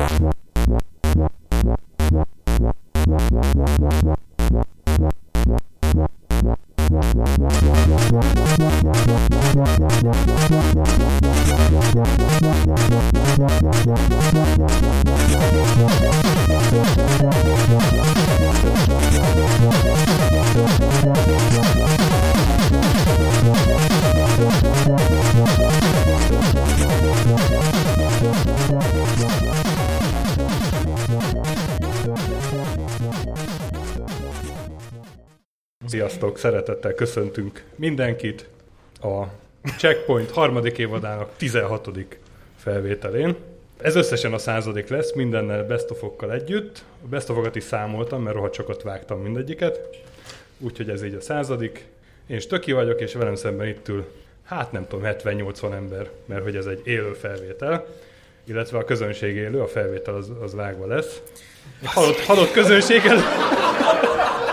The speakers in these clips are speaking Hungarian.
Sziasztok, szeretettel köszöntünk mindenkit a Checkpoint harmadik évadának 16. felvételén. Ez összesen a századik lesz, mindennel bestofokkal együtt. A bestofokat is számoltam, mert rohadt sokat vágtam mindegyiket. Úgyhogy ez így a századik. Én Stöki vagyok, és velem szemben itt ül, hát nem tudom, 70-80 ember, mert hogy ez egy élő felvétel, illetve a közönség élő, a felvétel az, az vágva lesz. Halott, halott közönség előtt.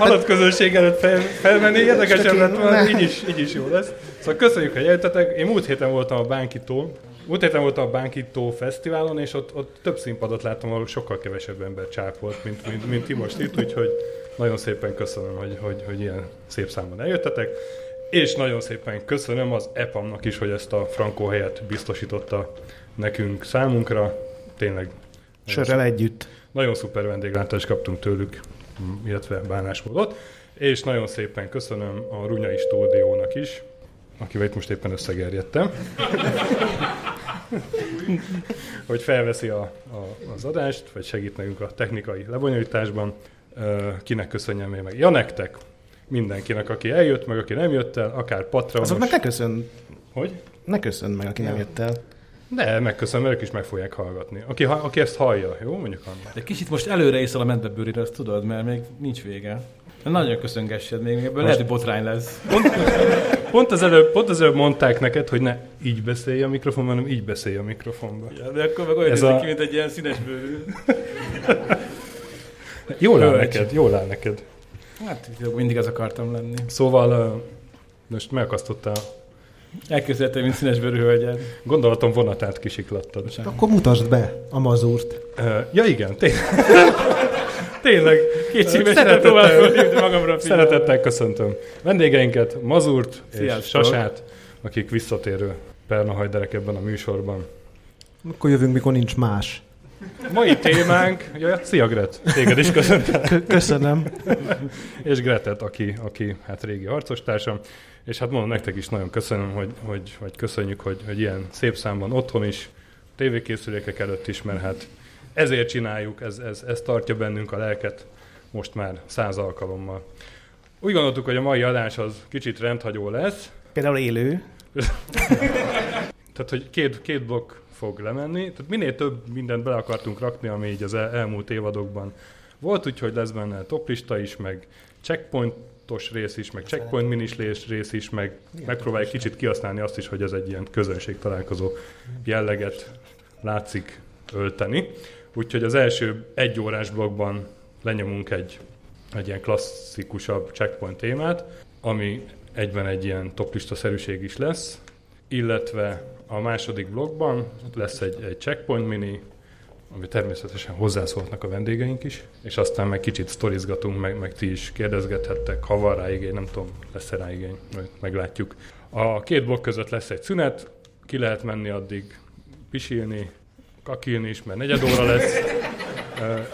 Halott közönség előtt fel, felmenni, érdekesebb lett volna, így is, így is jó lesz. Szóval köszönjük, hogy eljöttetek. Én múlt héten voltam a Bánkító, múlt héten voltam a Bánkító Fesztiválon, és ott, ott több színpadot láttam, ahol sokkal kevesebb ember csáp volt, mint, mint, mint ti most itt, úgyhogy nagyon szépen köszönöm, hogy, hogy, hogy ilyen szép számban eljöttetek. És nagyon szépen köszönöm az EPAM-nak is, hogy ezt a Frankó helyet biztosította nekünk számunkra. Tényleg. Sörrel együtt. Nagyon szuper vendéglátást kaptunk tőlük, illetve bánásmódot. És nagyon szépen köszönöm a Runyai stúdiónak is, akivel itt most éppen összegerjedtem, hogy felveszi a, a, az adást, vagy segít nekünk a technikai lebonyolításban. Kinek köszönjem még meg? Ja, nektek! Mindenkinek, aki eljött, meg aki nem jött el, akár Patreonos. Azoknak ne köszön. Hogy? Ne köszön meg, aki nem jött el. De, megköszönöm, ők is meg fogják hallgatni. Aki, ha- aki ezt hallja, jó? Mondjuk annak. De kicsit most előre iszol a medvebőrére, azt tudod, mert még nincs vége. Nagyon köszöngessed még, ebből lehet, hogy botrány lesz. Pont az, előbb, pont az előbb mondták neked, hogy ne így beszélj a mikrofonban, hanem így beszélj a mikrofonba. Ja, de akkor meg olyan Ez a- ki, mint egy ilyen színes bőrű. Jól áll neked, jól áll neked. Hát mindig az akartam lenni. Szóval most megakasztottál, Elképzeltem, mint színes bőrű hölgyet. gondolatom vonatát kisiklattad. Akkor mutasd be a mazurt. Ja igen, tényleg. tényleg. Két Szeretettel- tovább magamra. Szeretettel köszöntöm vendégeinket, Mazurt és Sziasztok. Sasát, akik visszatérő pernahajderek ebben a műsorban. Akkor jövünk, mikor nincs más. Mai témánk, ja, szia Gret, téged is köszöntöm. Kö- köszönöm. és Gretet, aki, aki hát régi harcostársam, és hát mondom nektek is nagyon köszönöm, hogy, hogy, hogy köszönjük, hogy, hogy ilyen szép számban otthon is, tévékészülékek előtt is, mert hát ezért csináljuk, ez, ez, ez tartja bennünk a lelket most már száz alkalommal. Úgy gondoltuk, hogy a mai adás az kicsit rendhagyó lesz, Például élő. tehát, hogy két, két blokk fog lemenni. Tehát minél több mindent bele akartunk rakni, ami így az el, elmúlt évadokban volt, úgyhogy lesz benne toplista is, meg checkpointos rész is, meg checkpoint minis rész- is, meg megpróbáljuk kicsit kihasználni azt is, hogy ez egy ilyen közönség találkozó jelleget látszik ölteni. Úgyhogy az első egy órás blogban lenyomunk egy, egy ilyen klasszikusabb checkpoint témát, ami egyben egy ilyen toplista szerűség is lesz, illetve a második blogban lesz egy, egy checkpoint mini, ami természetesen hozzászólhatnak a vendégeink is, és aztán meg kicsit sztorizgatunk, meg, meg ti is kérdezgethettek, ha van rá igény, nem tudom, lesz-e rá igény, majd meglátjuk. A két blokk között lesz egy szünet, ki lehet menni addig pisilni, kakilni is, mert negyed óra lesz,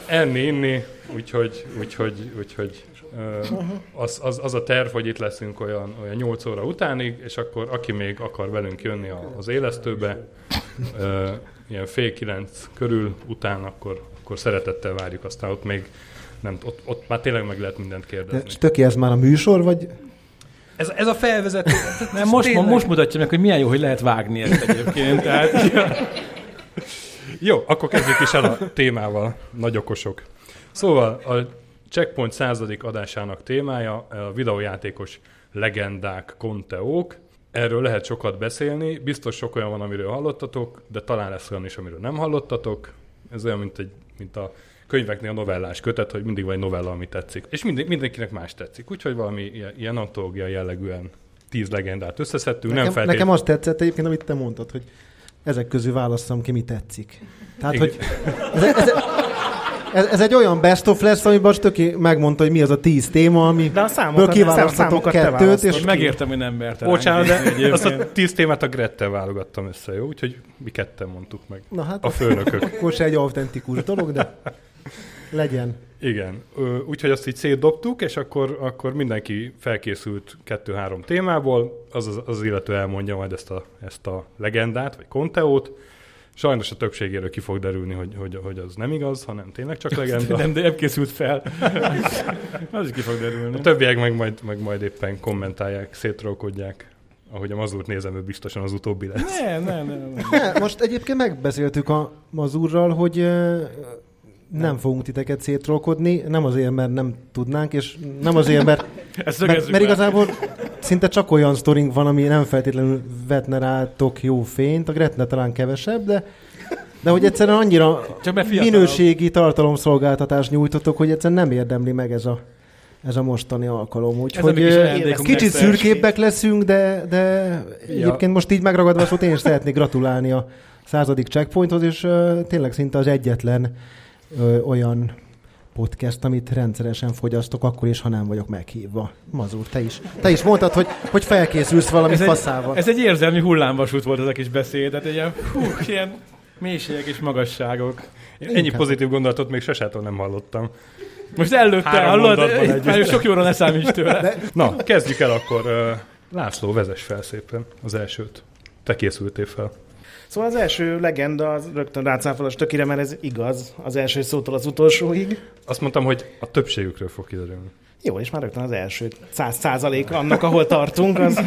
enni, inni, úgyhogy, úgyhogy, úgyhogy az, az, az, a terv, hogy itt leszünk olyan, olyan 8 óra utánig, és akkor aki még akar velünk jönni a- az élesztőbe, ilyen fél kilenc körül után, akkor, akkor szeretettel várjuk, aztán ott még nem, ott, ott már tényleg meg lehet mindent De kérdezni. stöki, ez már a műsor, vagy Ez, ez a felvezető. Nem, most, Tényleg. most mutatja meg, hogy milyen jó, hogy lehet vágni ezt egyébként. Tehát, ja. Jó, akkor kezdjük is el a témával, nagy okosok. Szóval a Checkpoint századik adásának témája a videójátékos legendák, konteók. Erről lehet sokat beszélni, biztos sok olyan van, amiről hallottatok, de talán lesz olyan is, amiről nem hallottatok. Ez olyan, mint, egy, mint a könyveknél a novellás kötet, hogy mindig van egy novella, ami tetszik. És mindig, mindenkinek más tetszik, úgyhogy valami ilyen, ilyen antológia jellegűen tíz legendát összeszedtünk, Nekem, nem feltétlenül. nekem azt tetszett egyébként, amit te mondtad, hogy ezek közül válasszam ki, mi tetszik. Tehát, Igen. hogy ez, ez, ez, ez, egy olyan best of lesz, amiben most töké megmondta, hogy mi az a tíz téma, ami De a számokat, te kettőt, és. Megértem, hogy nem merte Bocsánat, de nézni azt a egyébként. tíz témát a Grettel válogattam össze, jó? Úgyhogy mi ketten mondtuk meg. Na hát, A főnökök. akkor se egy autentikus dolog, de legyen. Igen. Úgyhogy azt így szétdobtuk, és akkor, akkor mindenki felkészült kettő-három témából, az, az, az illető elmondja majd ezt a, ezt a legendát, vagy konteót. Sajnos a többségéről ki fog derülni, hogy, hogy, hogy az nem igaz, hanem tényleg csak legenda. Nem, de nem készült fel. az is ki fog derülni. A többiek meg majd, meg majd éppen kommentálják, szétrolkodják. Ahogy a mazurt nézem, ő biztosan az utóbbi lesz. Nem, nem, nem. nem. Ne, most egyébként megbeszéltük a Mazurral, hogy ö, nem fogunk titeket szétrolkodni, nem azért, mert nem tudnánk, és nem azért, mert, mert, mert le. igazából szinte csak olyan sztorink van, ami nem feltétlenül vetne rátok jó fényt, a Gretne talán kevesebb, de de hogy egyszerűen annyira Csak mert minőségi tartalomszolgáltatást nyújtotok, hogy egyszerűen nem érdemli meg ez a, ez a mostani alkalom. Úgyhogy kicsit szürkébbek leszünk, de, de egyébként most így megragadva szót én is szeretnék gratulálni a századik checkpointhoz, és ö, tényleg szinte az egyetlen ö, olyan podcast, amit rendszeresen fogyasztok, akkor is, ha nem vagyok meghívva. Mazur, te is. Te is mondtad, hogy, hogy felkészülsz valami Ez egy, faszával. ez egy érzelmi hullámvasút volt ez a kis beszéd, tehát egy ilyen, hú, ilyen mélységek és magasságok. Én Ennyi Inkább. pozitív gondolatot még sosától nem hallottam. Most előtte, Három hallod? Egy-. Már sok jóra ne számíts tőle. De- Na, kezdjük el akkor. László, vezess fel szépen az elsőt. Te készültél fel. Szóval az első legenda, az rögtön rácáfol a stökire, mert ez igaz az első szótól az utolsóig. Azt mondtam, hogy a többségükről fog kiderülni. Jó, és már rögtön az első száz százalék annak, ahol tartunk, az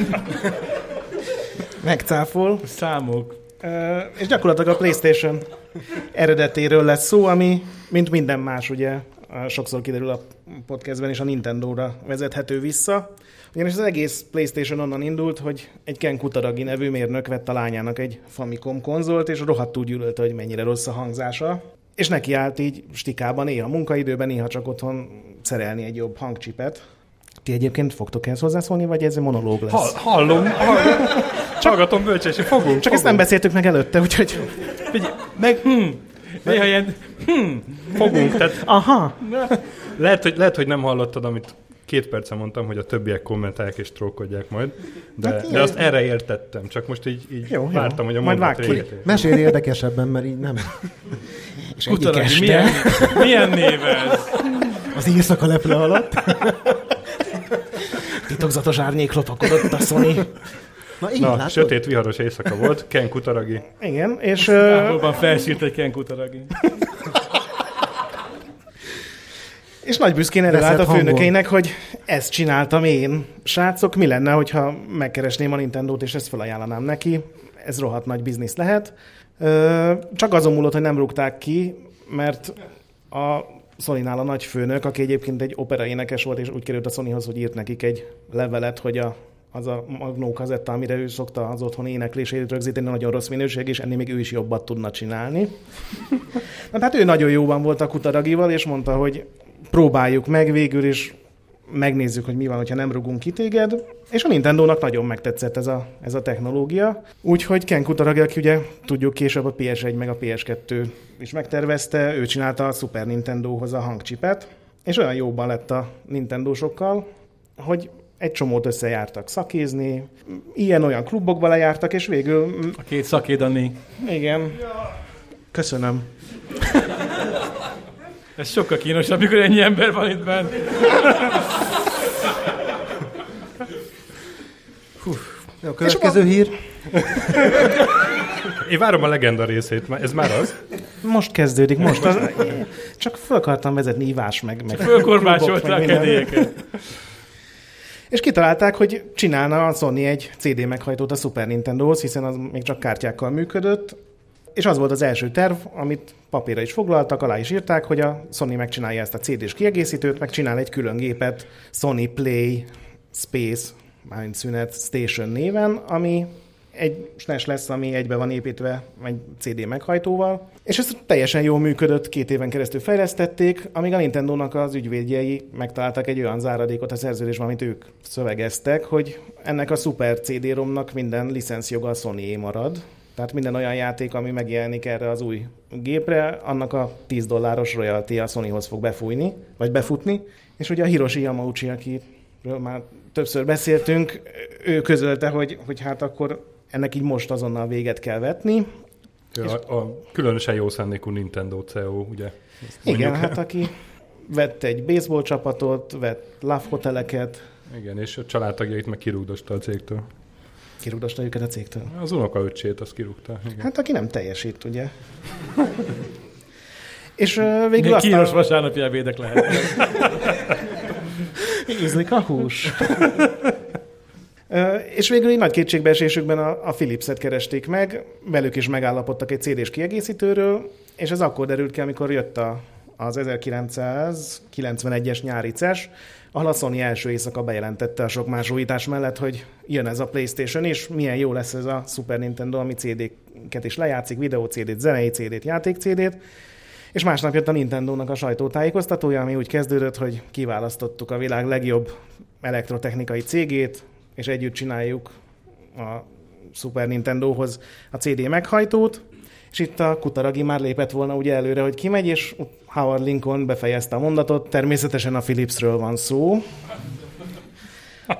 megcáfol. Számok. Ö, és gyakorlatilag a PlayStation eredetéről lesz szó, ami, mint minden más, ugye, sokszor kiderül a podcastben, és a Nintendo-ra vezethető vissza. Ugyanis az egész PlayStation onnan indult, hogy egy Ken Kutaragi nevű mérnök vett a lányának egy Famicom konzolt, és rohadtul gyűlölte, hogy mennyire rossz a hangzása. És neki állt így stikában, néha munkaidőben, néha csak otthon szerelni egy jobb hangcsipet. Ti egyébként fogtok ehhez hozzászólni, vagy ez egy monológ lesz? Hall, hallom, hallom. Csagatom bölcsési, fogunk. Csak ezt nem beszéltük meg előtte, úgyhogy... Figyelj, meg hm, néha ilyen fogunk. Tehát Aha, lehet, hogy, lehet, hogy nem hallottad, amit két perce mondtam, hogy a többiek kommentálják és trókodják majd, de, Hát de azt erre értettem, csak most így, így Jó, jó. vártam, hogy a Majd mondat véget ér. Mesélj érdekesebben, mert így nem. és egyik Kutaragi, este... milyen, milyen név ez? Az éjszaka leple alatt. Titokzatos árnyék lopakodott a Sony. Na, így Na, látod? sötét, viharos éjszaka volt, Ken Kutaragi. Igen, és, ö, Távolban felsírt egy Ken Kutaragi. És nagy büszkén előállt a Veszett hangon. főnökeinek, hogy ezt csináltam én. Srácok, mi lenne, hogyha megkeresném a Nintendo-t, és ezt felajánlanám neki? Ez rohadt nagy biznisz lehet. Csak azon múlott, hogy nem rúgták ki, mert a Sony-nál a nagy főnök, aki egyébként egy opera énekes volt, és úgy került a Sonyhoz, hogy írt nekik egy levelet, hogy a, az a magnó kazetta, amire ő szokta az otthon éneklését rögzíteni, nagyon rossz minőség, és ennél még ő is jobbat tudna csinálni. Na, hát ő nagyon jóban volt a Kutaragival, és mondta, hogy próbáljuk meg végül, és megnézzük, hogy mi van, hogyha nem rugunk ki téged. És a Nintendo-nak nagyon megtetszett ez a, ez a technológia. Úgyhogy Ken Kutaragi, aki ugye tudjuk később a PS1 meg a PS2 is megtervezte, ő csinálta a Super Nintendo-hoz a hangcsipet, és olyan jóban lett a Nintendo-sokkal, hogy egy csomót összejártak szakézni, ilyen-olyan klubokba lejártak, és végül, A két szakédani. igen, köszönöm. Ez sokkal kínosabb, amikor ennyi ember van itt bent. A következő hír. Én várom a legenda részét, ez már az. Most kezdődik, most. Az, csak fel akartam vezetni ivás meg. meg minden. kedélyeket. És kitalálták, hogy csinálna a Sony egy CD meghajtót a Super Nintendo-hoz, hiszen az még csak kártyákkal működött, és az volt az első terv, amit papírra is foglaltak, alá is írták, hogy a Sony megcsinálja ezt a CD-s kiegészítőt, meg csinál egy külön gépet Sony Play Space, mármint szünet Station néven, ami egy SNES lesz, ami egybe van építve egy CD meghajtóval, és ez teljesen jól működött, két éven keresztül fejlesztették, amíg a Nintendo-nak az ügyvédjei megtaláltak egy olyan záradékot a szerződésben, amit ők szövegeztek, hogy ennek a Super CD-romnak minden licenszjoga a sony marad, tehát minden olyan játék, ami megjelenik erre az új gépre, annak a 10 dolláros royalty a Sonyhoz fog befújni, vagy befutni. És ugye a Hiroshi Yamauchi, akiről már többször beszéltünk, ő közölte, hogy, hogy hát akkor ennek így most azonnal véget kell vetni. A, a különösen jó szándékú Nintendo CEO, ugye? Igen, hát aki vett egy baseball csapatot, vett love hoteleket. Igen, és a családtagjait meg kirúgdosta a cégtől. Kirúgdosta őket a cégtől? Az unokaöccsét azt kirúgta. Igen. Hát aki nem teljesít, ugye? és uh, végül aztán... Kínos vasárnapi ebédek lehet. Ízlik a hús. És végül egy nagy kétségbeesésükben a, a Philips-et keresték meg, velük is megállapodtak egy CD-s kiegészítőről, és ez akkor derült ki, amikor jött a, az 1991-es nyári CES, a Sony első éjszaka bejelentette a sok más újítás mellett, hogy jön ez a PlayStation, és milyen jó lesz ez a Super Nintendo, ami CD-ket is lejátszik, videó CD-t, zenei CD-t, játék CD-t, és másnap jött a Nintendo-nak a sajtótájékoztatója, ami úgy kezdődött, hogy kiválasztottuk a világ legjobb elektrotechnikai cégét, és együtt csináljuk a Super Nintendohoz a CD meghajtót, és itt a Kutaragi már lépett volna ugye előre, hogy kimegy, és Howard Lincoln befejezte a mondatot, természetesen a Philipsről van szó,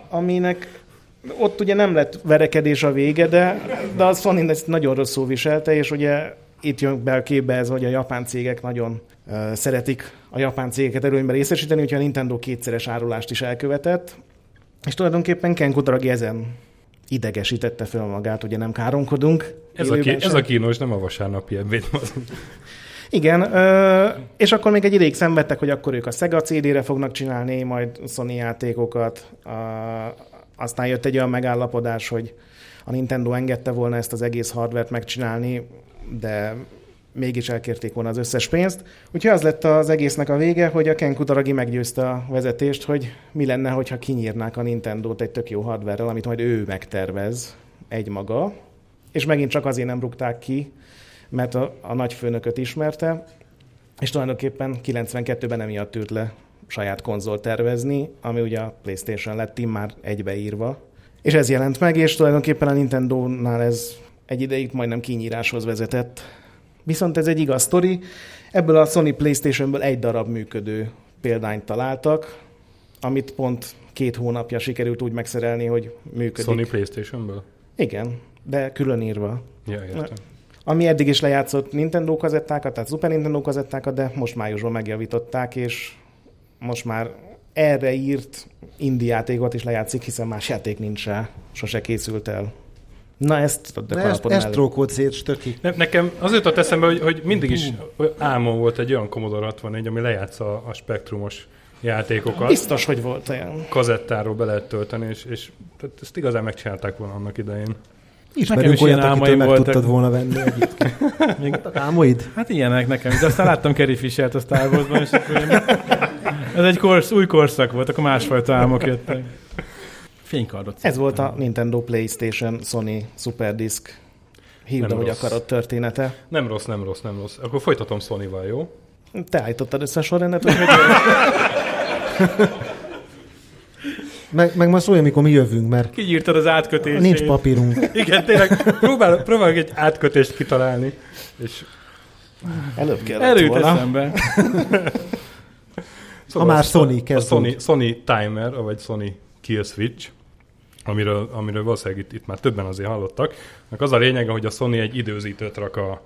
aminek ott ugye nem lett verekedés a vége, de, de a Sony ezt nagyon rosszul viselte, és ugye itt jön be a képbe ez, hogy a japán cégek nagyon uh, szeretik a japán cégeket előnyben részesíteni, úgyhogy a Nintendo kétszeres árulást is elkövetett, és tulajdonképpen Ken Kutaragi ezen idegesítette fel magát, ugye nem káromkodunk. Ez, a, ki, ez a kínos, nem a vasárnapi ebéd. Igen, és akkor még egy ideig szenvedtek, hogy akkor ők a Sega CD-re fognak csinálni majd Sony játékokat. Aztán jött egy olyan megállapodás, hogy a Nintendo engedte volna ezt az egész hardvert megcsinálni, de mégis elkérték volna az összes pénzt. Úgyhogy az lett az egésznek a vége, hogy a Ken Kutaragi meggyőzte a vezetést, hogy mi lenne, hogyha kinyírnák a Nintendo-t egy tök jó hardware amit majd ő megtervez egymaga. És megint csak azért nem rúgták ki, mert a, a nagyfőnököt ismerte, és tulajdonképpen 92-ben emiatt ült le saját konzol tervezni, ami ugye a PlayStation lett már egybeírva. És ez jelent meg, és tulajdonképpen a Nintendo-nál ez egy ideig majdnem kinyíráshoz vezetett. Viszont ez egy igaz sztori. Ebből a Sony Playstation-ből egy darab működő példányt találtak, amit pont két hónapja sikerült úgy megszerelni, hogy működik. Sony Playstation-ből? Igen, de külön írva. Ja, értem. Ami eddig is lejátszott Nintendo kazettákat, tehát Super Nintendo kazettákat, de most májusban megjavították, és most már erre írt indie játékot is lejátszik, hiszen más játék nincs rá, sose készült el. Na ezt tudod, de ezt, ezt trókolt szét stöki. Ne, nekem az jutott eszembe, hogy, hogy mindig is álmom volt egy olyan Commodore 64, ami lejátsza a spektrumos játékokat. Biztos, hogy volt olyan. Kazettáról be lehet tölteni, és, és tehát ezt igazán megcsinálták volna annak idején. Ismerünk olyat, akitől meg voltak. tudtad volna venni. Még álmoid? Hát ilyenek nekem, de aztán láttam Kerry Fisher-t a Star Wars-ban, és ez egy korsz, új korszak volt, akkor másfajta álmok jöttek. Fénykardot. Ez volt a Nintendo PlayStation Sony Super Disc hívd, hogy akarod története. Nem rossz, nem rossz, nem rossz. Akkor folytatom Sony-val, jó? Te állítottad össze a sorrendet, hogy meg, meg ma szólj, amikor mi jövünk, mert... Kinyírtad az átkötést. Nincs papírunk. Igen, tényleg. Próbál, próbálok egy átkötést kitalálni. És... Előbb kellett Erőt volna. eszembe. Szóval ha már Sony kezd. A Sony, Sony Timer, vagy Sony Kill Switch, amiről, amiről valószínűleg itt, itt már többen azért hallottak. Az a lényege, hogy a Sony egy időzítőt rak a,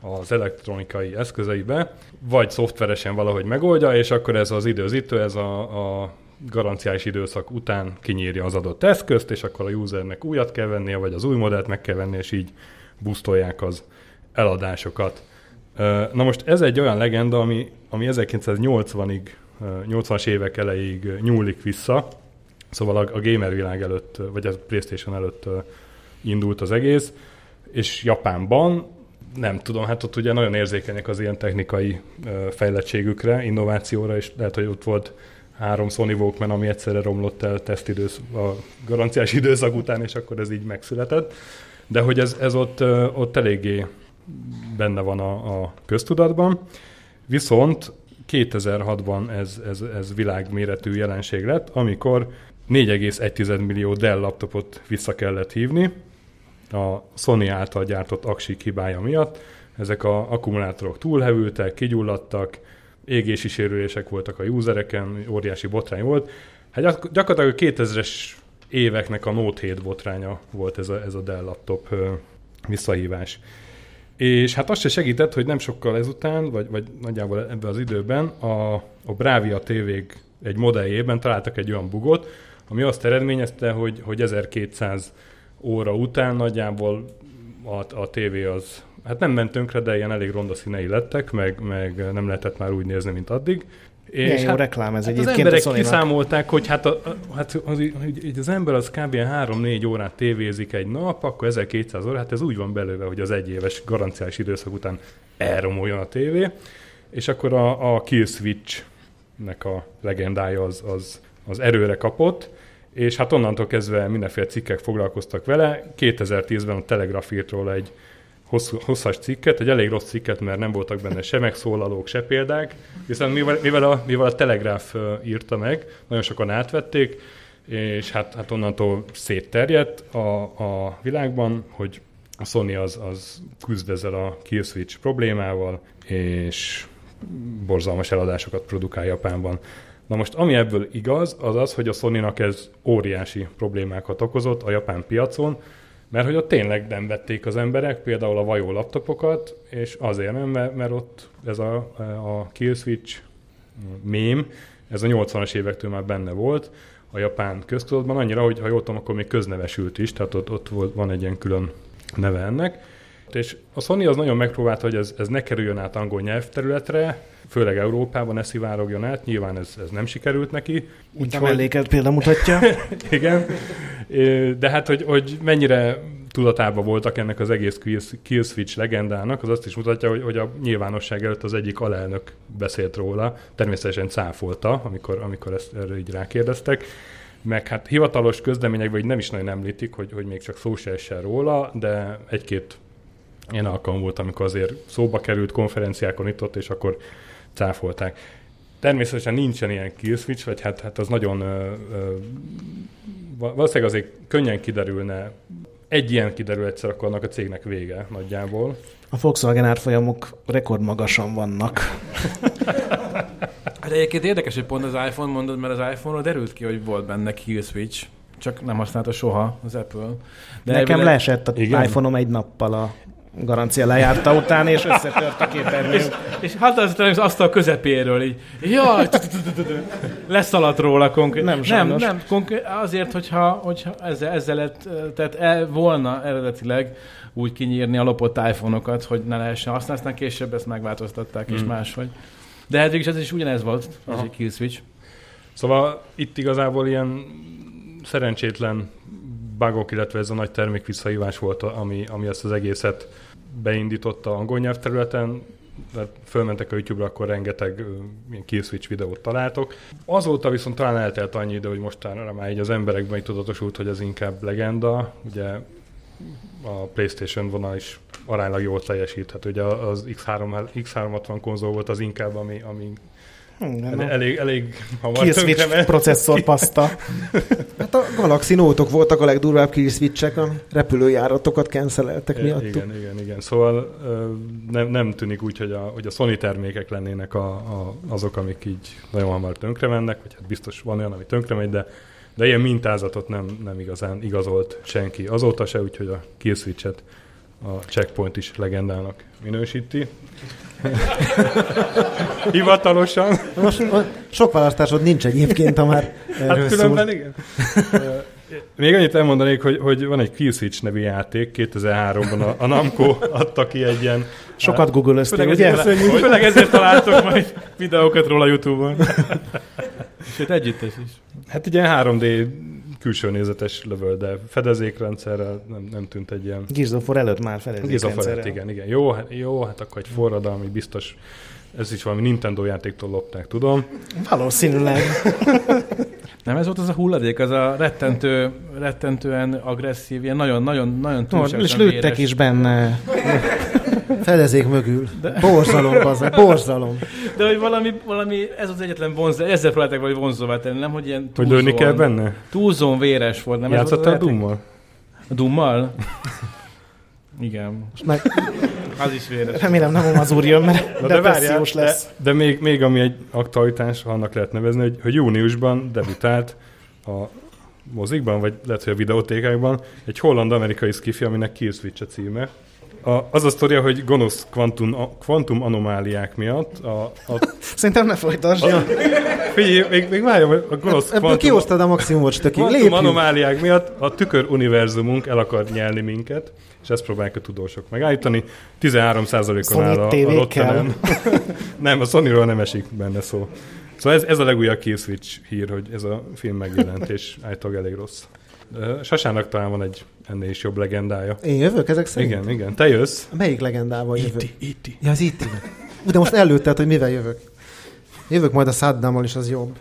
az elektronikai eszközeibe, vagy szoftveresen valahogy megoldja, és akkor ez az időzítő, ez a, a garanciális időszak után kinyírja az adott eszközt, és akkor a usernek újat kell vennie, vagy az új modellt meg kell venni, és így busztolják az eladásokat. Na most ez egy olyan legenda, ami, ami 1980-ig, 80-as évek elejéig nyúlik vissza, Szóval a, a gamer világ előtt, vagy a PlayStation előtt indult az egész, és Japánban nem tudom, hát ott ugye nagyon érzékenyek az ilyen technikai fejlettségükre, innovációra, és lehet, hogy ott volt három Sony Walkman, ami egyszerre romlott el tesztidősz, a garanciás időszak után, és akkor ez így megszületett. de hogy ez, ez ott, ott eléggé benne van a, a köztudatban. Viszont 2006-ban ez, ez, ez világméretű jelenség lett, amikor 4,1 millió Dell laptopot vissza kellett hívni a Sony által gyártott aksik hibája miatt. Ezek a akkumulátorok túlhevültek, kigyulladtak, égési sérülések voltak a usereken, óriási botrány volt. Hát gyakorlatilag a 2000-es éveknek a Note 7 botránya volt ez a, ez a Dell laptop visszahívás. És hát azt se segített, hogy nem sokkal ezután, vagy, vagy nagyjából ebben az időben a, a Bravia tv egy modelljében találtak egy olyan bugot, ami azt eredményezte, hogy, hogy 1200 óra után nagyjából a, a tévé az, hát nem ment tönkre, de ilyen elég ronda színei lettek, meg, meg nem lehetett már úgy nézni, mint addig. És Milyen hát, jó reklám ez hát egyébként Az emberek a kiszámolták, hogy hát, a, a, hát az, hogy az ember az kb. 3-4 órát tévézik egy nap, akkor 1200 óra, hát ez úgy van belőle, hogy az egyéves garanciás időszak után elromoljon a tévé, és akkor a, a Kill Switch-nek a legendája az, az, az erőre kapott, és hát onnantól kezdve mindenféle cikkek foglalkoztak vele. 2010-ben a Telegraph írt róla egy hosszú, hosszas cikket, egy elég rossz cikket, mert nem voltak benne se megszólalók, se példák, viszont mivel, mivel, a, mivel a Telegraph írta meg, nagyon sokan átvették, és hát, hát onnantól szétterjedt a, a világban, hogy a Sony az, az küzd ezzel a kill switch problémával, és borzalmas eladásokat produkál Japánban. Na most, ami ebből igaz, az az, hogy a sony ez óriási problémákat okozott a japán piacon, mert hogy ott tényleg nem vették az emberek, például a vajó laptopokat, és azért nem, mert, ott ez a, a kill switch mém, ez a 80-as évektől már benne volt, a japán köztudatban, annyira, hogy ha jól tudom, akkor még köznevesült is, tehát ott, ott van egy ilyen külön neve ennek. És a Sony az nagyon megpróbálta, hogy ez, ez ne kerüljön át angol nyelvterületre, főleg Európában ne szivárogjon át, nyilván ez, ez nem sikerült neki. Úgy a melléket példa mutatja. Igen, de hát, hogy, hogy mennyire tudatában voltak ennek az egész Kill Switch legendának, az azt is mutatja, hogy, hogy a nyilvánosság előtt az egyik alelnök beszélt róla, természetesen cáfolta, amikor, amikor ezt erről így rákérdeztek, meg hát hivatalos közleményekben nem is nagyon említik, hogy, hogy még csak szó se róla, de egy-két ilyen alkalom volt, amikor azért szóba került konferenciákon itt ott, és akkor cáfolták. Természetesen nincsen ilyen kill switch, vagy hát, hát az nagyon ö, ö, valószínűleg azért könnyen kiderülne, egy ilyen kiderül egyszer, akkor annak a cégnek vége nagyjából. A Volkswagen árfolyamok rekordmagasan vannak. Hát egyébként érdekes, hogy pont az iPhone mondod, mert az iPhone-ról derült ki, hogy volt benne kill switch, csak nem használta soha az Apple. De Nekem elvileg... leesett az iPhone-om egy nappal a garancia lejárta után, és összetört a képernyő. És, és hatalmasan az asztal közepéről így, jaj, leszaladt róla konkrét. Nem, nem, nem konkrét, azért, hogyha, hogyha ezzel, ezzel lett, tehát el, volna eredetileg úgy kinyírni a lopott iPhone-okat, hogy ne lehessen használni, aztán később ezt megváltoztatták, mm. és máshogy. De hát ez is ugyanez volt, az egy kill switch. Szóval itt igazából ilyen szerencsétlen bugok, illetve ez a nagy termék visszahívás volt, ami, ami ezt az egészet beindította angol nyelvterületen, mert fölmentek a YouTube-ra, akkor rengeteg ilyen kill switch videót találtok. Azóta viszont talán eltelt annyi idő, hogy mostanra már így az emberekben így tudatosult, hogy ez inkább legenda. Ugye a PlayStation vonal is aránylag jól teljesít. Hát ugye az X3, X360 konzol volt az inkább, ami, ami igen, elég, elég hamar Kill switch processzor paszta. hát a Galaxy note voltak a legdurvább kill switch a repülőjáratokat canceleltek miattuk. Igen, igen, igen. Szóval nem, nem tűnik úgy, hogy a, hogy a Sony termékek lennének a, a, azok, amik így nagyon hamar tönkre mennek, vagy hát biztos van olyan, ami tönkre megy, de, de ilyen mintázatot nem, nem igazán igazolt senki azóta se, úgyhogy a kill switch-et a checkpoint is legendának minősíti. Hivatalosan. Most sok választásod nincs egyébként, ha már Hát különben szól. igen. Még annyit elmondanék, hogy, hogy van egy Kill Switch nevű játék, 2003-ban a, a Namco adta ki egy ilyen... Sokat googlöztél, ugye? Főleg, főleg ezért találtok majd videókat róla YouTube-on. Sőt, együttes is. Hát egy ilyen 3D külső nézetes lövöl, de fedezékrendszerrel nem, nem tűnt egy ilyen... Gizdofor előtt már fedezékrendszerrel. előtt, igen, igen. Jó, hát, jó, hát akkor egy forradalmi biztos, ez is valami Nintendo játéktól lopták, tudom. Valószínűleg. Nem ez volt az a hulladék, az a rettentő, rettentően agresszív, ilyen nagyon-nagyon nagyon no, És lőttek véres. is benne. Fedezék mögül. De... Borzalom, bazzak, borzalom. De hogy valami, valami, ez az egyetlen vonzó, ezzel próbálták vagy vonzóvá tenni, nem, hogy ilyen túlzón, Hogy lőni kell benne? Túlzón véres volt, nem? Játszottál a Dummal? A Dummal? Igen. Most meg... Az is véres. Remélem nem az úr jön, mert de várjál, lesz. De, de még, még ami egy aktualitás, annak lehet nevezni, hogy, hogy júniusban debütált a mozikban, vagy lehet, hogy a videótékákban, egy holland-amerikai skifi, aminek Killswitch a címe. A, az a sztoria, hogy gonosz kvantum, kvantum anomáliák miatt a... a Szerintem ne folytasd. A, figyelj, még, még várjam, a gonosz Ebből kvantum... kihoztad a maximumot, stöki. Kvantum anomáliák miatt a tükör univerzumunk el akar nyelni minket, és ezt próbálják a tudósok megállítani. 13%-on áll a, a Rotterdam. nem, a sony nem esik benne szó. Szóval ez, ez a legújabb Killswitch hír, hogy ez a film megjelent, és állítólag elég rossz. Sasának talán van egy ennél is jobb legendája. Én jövök ezek szerint? Igen, igen. Te jössz. Melyik legendával jövök? Iti, iti. Ja, az iti. De most előtted, hogy mivel jövök. Jövök majd a Saddammal is, az jobb.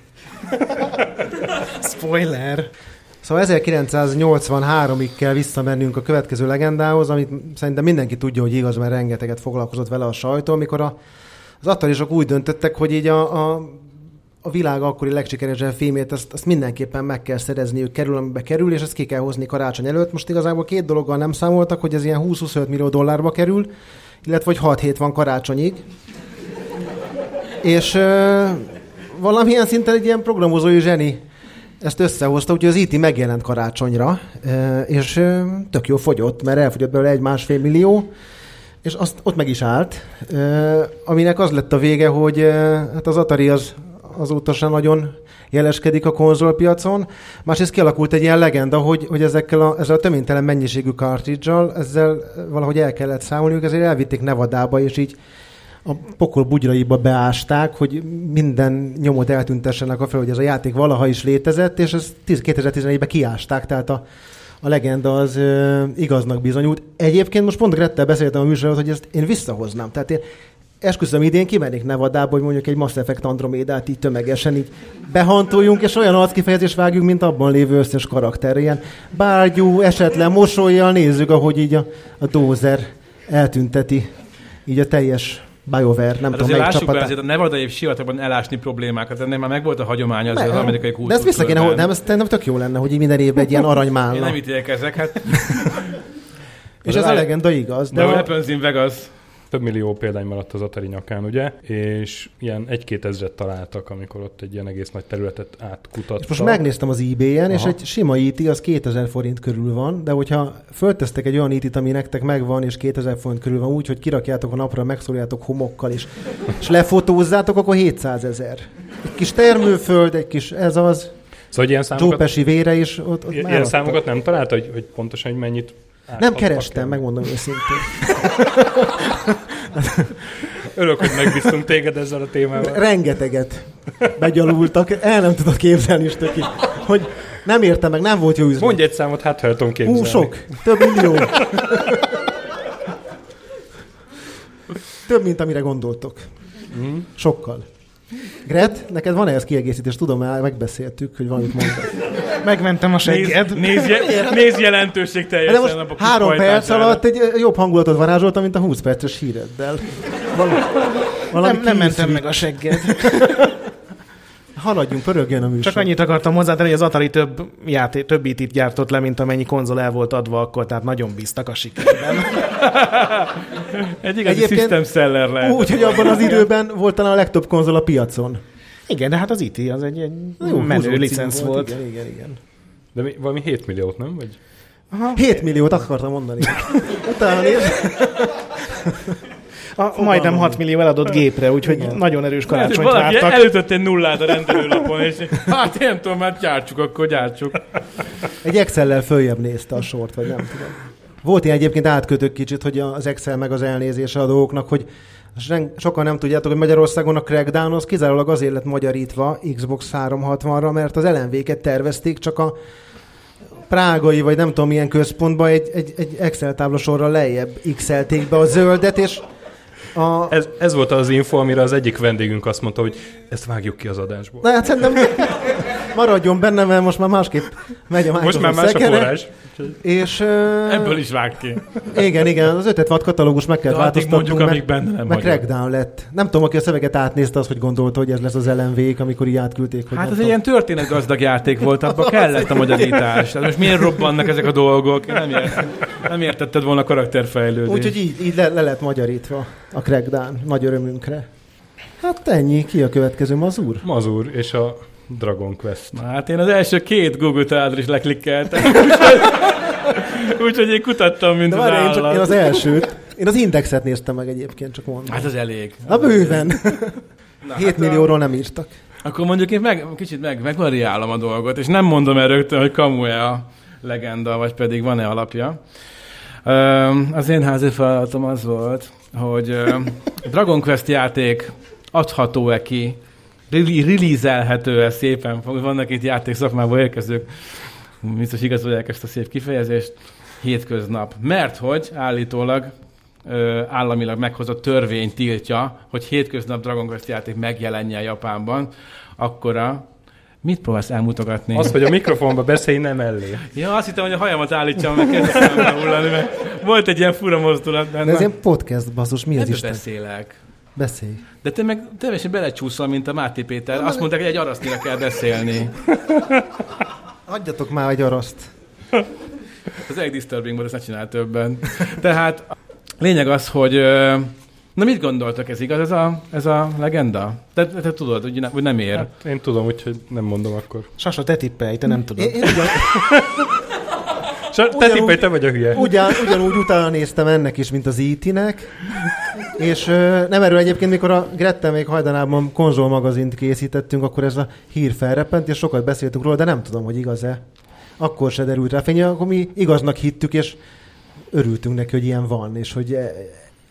Spoiler. Szóval 1983-ig kell visszamennünk a következő legendához, amit szerintem mindenki tudja, hogy igaz, mert rengeteget foglalkozott vele a sajtó, amikor a, az attarisok úgy döntöttek, hogy így a, a a világ akkori legsikeresebb filmét, azt, azt mindenképpen meg kell szerezniük, kerül, amibe kerül, és ezt ki kell hozni karácsony előtt. Most igazából két dologgal nem számoltak, hogy ez ilyen 20-25 millió dollárba kerül, illetve hogy 6 hét van karácsonyig. és ö, valamilyen szinten egy ilyen programozói zseni ezt összehozta, úgyhogy az IT e megjelent karácsonyra, és tök jó fogyott, mert elfogyott belőle egy-másfél millió, és azt ott meg is állt, aminek az lett a vége, hogy hát az Atari az azóta sem nagyon jeleskedik a konzolpiacon. Másrészt kialakult egy ilyen legenda, hogy, hogy ezekkel a, ezzel a töménytelen mennyiségű cartridge ezzel valahogy el kellett számolniuk, ezért elvitték Nevadába, és így a pokol bugyraiba beásták, hogy minden nyomot eltüntessenek a fel, hogy ez a játék valaha is létezett, és ezt 2014-ben kiásták, tehát a, a legenda az ö, igaznak bizonyult. Egyébként most pont Grettel beszéltem a műsorot, hogy ezt én visszahoznám. Tehát én esküszöm idén kimennék Nevadába, hogy mondjuk egy Mass Effect Andromédát így tömegesen így behantoljunk, és olyan arckifejezést vágjunk, mint abban lévő összes karakter. Ilyen bárgyú, esetlen mosolyjal nézzük, ahogy így a, a dózer eltünteti így a teljes BioWare, nem hát tudom melyik csapatát. Be, azért a Nevada év sivatagban elásni problémákat, ennek már megvolt a hagyománya az, az amerikai kultúrtól. De ezt vissza kéne, nem, ez nem tök jó lenne, hogy minden évben egy ilyen aranymálna. Én nem ítélkezek, hát. És ez a legenda igaz. De, de a Weapons in Vegas több millió példány maradt az Atari nyakán, ugye? És ilyen egy-két ezret találtak, amikor ott egy ilyen egész nagy területet átkutattak. És most megnéztem az eBay-en, és egy sima IT e az 2000 forint körül van, de hogyha föltesztek egy olyan IT-t, ami nektek megvan, és 2000 forint körül van, úgy, hogy kirakjátok a napra, megszóljátok homokkal, és, és lefotózzátok, akkor 700 ezer. Egy kis termőföld, egy kis ez az, Szóval ilyen számokat, Joe vére is ott, ott Ilyen számokat nem találta, hogy, hogy pontosan hogy mennyit nem kerestem, megmondom őszintén. Örök, hogy megbíztunk téged ezzel a témával. Rengeteget begyalultak, el nem tudod képzelni is töki, hogy nem értem meg, nem volt jó üzlet. Mondj egy számot, hát ha tudom képzelni. Hú, sok, több millió. Több, mint amire gondoltok. Mm. Sokkal. Gret, neked van ehhez kiegészítés? Tudom, már megbeszéltük, hogy valamit mondani. Megmentem a segged. Néz, néz, néz jelentőség teljesen. De most a három perc alatt egy jobb hangulatot varázsoltam, mint a 20 perces híreddel. Val- nem, nem mentem meg a segged. Haladjunk, pörögjön a műsor. Csak annyit akartam hozzátenni, hogy az Atari több, játé, több itt gyártott le, mint amennyi konzol el volt adva akkor, tehát nagyon bíztak a sikerben. Egy igazi system seller lehet. Úgy, hogy abban az időben volt talán a legtöbb konzol a piacon. Igen, de hát az IT az egy, egy Jó, menő licensz volt. volt. Igen, igen, igen. De mi, valami 7 milliót, nem? Vagy? Aha. 7 milliót akartam mondani. Utána néz. A, majdnem 6 millió eladott gépre, úgyhogy Igen. nagyon erős karácsonyt hát, vártak. Előtött egy nullát a rendelőlapon, és hát én tudom, hát gyártsuk, akkor gyártsuk. Egy Excel-lel följebb nézte a sort, vagy nem tudom. Volt ilyen egyébként átkötök kicsit, hogy az Excel meg az elnézése a dolgoknak, hogy sokan nem tudjátok, hogy Magyarországon a Crackdown az kizárólag azért lett magyarítva Xbox 360-ra, mert az LMV-ket tervezték, csak a prágai, vagy nem tudom milyen központban egy, egy, egy Excel táblasorra lejjebb x be a zöldet, és a... Ez, ez volt az info, amire az egyik vendégünk azt mondta, hogy ezt vágjuk ki az adásból. Na hát szerintem maradjon benne, mert most már másképp megy a Most már más a szekere. forrás. És, uh, Ebből is vág ki. Igen, igen, az 5 watt katalógus meg kell változtatnunk, mondjuk, amíg mert, benne nem meg crackdown lett. Nem tudom, aki a szöveget átnézte, az, hogy gondolta, hogy ez lesz az LMV-k, amikor így átküldték. Hogy Hát ez egy ilyen történetgazdag játék volt, abban kellett a magyarítás. Tehát most miért robbannak ezek a dolgok? Nem, ért, nem értetted volna a karakterfejlődést. Úgyhogy így, így le, le lett magyarítva a crackdown, nagy örömünkre. Hát ennyi, ki a következő mazur? Mazur és a Dragon Quest. Na, hát én az első két Google találatra is leklikkeltem. Úgyhogy én kutattam, mint De az várj, én, csak, én az elsőt, én az indexet néztem meg egyébként, csak mondom. Hát az elég. Na bőven. Na, 7 hát a- millióról nem írtak. Akkor mondjuk én meg, kicsit meg, megvariálom a dolgot, és nem mondom el rögtön, hogy kamu-e a legenda, vagy pedig van-e alapja. Az én házi feladatom az volt, hogy a Dragon Quest játék adható-e ki, reli- releaselhető-e szépen, vannak itt játék szakmából érkezők, biztos igazolják ezt a szép kifejezést, hétköznap. Mert hogy állítólag ö, államilag meghozott törvény tiltja, hogy hétköznap Dragon Quest játék megjelenjen Japánban, akkora Mit próbálsz elmutogatni? Az, hogy a mikrofonba beszélj, nem mellé. Ja, azt hittem, hogy a hajamat állítsam, meg kezdtem hullani, mert volt egy ilyen fura mozdulat De ez benne. ilyen podcast, basszus, mi az Ebből Isten? beszélek. Beszélj. De te meg teljesen belecsúszol, mint a Máté Péter. Azt mondták, hogy egy arasztira kell beszélni. Adjatok már egy araszt. Az egy disturbing volt, ezt ne csinál többen. Tehát lényeg az, hogy Na mit gondoltak, ez igaz, ez a, ez a legenda? Te, te, te tudod, hogy, ne, hogy nem ér. Hát én tudom, úgyhogy nem mondom akkor. Sasa, te tippelj, te nem tudod. Én, én ugyan, Sa, te Ugyanúgy- tippelj, te vagy a hülye. ugyan, ugyanúgy utána néztem ennek is, mint az IT-nek, és ö, nem erről egyébként, mikor a Grettel még hajdanában konzolmagazint készítettünk, akkor ez a hír felreppent, és sokat beszéltünk róla, de nem tudom, hogy igaz-e. Akkor se derült rá fény, akkor mi igaznak hittük, és örültünk neki, hogy ilyen van, és hogy e,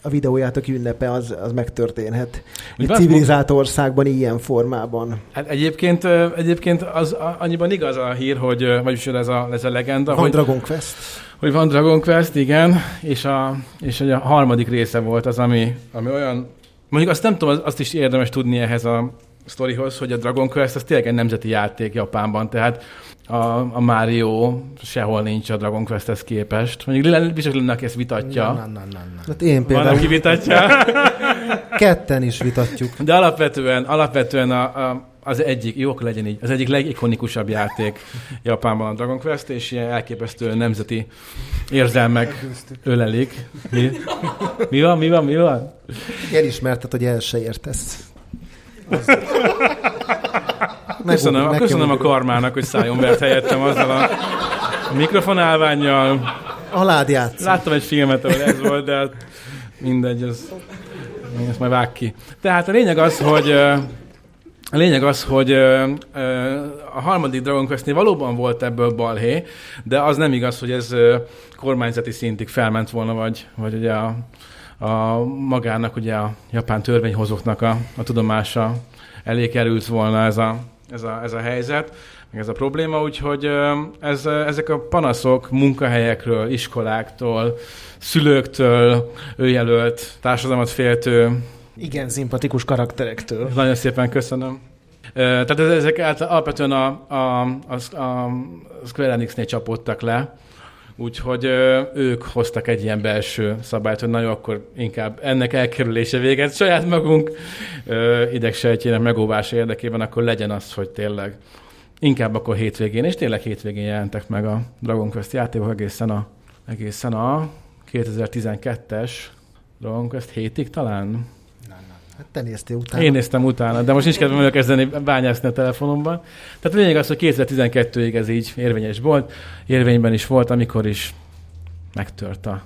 a videójátok ünnepe az, az megtörténhet. Egy civilizált országban ilyen formában. Hát egyébként, egyébként az annyiban igaz a hír, hogy, vagyis ez a, ez a legenda, Van hogy, Dragon Quest. Hogy van Dragon Quest, igen, és a, és a harmadik része volt az, ami, ami olyan, mondjuk azt nem tudom, azt is érdemes tudni ehhez a sztorihoz, hogy a Dragon Quest az tényleg egy nemzeti játék Japánban, tehát a, a Mario sehol nincs a Dragon Questhez képest. Mondjuk biztos lenne, aki ezt vitatja. Na, na, na, na. Hát én Van, például aki vitatja. ketten is vitatjuk. De alapvetően, alapvetően a, a, az egyik, jó, akkor legyen így, az egyik legikonikusabb játék Japánban a Dragon Quest, és ilyen elképesztő nemzeti érzelmek ölelik. Mi, mi van, mi van, mi van? Elismerted, hogy el se értesz. Köszönöm, Megugrik, köszönöm a karmának, hogy szájon vert helyettem azzal a, mikrofonálványjal. Alád játsz. Láttam egy filmet, ahol ez volt, de hát mindegy, ez, ezt majd vág ki. Tehát a lényeg az, hogy a lényeg az, hogy ö, ö, a harmadik Dragon Questnél valóban volt ebből balhé, de az nem igaz, hogy ez ö, kormányzati szintig felment volna, vagy, vagy ugye a, a magának, ugye a japán törvényhozóknak a, a tudomása elé került volna ez a, ez a, ez a helyzet, meg ez a probléma, úgyhogy ez, ezek a panaszok munkahelyekről, iskoláktól, szülőktől, őjelölt, társadalmat féltő Igen, szimpatikus karakterektől. nagyon szépen köszönöm. Tehát ez- ezek alapvetően a, a, a, a Square Enixnél csapódtak le, úgyhogy ők hoztak egy ilyen belső szabályt, hogy nagyon akkor inkább ennek elkerülése véget saját magunk idegsejtjének megóvása érdekében, akkor legyen az, hogy tényleg inkább akkor hétvégén, és tényleg hétvégén jelentek meg a Dragon Quest játékok egészen a, egészen a 2012-es Dragon Quest hétig talán? Hát te néztél utána. Én néztem utána, de most nincs kedvem elkezdeni bányászni a telefonomban. Tehát a lényeg az, hogy 2012-ig ez így érvényes volt, érvényben is volt, amikor is megtört a,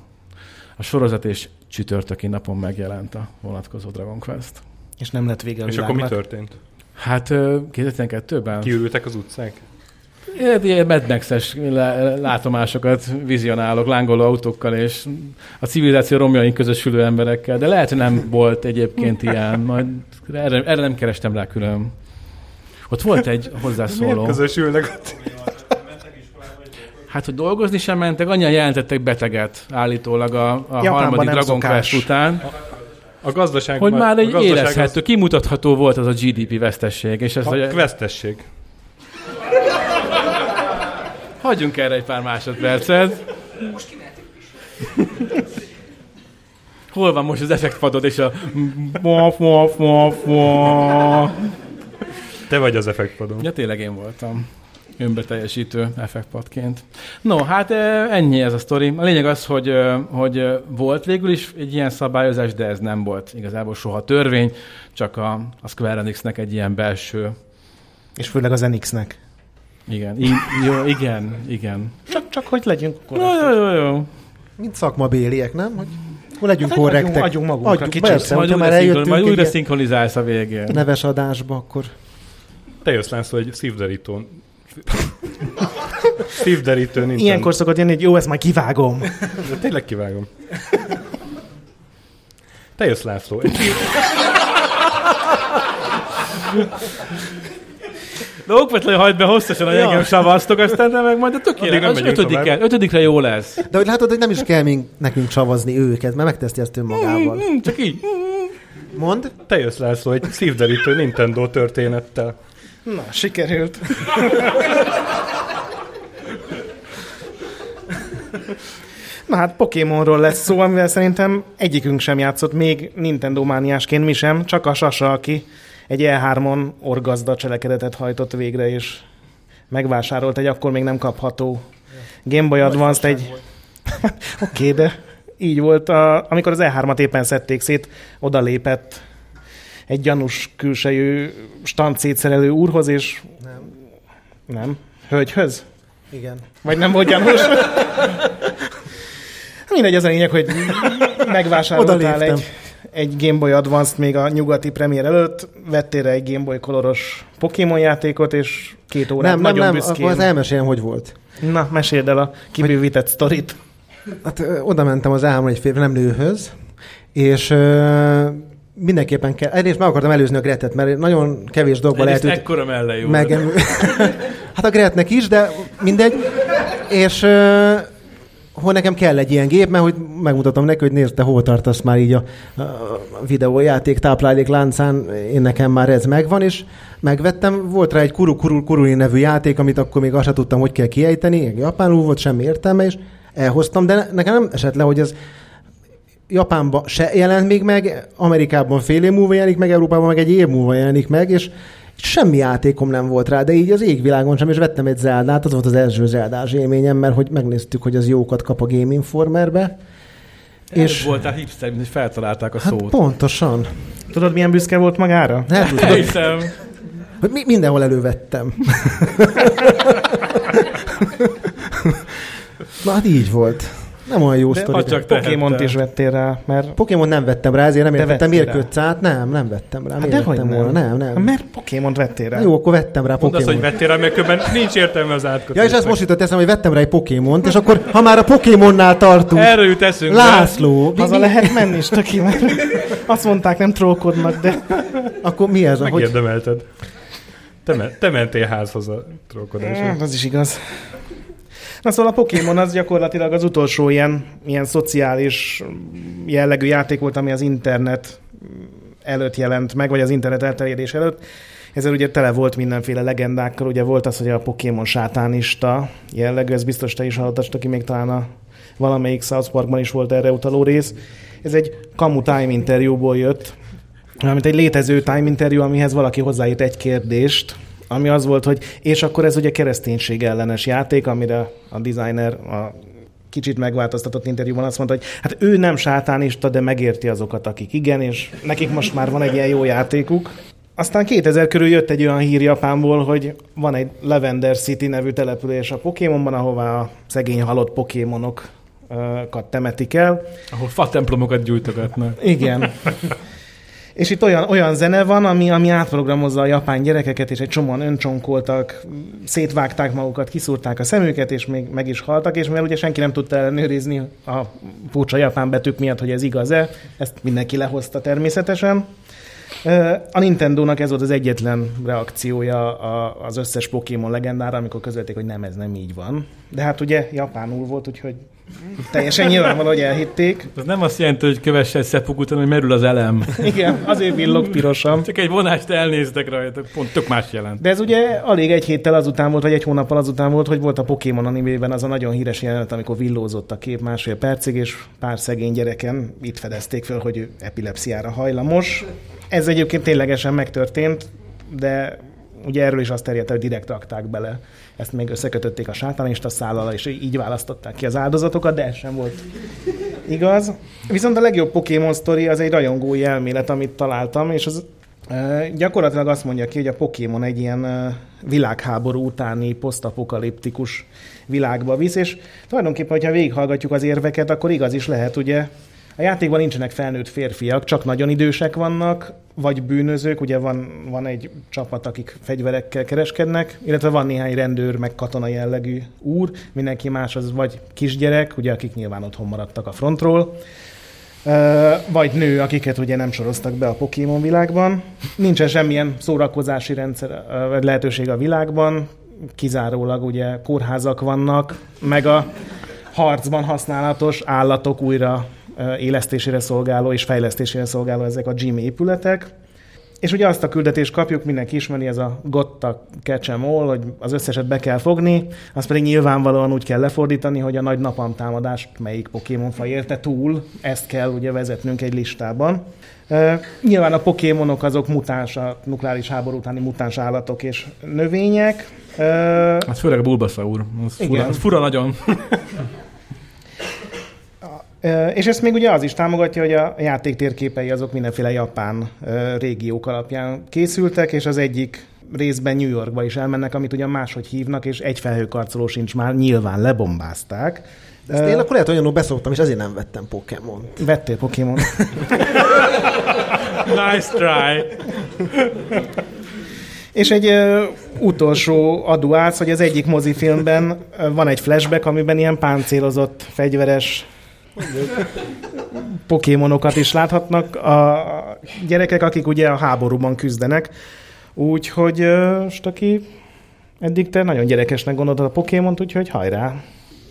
a sorozat, és csütörtöki napon megjelent a vonatkozó Dragon Quest. És nem lett vége a És akkor mi világnak. történt? Hát ö, 2012-ben? Kiürültek az utcák? Ilyen- Mad Max-es lá- látomásokat vizionálok lángoló autókkal és a civilizáció romjain közösülő emberekkel, de lehet, hogy nem volt egyébként ilyen, majd erre, erre nem kerestem rá külön. Ott volt egy hozzászóló. Miért közösülnek ott? Hát, hogy dolgozni sem mentek, annyian jelentettek beteget állítólag a, a Japánban harmadik Dragon. Quest után, A gazdaság... hogy már a egy érezhető, kimutatható volt az a GDP vesztesség, és ez, Az, a questesség. Hagyjunk erre egy pár másodpercet. Most kimehetünk is. Hol van most az effektpadod és a... Mof, mof, mof, mof. Te vagy az effektpadon. Ja, tényleg én voltam önbeteljesítő effektpadként. No, hát ennyi ez a sztori. A lényeg az, hogy, hogy volt végül is egy ilyen szabályozás, de ez nem volt igazából soha törvény, csak a, a Square Enixnek egy ilyen belső... És főleg az NX-nek. Igen, í- jó, igen, igen. Csak, csak hogy legyünk Jó, jó, jó, jó. Mint szakmabéliek, nem? Hogy legyünk Hát, korrektek. adjunk- adjunk magunkra Adjunk, kicsit. persze, Majd újra, már szinkron, majd újra szinkronizálsz a végén. neves adásba, akkor Te jössz László egy szívderítón. Szívderítő nincs. Ilyenkor szokott jönni, hogy jó, ezt majd kivágom. De tényleg kivágom. Te jössz László. Egy De okvetlenül hagyd be hosszasan, hogy Ja. engem savaztok, aztán de meg majd a tökéletes. Az ötödikkel, ötödikre jó lesz. De hogy látod, hogy nem is kell mink, nekünk csavazni őket, mert megteszti ezt önmagával. Mm, Csak így. Mond? Te jössz László egy szívderítő Nintendo történettel. Na, sikerült. Na hát Pokémonról lesz szó, amivel szerintem egyikünk sem játszott, még Nintendo mániásként mi sem, csak a Sasa, aki egy E3-on orgazda cselekedetet hajtott végre, és megvásárolt egy akkor még nem kapható Game Boy Advance-t egy... Oké, okay, de így volt, a, amikor az E3-at éppen szedték szét, oda lépett egy gyanús külsejű stancétszerelő úrhoz, és Nem. nem, hölgyhöz? Igen. Vagy nem volt gyanús? Mindegy, az a lényeg, hogy megvásároltál egy, egy Game Boy Advance-t még a nyugati premier előtt, vettél rá egy Game Boy koloros Pokémon játékot, és két órát Nem, nem, nagyon nem, büszkén. akkor az elmeséljem, hogy volt. Na, meséld el a kibővített sztorit. Hát ö, oda mentem az álmon egy férfi, nem nőhöz, és ö, mindenképpen kell, egyrészt meg akartam előzni a Gretet, mert nagyon kevés dolgban lehet Egyrészt ekkora melle jó. meg... hát a Gretnek is, de mindegy. És ö, hol nekem kell egy ilyen gép, mert hogy megmutatom neki, hogy nézd, te hol tartasz már így a, a videójáték táplálék láncán, én nekem már ez megvan, és megvettem. Volt rá egy Kuru Kuru Kuruni nevű játék, amit akkor még azt sem tudtam, hogy kell kiejteni, japánul volt, semmi értelme, és elhoztam, de nekem nem esett le, hogy ez Japánban se jelent még meg, Amerikában fél év múlva jelenik meg, Európában meg egy év múlva jelenik meg, és semmi játékom nem volt rá, de így az égvilágon sem, és vettem egy Zeldát, az volt az első Zeldás élményem, mert hogy megnéztük, hogy az jókat kap a Game Informerbe. És És voltál hipster, mint hogy feltalálták a hát szót. pontosan. Tudod, milyen büszke volt magára? Nem tudom, Elhiszem. hogy mi, mindenhol elővettem. Na hát így volt. Nem olyan jó sztori. csak Pokémont is vettél rá, mert... Pokémon nem vettem rá, ezért nem De értettem, vettél miért rá. kötsz át. Nem, nem vettem rá. Hát Miért vettem nem. volna? Nem, nem. Mert Pokémont vettél rá. Jó, akkor vettem rá Pokémon. hogy vettél rá, mert különben nincs értelme az átkötésnek. Ja, és ezt most jutott eszem, hogy vettem rá egy Pokémont, és akkor, ha már a Pokémonnál tartunk, Erről jut eszünkbe. László, mi, Haza mi, lehet menni, Stöki, mert azt mondták, nem trollkodnak, de akkor mi ez? Hogy, Megérdemelted. Te, me- te mentél házhoz a trollkodásra. Hát, az is igaz. Na szóval a Pokémon az gyakorlatilag az utolsó ilyen, ilyen szociális jellegű játék volt, ami az internet előtt jelent meg, vagy az internet elterjedés előtt. Ezzel ugye tele volt mindenféle legendákkal, ugye volt az, hogy a Pokémon sátánista jellegű, ez biztos te is hallottad, aki még talán a valamelyik South Parkban is volt erre utaló rész. Ez egy kamu time interjúból jött, mint egy létező time interjú, amihez valaki hozzáírt egy kérdést, ami az volt, hogy és akkor ez ugye kereszténység ellenes játék, amire a designer a kicsit megváltoztatott interjúban azt mondta, hogy hát ő nem sátánista, de megérti azokat, akik igen, és nekik most már van egy ilyen jó játékuk. Aztán 2000 körül jött egy olyan hír Japánból, hogy van egy Lavender City nevű település a Pokémonban, ahová a szegény halott pokémonokat temetik el, Ahol fa templomokat gyújtogatnak. igen. És itt olyan, olyan zene van, ami, ami átprogramozza a japán gyerekeket, és egy csomóan öncsonkoltak, szétvágták magukat, kiszúrták a szemüket, és még meg is haltak, és mivel ugye senki nem tudta ellenőrizni a furcsa japán betűk miatt, hogy ez igaz-e, ezt mindenki lehozta természetesen. A Nintendo-nak ez volt az egyetlen reakciója az összes Pokémon legendára, amikor közölték, hogy nem, ez nem így van. De hát ugye japánul volt, úgyhogy Teljesen nyilvánvaló, hogy elhitték. Ez nem azt jelenti, hogy kövesse egy szepuk után, hogy merül az elem. Igen, azért villog pirosan. Csak egy vonást elnéztek rajta, pont tök más jelent. De ez ugye alig egy héttel azután volt, vagy egy hónappal azután volt, hogy volt a Pokémon animében az a nagyon híres jelenet, amikor villózott a kép másfél percig, és pár szegény gyereken itt fedezték fel, hogy ő epilepsziára hajlamos. Ez egyébként ténylegesen megtörtént, de ugye erről is azt terjedt, hogy direkt rakták bele. Ezt még összekötötték a sátánista szállal, és így választották ki az áldozatokat, de ez sem volt igaz. Viszont a legjobb Pokémon sztori az egy rajongói elmélet, amit találtam, és az gyakorlatilag azt mondja ki, hogy a Pokémon egy ilyen világháború utáni posztapokaliptikus világba visz, és tulajdonképpen, hogyha végighallgatjuk az érveket, akkor igaz is lehet, ugye, a játékban nincsenek felnőtt férfiak, csak nagyon idősek vannak, vagy bűnözők, ugye van, van egy csapat, akik fegyverekkel kereskednek, illetve van néhány rendőr, meg katona jellegű úr, mindenki más az vagy kisgyerek, ugye, akik nyilván otthon maradtak a frontról, vagy nő, akiket ugye nem soroztak be a Pokémon világban. Nincsen semmilyen szórakozási rendszer, lehetőség a világban, kizárólag ugye kórházak vannak, meg a harcban használatos állatok újra élesztésére szolgáló és fejlesztésére szolgáló ezek a gym épületek. És ugye azt a küldetést kapjuk, mindenki ismeri, ez a gotta all, hogy az összeset be kell fogni, azt pedig nyilvánvalóan úgy kell lefordítani, hogy a nagy napamtámadást melyik Pokémon faj érte túl, ezt kell ugye vezetnünk egy listában. Nyilván a pokémonok azok mutáns, a nukleáris háború utáni mutáns állatok és növények. Uh, hát főleg a Bulbasaur, az fura, az fura nagyon. És ezt még ugye az is támogatja, hogy a játék térképei azok mindenféle japán régiók alapján készültek, és az egyik részben New Yorkba is elmennek, amit ugyan máshogy hívnak, és egy felhőkarcoló sincs már, nyilván lebombázták. De ezt én akkor lehet olyanul beszoktam, és ezért nem vettem Pokémon. Vettél Pokémon. nice try. És egy ö, utolsó aduác, hogy az egyik mozifilmben van egy flashback, amiben ilyen páncélozott, fegyveres Pokémonokat is láthatnak a gyerekek, akik ugye a háborúban küzdenek. Úgyhogy, Staki, eddig te nagyon gyerekesnek gondoltad a Pokémont, úgyhogy hajrá!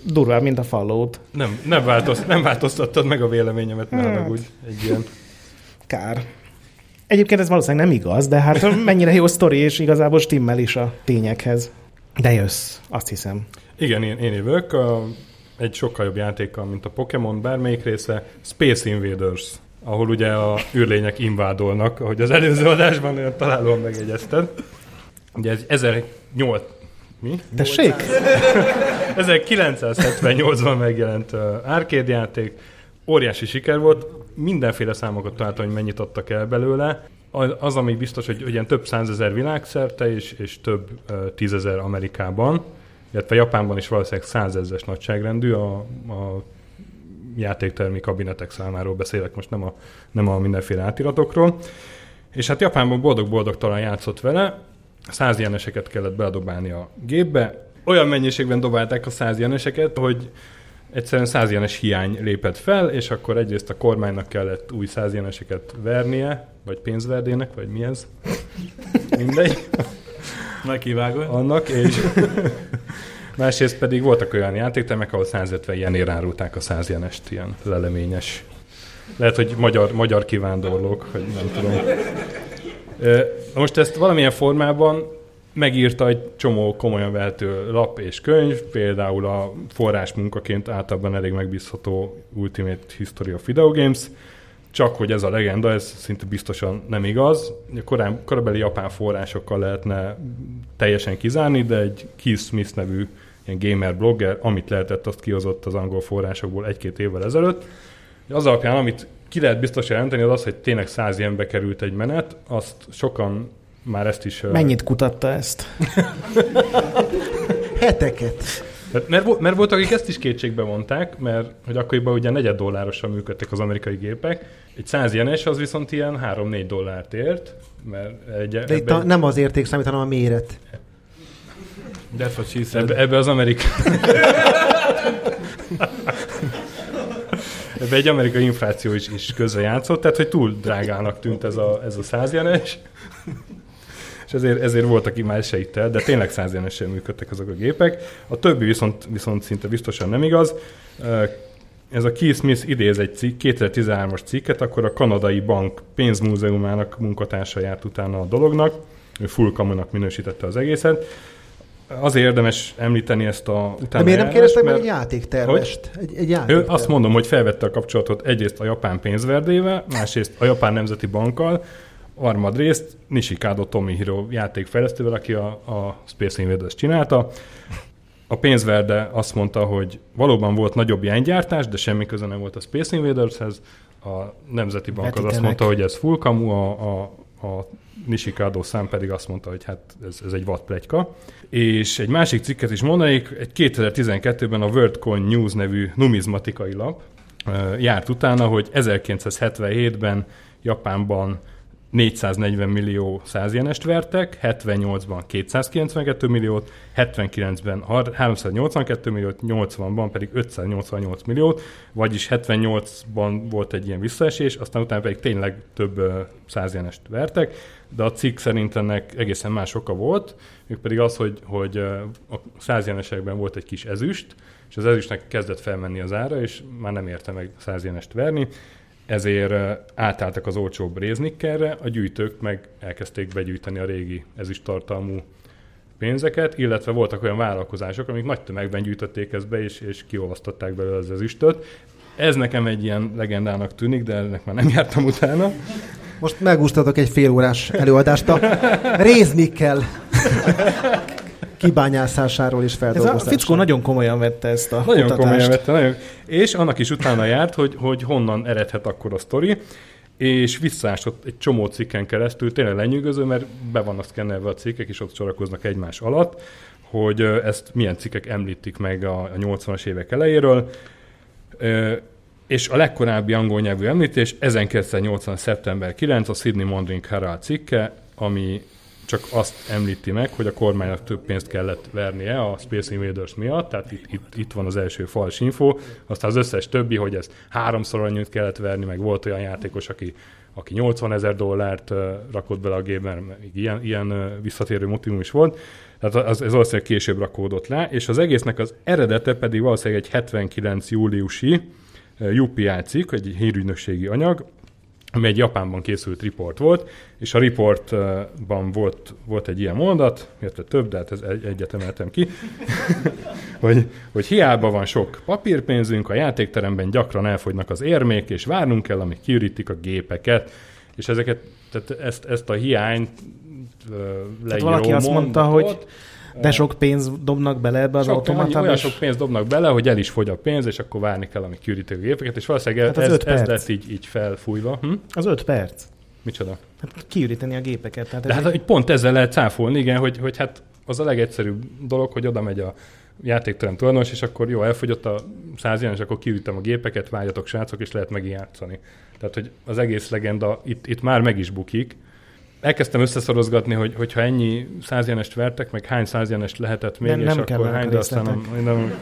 Durvább, mint a Fallout. Nem, nem, változt, nem változtattad meg a véleményemet már hát. úgy egy ilyen... Kár. Egyébként ez valószínűleg nem igaz, de hát mennyire jó sztori, és igazából stimmel is a tényekhez. De jössz, azt hiszem. Igen, én, én jövök. A egy sokkal jobb játékkal, mint a Pokémon bármelyik része, Space Invaders, ahol ugye a űrlények invádolnak, ahogy az előző adásban olyan találóan megegyezted. Ugye ez 1008 mi? Tessék? 1978-ban megjelent uh, arcade játék, óriási siker volt, mindenféle számokat találtam, hogy mennyit adtak el belőle. Az, ami biztos, hogy, hogy ilyen több százezer világszerte és, és több uh, tízezer Amerikában illetve Japánban is valószínűleg százezres nagyságrendű, a, a játéktermi kabinetek számáról beszélek, most nem a, nem a mindenféle átiratokról. És hát Japánban boldog-boldog talán játszott vele, száz ilyeneseket kellett beledobálni a gépbe, olyan mennyiségben dobálták a száz ilyeneseket, hogy egyszerűen száz ilyenes hiány lépett fel, és akkor egyrészt a kormánynak kellett új száz ilyeneseket vernie, vagy pénzverdének, vagy mi ez? Mindegy. Megkivágod. Annak, és másrészt pedig voltak olyan játéktermek, ahol 150 ilyenért árulták a 100 ilyenest, ilyen leleményes. Lehet, hogy magyar, magyar kivándorlók, hogy nem tudom. Most ezt valamilyen formában megírta egy csomó komolyan vehető lap és könyv, például a forrás munkaként általában elég megbízható Ultimate History of Video Games, csak hogy ez a legenda, ez szinte biztosan nem igaz. Korán, korabeli japán forrásokkal lehetne teljesen kizárni, de egy Keith Smith nevű ilyen gamer blogger, amit lehetett, azt kihozott az angol forrásokból egy-két évvel ezelőtt. Az alapján, amit ki lehet biztos jelenteni, az az, hogy tényleg száz ilyenbe került egy menet, azt sokan már ezt is... Mennyit kutatta ezt? Heteket. Mert, mert voltak, akik ezt is kétségbe vonták, mert hogy akkoriban ugye negyed dollárosan működtek az amerikai gépek. Egy 100 ilyenes az viszont ilyen 3-4 dollárt ért. Mert egy, De itt a, nem az érték számít, hanem a méret. That's what she said. Ebbe, ebbe az amerikai... ebbe egy amerikai infláció is, is közrejátszott, tehát hogy túl drágának tűnt ez a, ez a 100 ilyenes. És ezért, ezért voltak már se itt el, de tényleg 100 működtek azok a gépek. A többi viszont, viszont szinte biztosan nem igaz. Ez a Keith Smith idéz egy cikk, 2013-as cikket, akkor a kanadai bank pénzmúzeumának munkatársa járt utána a dolognak, ő full kamunak minősítette az egészet, azért érdemes említeni ezt a utána De miért nem kérdeztek meg egy játéktervest? Egy, egy játékterv. Ő azt mondom, hogy felvette a kapcsolatot egyrészt a japán pénzverdével, másrészt a japán nemzeti bankkal, harmadrészt Nishikado Tomihiro játékfejlesztővel, aki a, a Space Invaders csinálta. A pénzverde azt mondta, hogy valóban volt nagyobb ilyengyártás, de semmi köze nem volt a Space Invadershez. A Nemzeti Bank az azt mondta, hogy ez full kamu, a, a, a Nishikado szám pedig azt mondta, hogy hát ez, ez egy vadplegyka. És egy másik cikket is mondanék, egy 2012-ben a WorldCoin News nevű numizmatikai lap járt utána, hogy 1977-ben Japánban 440 millió százjenest vertek, 78-ban 292 milliót, 79-ben 382 milliót, 80-ban pedig 588 milliót, vagyis 78-ban volt egy ilyen visszaesés, aztán utána pedig tényleg több százjenest vertek, de a cikk szerint ennek egészen más oka volt, még pedig az, hogy, hogy a százjenesekben volt egy kis ezüst, és az ezüstnek kezdett felmenni az ára, és már nem érte meg százjenest verni, ezért átálltak az olcsóbb réznikkerre, a gyűjtők meg elkezdték begyűjteni a régi ezüsttartalmú pénzeket, illetve voltak olyan vállalkozások, amik nagy tömegben gyűjtötték ezt be, és, és kiolvasztották belőle az ezüstöt. Ez nekem egy ilyen legendának tűnik, de ennek már nem jártam utána. Most megúsztatok egy fél órás előadást a réznikkel kibányászásáról és feldolgozásáról. Ez a fickó nagyon komolyan vette ezt a Nagyon kutatást. komolyan vette, nagyon. És annak is utána járt, hogy, hogy honnan eredhet akkor a sztori, és visszaásott egy csomó cikken keresztül, tényleg lenyűgöző, mert be vannak szkennelve a cikkek, és ott sorakoznak egymás alatt, hogy ezt milyen cikkek említik meg a 80-as évek elejéről. És a legkorábbi angol nyelvű említés 1980. szeptember 9 a Sydney Morning Herald cikke, ami csak azt említi meg, hogy a kormánynak több pénzt kellett vernie a Space Invaders miatt, tehát itt, itt, itt van az első fals info, aztán az összes többi, hogy ez háromszor annyit kellett verni, meg volt olyan játékos, aki, aki 80 ezer dollárt rakott bele a gépben, ilyen, ilyen visszatérő motivum is volt, tehát az, ez valószínűleg később rakódott le, és az egésznek az eredete pedig valószínűleg egy 79 júliusi UPI cikk, egy hírügynökségi anyag, ami egy Japánban készült riport volt, és a riportban volt, volt egy ilyen mondat, illetve több, de hát ez egy, egyet emeltem ki, hogy, hogy hiába van sok papírpénzünk, a játékteremben gyakran elfogynak az érmék, és várnunk kell, amíg kiürítik a gépeket, és ezeket, tehát ezt, ezt a hiányt uh, tehát valaki azt mondta, hogy de sok pénz dobnak bele ebbe az sok, automatába? Olyan sok pénz dobnak bele, hogy el is fogy a pénz, és akkor várni kell, amíg kiürítik a gépeket, és valószínűleg hát ez, ez lett így, így felfújva. Hm? Az öt perc. Micsoda? Hát kiüríteni a gépeket. Tehát De hát egy... pont ezzel lehet cáfolni, igen, hogy, hogy hát az a legegyszerűbb dolog, hogy oda megy a játékterem tulajdonos, és akkor jó, elfogyott a száz és akkor kiürítem a gépeket, vágyatok srácok, és lehet megint játszani. Tehát, hogy az egész legenda itt, itt már meg is bukik, elkezdtem összeszorozgatni, hogy, hogyha ennyi százjenest vertek, meg hány százjenest lehetett még, nem, és nem akkor hány, de aztán nem, nem,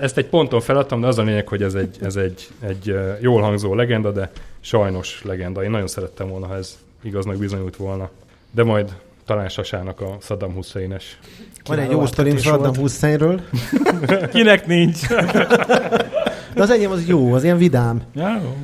ezt egy ponton feladtam, de az a lényeg, hogy ez egy, ez egy, egy jól hangzó legenda, de sajnos legenda. Én nagyon szerettem volna, ha ez igaznak bizonyult volna. De majd talán Sasának a Saddam Hussein-es. Van egy jó sztorim Saddam Husseinről. Kinek nincs? De az enyém az jó, az ilyen vidám. Ja, jó.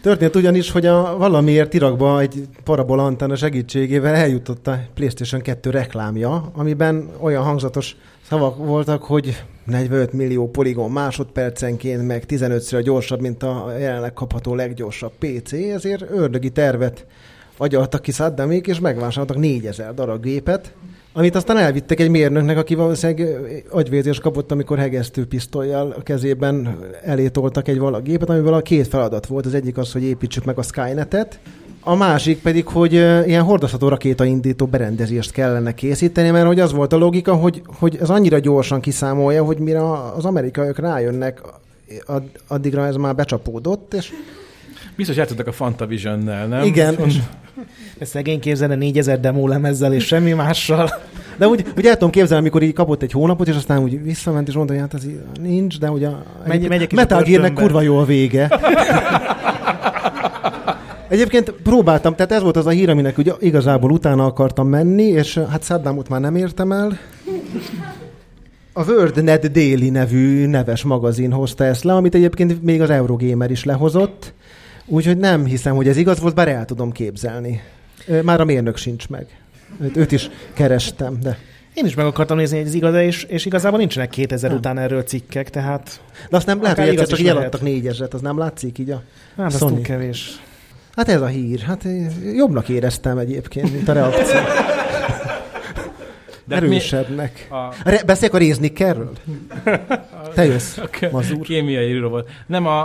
Történt ugyanis, hogy a valamiért Irakba egy parabola antenna segítségével eljutott a PlayStation 2 reklámja, amiben olyan hangzatos szavak voltak, hogy 45 millió poligon másodpercenként, meg 15-ször gyorsabb, mint a jelenleg kapható leggyorsabb PC, ezért ördögi tervet agyaltak ki Saddamék, és megvásároltak 4000 darab gépet, amit aztán elvittek egy mérnöknek, aki valószínűleg agyvérzés kapott, amikor hegesztő pisztolyjal a kezében elétoltak egy valaki gépet, amivel a két feladat volt. Az egyik az, hogy építsük meg a Skynetet, a másik pedig, hogy ilyen hordozható rakétaindító berendezést kellene készíteni, mert hogy az volt a logika, hogy, hogy ez annyira gyorsan kiszámolja, hogy mire az amerikaiak rájönnek, addigra ez már becsapódott, és Biztos játszottak a Fantavision-nel, nem? Igen. És de szegény képzelne 4000 demo lemezzel és semmi mással. De úgy, úgy el tudom képzelni, amikor így kapott egy hónapot, és aztán úgy visszament, és mondta, hogy hát ez nincs, de ugye Megy, megyek Metal Gearnek kurva jó a vége. Egyébként próbáltam, tehát ez volt az a hír, aminek ugye igazából utána akartam menni, és hát Saddamot már nem értem el. A WorldNet Daily nevű neves magazin hozta ezt le, amit egyébként még az Eurogamer is lehozott. Úgyhogy nem hiszem, hogy ez igaz volt, bár el tudom képzelni. Már a mérnök sincs meg. Őt, őt is kerestem, de... Én is meg akartam nézni, hogy ez igaz és, és igazából nincsenek 2000 nem. után erről cikkek, tehát... De azt nem lehet, hogy egyszer csak így eladtak négyezret, az nem látszik így a Nem, az túl kevés. Hát ez a hír. Hát jobbnak éreztem egyébként, mint a reakció. De Erősebbnek. A... Re- beszéljek a Réznikerről? Te jössz, okay. mazur. Kémiai robot. Nem, a,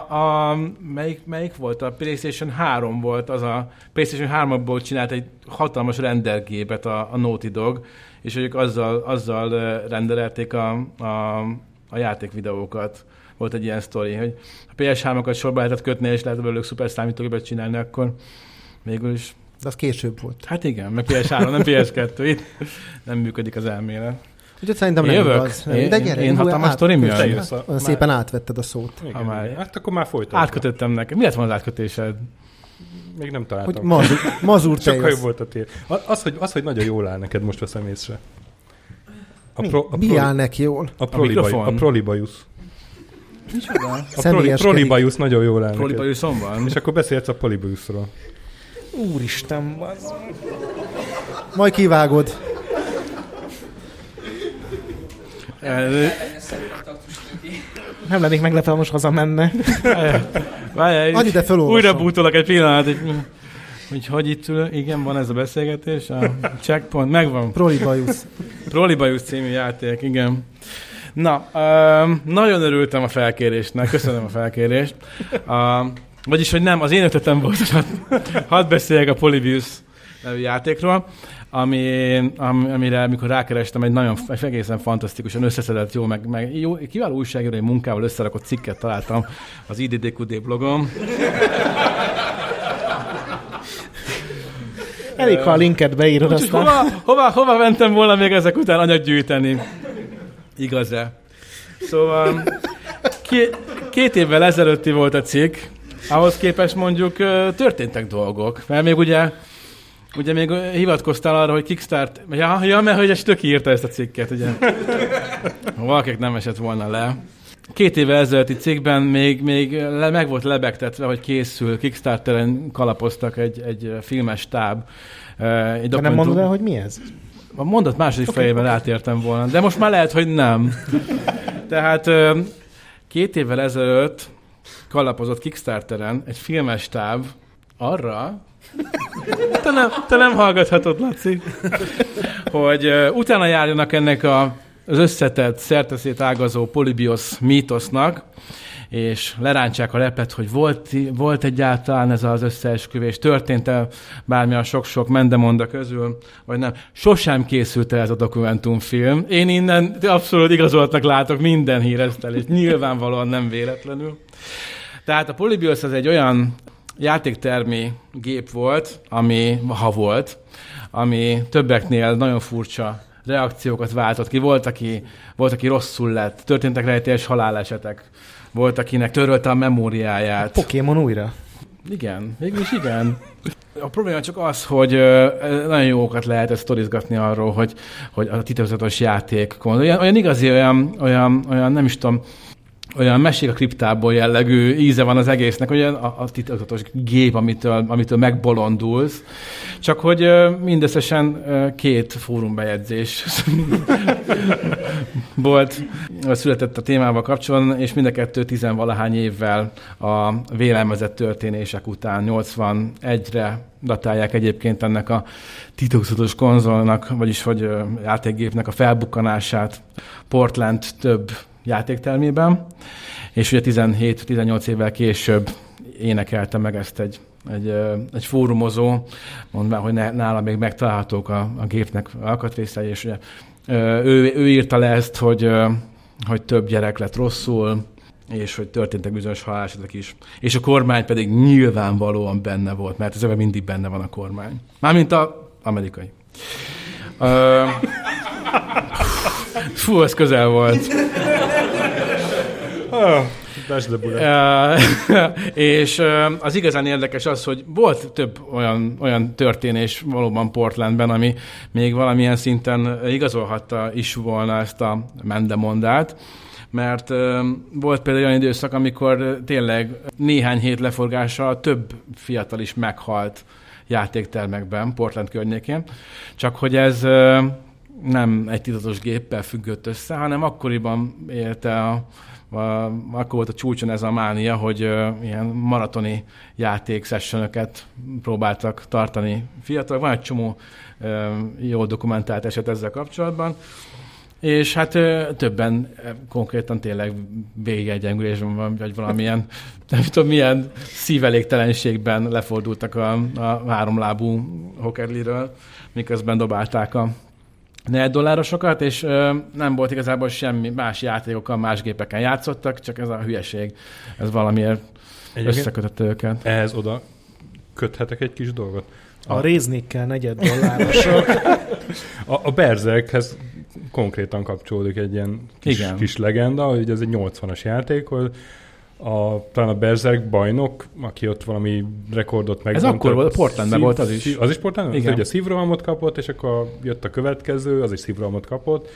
a, melyik, melyik volt? A PlayStation 3 volt, az a PlayStation 3-ból csinált egy hatalmas rendergépet a, a Naughty Dog, és ők azzal, azzal rendelték a, a, a játékvideókat. Volt egy ilyen sztori, hogy ha PS3-okat sorba lehetett kötni, és lehet belőlük szuper számítógépet csinálni, akkor végül is de az később volt. Hát igen, meg PS3, nem PS2, itt nem működik az elmélet. Úgyhogy szerintem nem Jövök. igaz. Én, De gyere, én hatalmas sztori mi Szépen átvetted a szót. Igen, már. Hát akkor már folytatjuk. Átkötöttem neki. Mi lett volna az átkötésed? Még nem találtam. Hogy mazur, mazur Sokkal jobb volt a tér. Az hogy, az, hogy nagyon jól áll neked, most veszem észre. A pro, a Mi áll neki jól? A, prolibaj, a prolibajusz. Micsoda? A proli, prolibajusz nagyon jól áll Prolibajuszom van. És akkor beszélsz a polibajuszról. Úristen, az... Majd kivágod. Nem lennék meglepve, most hazamenne. Várjál, Annyi de Újra bútolok egy pillanat, hogy, hogy hogy itt ül, igen, van ez a beszélgetés, a checkpoint, megvan. Prolibajusz. Prolibajusz című játék, igen. Na, um, nagyon örültem a felkérésnek, köszönöm a felkérést. Um, vagyis, hogy nem, az én ötletem volt, hadd beszéljek a Polybius nevű játékról, ami, am, amire, amikor rákerestem, egy nagyon egy egészen fantasztikusan összeszedett, jó, meg, meg jó, kiváló újságírói munkával összerakott cikket találtam az IDDQD blogom. Elég, ha a linket beírod Úgy, aztán. Hova, hova, hova mentem volna még ezek után anyag gyűjteni? Igaz-e? Szóval két, két évvel ezelőtti volt a cikk, ahhoz képest mondjuk történtek dolgok, mert még ugye Ugye még hivatkoztál arra, hogy Kickstart... Ja, ja mert hogy egy töki írta ezt a cikket, ugye. Valakik nem esett volna le. Két éve ezelőtti cikkben még, még le, meg volt lebegtetve, hogy készül, Kickstarteren kalapoztak egy, egy filmes táb. Egy de nem mondod el, hogy mi ez? A mondat második okay, fejében okay. átértem volna, de most már lehet, hogy nem. Tehát két évvel ezelőtt kalapozott Kickstarteren egy filmes táv arra, te nem, te nem hallgathatod, Laci, hogy uh, utána járjanak ennek a, az összetett, szerteszét ágazó polibiosz mítosznak, és lerántsák a lepet, hogy volt, volt egyáltalán ez az összeesküvés, történt-e bármilyen sok-sok mendemonda közül, vagy nem. Sosem készült el ez a dokumentumfilm. Én innen abszolút igazoltnak látok minden híresztelést, nyilvánvalóan nem véletlenül. Tehát a Polybios az egy olyan játéktermi gép volt, ami, ha volt, ami többeknél nagyon furcsa reakciókat váltott ki. Volt, aki, volt, aki rosszul lett, történtek rejtélyes halálesetek. Volt, akinek törölte a memóriáját. Pokémon újra? Igen, mégis igen. A probléma csak az, hogy nagyon jókat lehet ezt sztorizgatni arról, hogy, hogy a titokzatos játék, olyan, olyan igazi, olyan, olyan, olyan, nem is tudom, olyan mesék a kriptából jellegű íze van az egésznek, olyan a, a titokzatos gép, amitől, amitől megbolondulsz. Csak hogy mindösszesen két fórumbejegyzés volt, született a témával kapcsolatban, és mind a kettő tizenvalahány évvel a vélelmezett történések után 81-re datálják egyébként ennek a titokzatos konzolnak, vagyis hogy játékgépnek a felbukkanását Portland több játéktermében, és ugye 17-18 évvel később énekelte meg ezt egy, egy, egy fórumozó, mondván, hogy nála még megtalálhatók a, a gépnek alkatrészei, és ugye ő, ő írta le ezt, hogy, hogy több gyerek lett rosszul, és hogy történtek bizonyos halálesetek is. És a kormány pedig nyilvánvalóan benne volt, mert ez mindig benne van a kormány. Mármint a amerikai. Uh, fú, ez közel volt. és az igazán érdekes az, hogy volt több olyan, olyan történés valóban Portlandben, ami még valamilyen szinten igazolhatta is volna ezt a mendemondát mert volt például olyan időszak, amikor tényleg néhány hét leforgással több fiatal is meghalt játéktermekben, Portland környékén, csak hogy ez nem egy titatos géppel függött össze, hanem akkoriban élte a, akkor volt a csúcson ez a mánia, hogy ilyen maratoni játékszessionöket próbáltak tartani fiatalok. Van egy csomó jó dokumentált eset ezzel kapcsolatban. És hát többen konkrétan tényleg végegyengülésben van, vagy valamilyen, nem tudom, milyen szívelégtelenségben lefordultak a, a háromlábú hokerliről, miközben dobálták a ne dollárosokat, és ö, nem volt igazából semmi más játékokkal, más gépeken játszottak, csak ez a hülyeség, ez valamiért Egyébként összekötötte őket. Ehhez oda köthetek egy kis dolgot. A, a réznikkel negyed dollárosok. a, a Berzerkhez konkrétan kapcsolódik egy ilyen kis, Igen. kis legenda, hogy ez egy 80-as játék, hogy a, talán a Berserk bajnok, aki ott valami rekordot meg. Ez akkor volt, Portlandben volt az is. Az is Portlandben? Igen. Ugye szívrohamot kapott, és akkor jött a következő, az is szívrohamot kapott.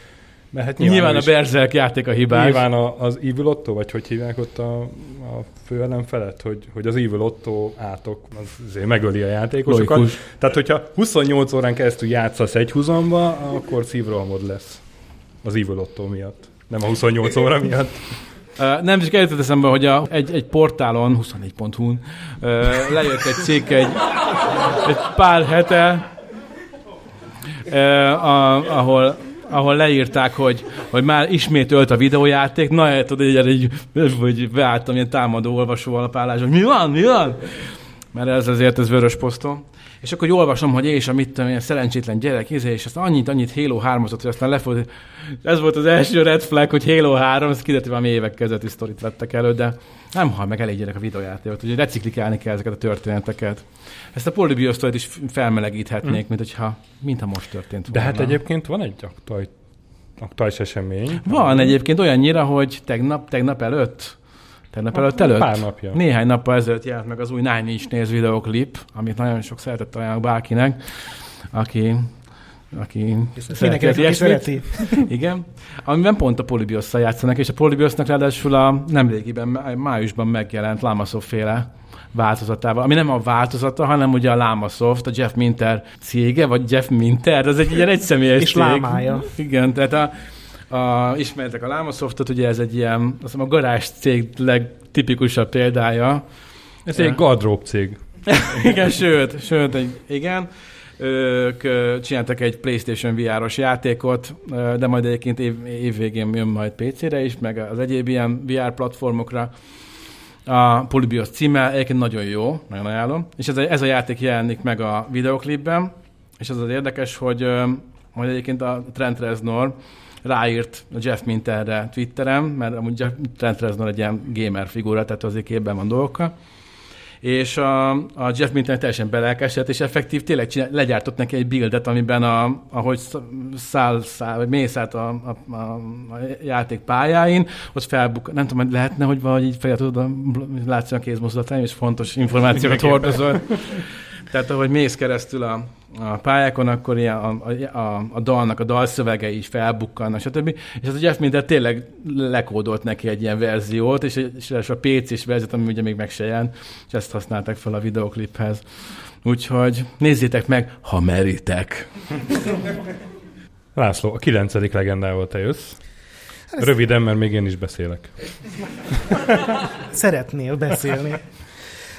Mert hát nyilván, nyilván a Berserk játék a hibás. Nyilván a, az Evil Otto, vagy hogy hívják ott a, a fő felett, hogy, hogy az Evil Otto átok az azért megöli a játékosokat. Logikus. Tehát, hogyha 28 órán keresztül játszasz egy húzamba, akkor szívrohamod lesz az Evil Otto miatt. Nem a 28 óra miatt. Nem, csak eljutott eszembe, hogy a, egy, egy portálon, 24.hu-n uh, lejött egy cikk egy, egy pár hete, a, ahol ahol leírták, hogy, hogy már ismét ölt a videójáték, na, hát tudod, egy, egy, hogy beálltam ilyen támadó olvasó alapállás, hogy mi van, mi van? Mert ez azért ez vörös posztom. És akkor olvasom, hogy és a mit tudom, ilyen szerencsétlen gyerek, izé, és aztán annyit, annyit Halo 3 hogy aztán lefordult. Ez volt az első red flag, hogy Halo 3, ez kiderült, hogy évek kezdeti sztorit vettek elő, de nem hal meg elég gyerek a videójátékot, úgyhogy reciklikálni kell ezeket a történeteket. Ezt a polybiosztorit is felmelegíthetnék, mm. mint hogyha mintha most történt volna. De hát egyébként van egy aktuális, aktuális esemény. Van egyébként olyannyira, hogy tegnap, tegnap előtt Tegnap előtt előtt? Pár napja. Néhány nappal ezelőtt jelent meg az új Nine Inch Nails videoklip, amit nagyon sok szeretett ajánlok bárkinek, aki aki szereti, szereti. Igen. Amiben pont a Polybiosszal játszanak, és a Polybiosznak ráadásul a nemrégiben, májusban megjelent féle változatával, ami nem a változata, hanem ugye a Lamasoft, a Jeff Minter cége, vagy Jeff Minter, az egy ilyen egyszemélyes És cég. lámája. Igen, tehát a, a, ismertek a Lamasoftot, ugye ez egy ilyen, azt hiszem a garázs cég legtipikusabb példája. Ez egy gardrób cég. igen, sőt, sőt, egy, igen. Ők csináltak egy PlayStation VR-os játékot, de majd egyébként év, év végén jön majd PC-re is, meg az egyéb ilyen VR platformokra. A Polybios címmel egyébként nagyon jó, nagyon ajánlom. És ez a, ez a játék jelenik meg a videoklipben, és az az érdekes, hogy majd egyébként a Trent Reznor ráírt a Jeff Minterre Twitteren, mert amúgy Trent Reznor egy ilyen gamer figura, tehát azért képben van dolgokkal. És a, a Jeff Minter teljesen belelkesedett, és effektív tényleg csinál, legyártott neki egy buildet, amiben a, ahogy száll, száll vagy mész át a, a, a, a játék pályáin, ott felbuk, nem tudom, lehetne, hogy valahogy így fel tudod, látsz a kézmozdulatány, és fontos információkat hordozol. Tehát ahogy mész keresztül a, a pályákon, akkor ilyen a, a, a dalnak a dalszövegei is felbukkannak, stb. És az a Jeff Minter tényleg lekódolt neki egy ilyen verziót, és, és a PC-s verziót, ami ugye még meg se jön, és ezt használták fel a videokliphez. Úgyhogy nézzétek meg, ha meritek. László, a kilencedik legendával te jössz. Röviden, mert még én is beszélek. Szeretnél beszélni.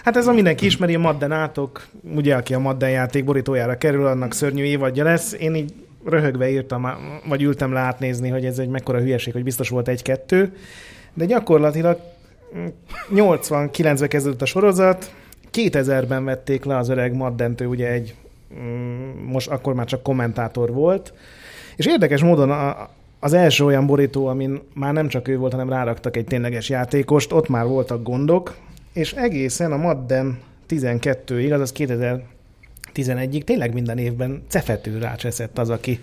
Hát ez a mindenki ismeri, a Madden átok, ugye aki a Madden játék borítójára kerül, annak szörnyű évadja lesz. Én így röhögve írtam, vagy ültem le átnézni, hogy ez egy mekkora hülyeség, hogy biztos volt egy-kettő. De gyakorlatilag 89-ben mm, kezdődött a sorozat, 2000-ben vették le az öreg Maddentő, ugye egy, mm, most akkor már csak kommentátor volt, és érdekes módon a, az első olyan borító, amin már nem csak ő volt, hanem ráraktak egy tényleges játékost, ott már voltak gondok, és egészen a Madden 12-ig, azaz 2011-ig tényleg minden évben cefető rácseszett az, aki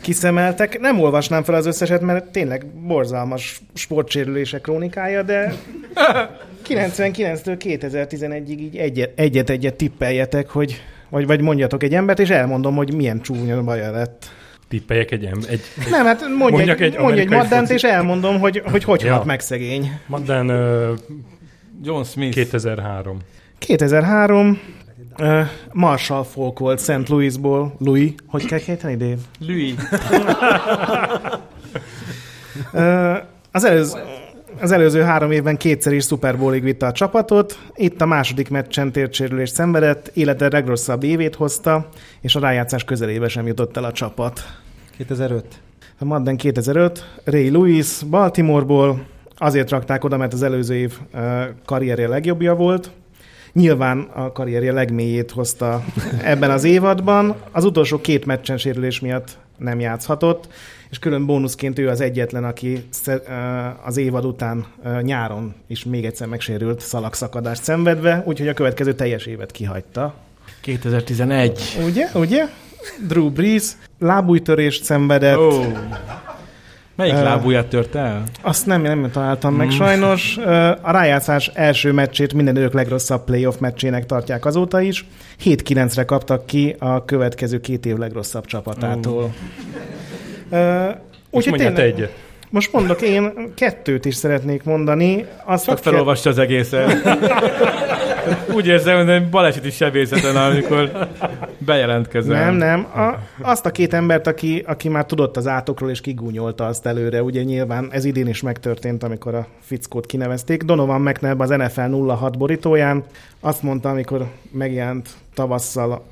kiszemeltek. Nem olvasnám fel az összeset, mert tényleg borzalmas sportsérülések krónikája, de 99-től 2011-ig így egyet-egyet tippeljetek, hogy vagy, vagy mondjatok egy embert, és elmondom, hogy milyen csúnya baja lett. Tippeljek egy ember. Egy, nem, hát mondj egy, egy, mondj egy Maddent, és elmondom, hogy hogy, hogy ja. halt meg szegény. Madden John Smith. 2003. 2003. Uh, Marshall Falk volt St. Louisból. Louis. Hogy kell kéteni, Dave? Louis. uh, az előző, az előző három évben kétszer is Super Bowlig vitte a csapatot, itt a második meccsen tércsérülést szenvedett, élete legrosszabb évét hozta, és a rájátszás közelébe sem jutott el a csapat. 2005. A Madden 2005, Ray Lewis Baltimoreból, azért rakták oda, mert az előző év karrierje legjobbja volt, Nyilván a karrierje legmélyét hozta ebben az évadban. Az utolsó két meccsen sérülés miatt nem játszhatott, és külön bónuszként ő az egyetlen, aki az évad után nyáron is még egyszer megsérült szalagszakadást szenvedve, úgyhogy a következő teljes évet kihagyta. 2011. Ugye? Ugye? Drew Brees lábújtörést szenvedett. Oh. Melyik uh, lábúját tört el? Azt nem, nem találtam meg mm. sajnos. Uh, a rájátszás első meccsét minden idők legrosszabb playoff meccsének tartják azóta is. 7-9-re kaptak ki a következő két év legrosszabb csapatától. Uh, Úgyhogy tényleg, egyet. Most mondok, én kettőt is szeretnék mondani. Azt Csak felolvasta az egészet. Úgy érzem, hogy baleseti sebészeten, amikor bejelentkezel. Nem, nem. A, azt a két embert, aki, aki már tudott az átokról, és kigúnyolta azt előre. Ugye nyilván ez idén is megtörtént, amikor a fickót kinevezték. Donovan McNabb az NFL 06 borítóján azt mondta, amikor megjelent tavasszal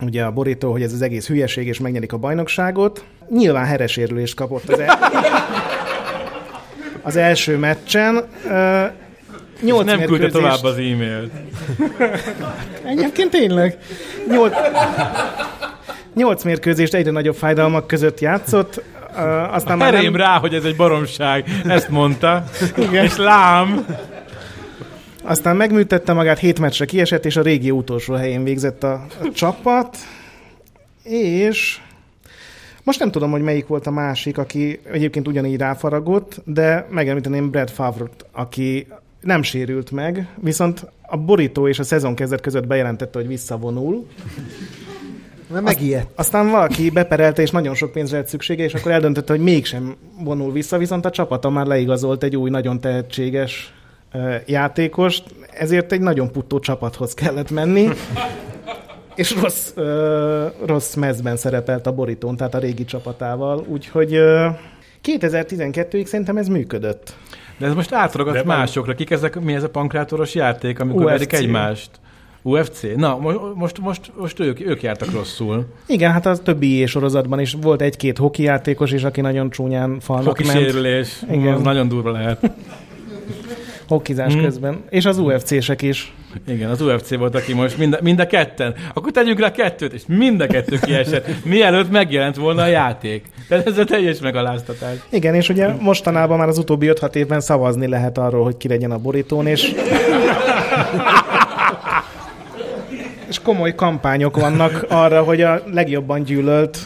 ugye a borító, hogy ez az egész hülyeség, és megnyerik a bajnokságot. Nyilván heresérülést kapott az, el... az első meccsen. Nyolc nem küldte tovább az e-mailt. Egyébként tényleg. Nyolc... Nyolc mérkőzést egyre nagyobb fájdalmak között játszott. Uh, aztán már nem... rá, hogy ez egy baromság. Ezt mondta. Igen. És lám. Aztán megműtette magát, hét meccsre kiesett, és a régi utolsó helyén végzett a, a csapat. És most nem tudom, hogy melyik volt a másik, aki egyébként ugyanígy ráfaragott, de megemlíteném Brad favre aki nem sérült meg, viszont a borító és a szezon kezdet között bejelentette, hogy visszavonul. Mert megijedt. Aztán valaki beperelte, és nagyon sok pénzre lett szüksége, és akkor eldöntötte, hogy mégsem vonul vissza, viszont a csapata már leigazolt egy új, nagyon tehetséges játékost, ezért egy nagyon puttó csapathoz kellett menni, és rossz, rossz mezben szerepelt a borítón, tehát a régi csapatával, úgyhogy 2012-ig szerintem ez működött. De ez most átragadt másokra. Kik ezek, mi ez a pankrátoros játék, amikor UFC. verik egymást? UFC? Na, most, most, most ők, ők jártak rosszul. Igen, hát az többi sorozatban is volt egy-két hoki játékos is, aki nagyon csúnyán falnak hoki ment. sérülés, Igen. az nagyon durva lehet. hokizás hmm. közben. És az UFC-sek is. Igen, az UFC volt, aki most mind, mind a ketten. Akkor tegyünk le kettőt, és mind a kettő kiesett, mielőtt megjelent volna a játék. Tehát ez a teljes megaláztatás. Igen, és ugye mostanában már az utóbbi 5-6 évben szavazni lehet arról, hogy ki legyen a borítón, és... és komoly kampányok vannak arra, hogy a legjobban gyűlölt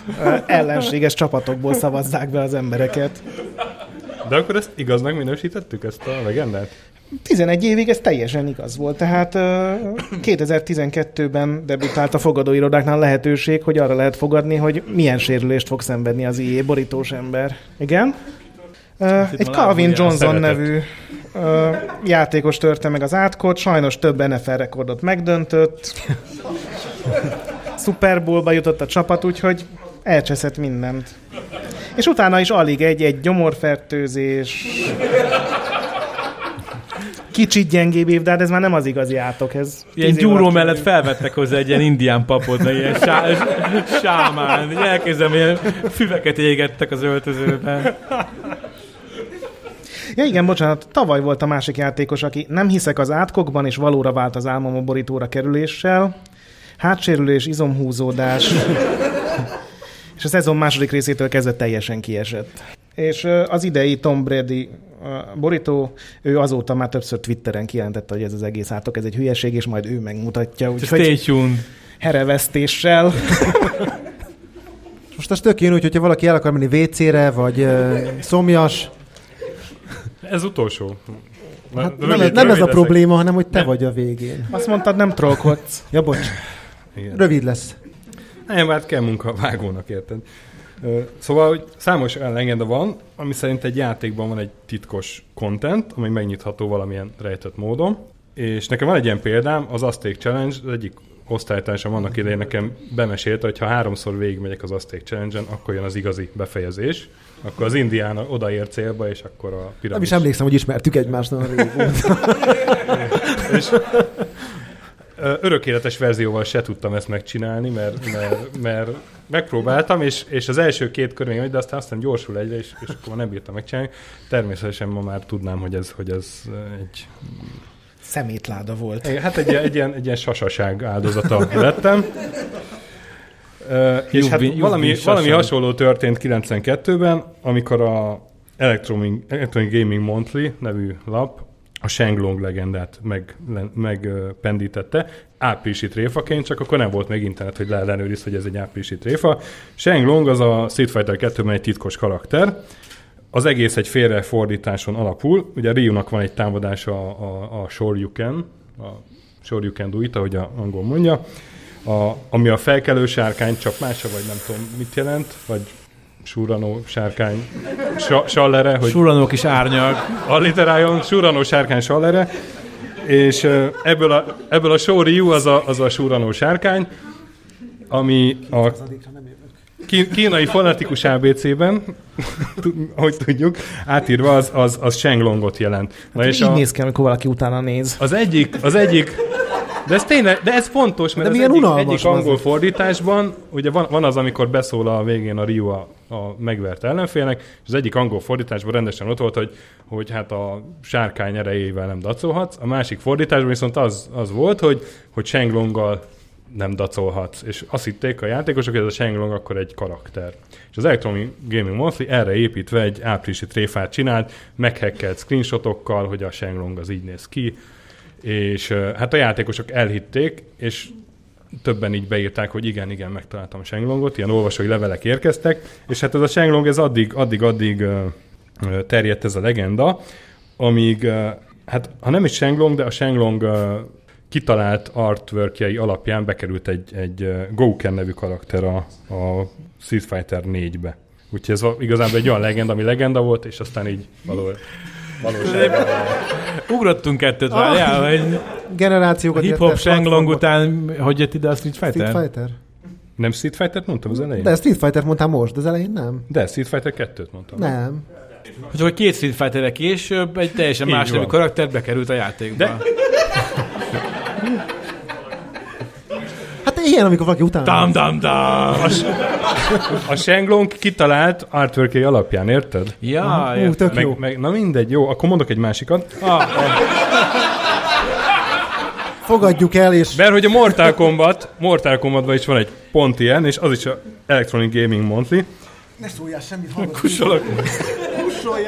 ellenséges csapatokból szavazzák be az embereket. De akkor ezt igaznak minősítettük, ezt a legendát? 11 évig ez teljesen igaz volt, tehát 2012-ben debütált a fogadóirodáknál lehetőség, hogy arra lehet fogadni, hogy milyen sérülést fog szenvedni az IE borítós ember. Igen? Egy Calvin Johnson nevű játékos törte meg az átkot, sajnos több NFL rekordot megdöntött. Super Bowl-ba jutott a csapat, úgyhogy elcseszett mindent. És utána is alig egy-egy gyomorfertőzés, kicsit gyengébb év, de hát ez már nem az igazi átok. Ez ilyen gyúró mellett felvettek hozzá egy ilyen indián papot, meg ilyen sá, sámán. Elkezdem, ilyen füveket égettek az öltözőben. Ja igen, bocsánat, tavaly volt a másik játékos, aki nem hiszek az átkokban, és valóra vált az álmom a borítóra kerüléssel. Hátsérülés, izomhúzódás, és a szezon második részétől kezdve teljesen kiesett. És az idei Tom Brady borító, ő azóta már többször Twitteren kijelentette, hogy ez az egész átok, ez egy hülyeség, és majd ő megmutatja. Úgyhogy herevesztéssel. Most az tök jön hogyha valaki el akar menni WC-re, vagy uh, szomjas. Ez utolsó. Hát rövid, nem, nem ez a probléma, hanem hogy te nem. vagy a végén. Azt mondtad, nem trollkodsz. Ja, bocs. Igen. Rövid lesz. Nem, hát kell munka vágónak, érted? Szóval, hogy számos legenda van, ami szerint egy játékban van egy titkos content, ami megnyitható valamilyen rejtett módon. És nekem van egy ilyen példám, az Azték Challenge, az egyik osztálytársam annak idején nekem bemesélte, hogy ha háromszor végigmegyek az Azték Challenge-en, akkor jön az igazi befejezés. Akkor az indián odaér célba, és akkor a piramis... Nem is emlékszem, hogy ismertük egymást nagyon és örökéletes verzióval se tudtam ezt megcsinálni, mert, mert, mert megpróbáltam, és, és az első két kör még, de aztán aztán gyorsul egyre, és, és akkor nem bírtam megcsinálni. Természetesen ma már tudnám, hogy ez, hogy ez egy szemétláda volt. Hát egy, egy, ilyen, egy ilyen sasaság áldozata lettem. Uh, és hát valami, valami hasonló történt 92-ben, amikor a Electronic, Electronic Gaming Monthly nevű lap a Shenglong legendát megpendítette, meg áprilisi tréfaként, csak akkor nem volt még internet, hogy leellenőriz, hogy ez egy áprilisi tréfa. Shenglong az a Street Fighter 2 egy titkos karakter, az egész egy félrefordításon alapul. Ugye Ryu-nak van egy támadása a, a, a Shoryuken, a Shoryuken do it, ahogy a angol mondja, a, ami a felkelő sárkány csapmása, vagy nem tudom mit jelent, vagy Suranó sárkány sa, sallere. Hogy Suranó kis árnyak. Alliteráljon, Suranó sárkány sallere. És ebből a, ebből a Shoryu az a, az a Suranó sárkány, ami a kínai fonetikus ABC-ben, hogy tudjuk, átírva az, az, az Shenglongot jelent. Na hát és így a, néz ki, amikor valaki utána néz. Az egyik, az egyik de ez tényleg, de ez fontos, mert de az egyik, egyik angol az fordításban, ugye van, van az, amikor beszól a végén a Ryu a, a megvert ellenfélnek, és az egyik angol fordításban rendesen ott volt, hogy, hogy hát a sárkány erejével nem dacolhatsz, a másik fordításban viszont az, az volt, hogy, hogy Shenglonggal nem dacolhatsz. És azt hitték a játékosok, hogy ez a Shenglong akkor egy karakter. És az Electronic Gaming Monthly erre építve egy áprilisi tréfát csinált, meghekkelt screenshotokkal, hogy a Shenglong az így néz ki, és hát a játékosok elhitték, és többen így beírták, hogy igen, igen, megtaláltam a Shenglongot, ilyen olvasói levelek érkeztek, és hát ez a Shenglong, ez addig, addig, addig terjedt ez a legenda, amíg, hát ha nem is Shenglong, de a Shenglong kitalált artworkjei alapján bekerült egy, egy Gouken nevű karakter a, a Street Fighter 4-be. Úgyhogy ez igazából egy olyan legenda, ami legenda volt, és aztán így való, valóságban. Ugrottunk kettőt, várjál, hogy generációkat hip-hop Shenglong után, hogy jött ide a Street Fighter? Street Fighter? Nem Street Fighter-t mondtam az elején? De Street Fighter mondtam most, de az elején nem. De Street Fighter 2-t mondtam. Nem. Hogy akkor két Street fighter később egy teljesen más nevű karakter bekerült a játékba. De... ilyen, amikor valaki utána. Dam, dam, dam. A, a Shenglong kitalált artwork alapján, érted? Ja, uh, tök meg, jó. Meg, na mindegy, jó, akkor mondok egy másikat. Ah, ah. Fogadjuk el, és... Mert hogy a Mortal Kombat, Mortal Kombatban is van egy pont ilyen, és az is a Electronic Gaming Monthly. Ne szóljál semmit, hallgass. Kussolok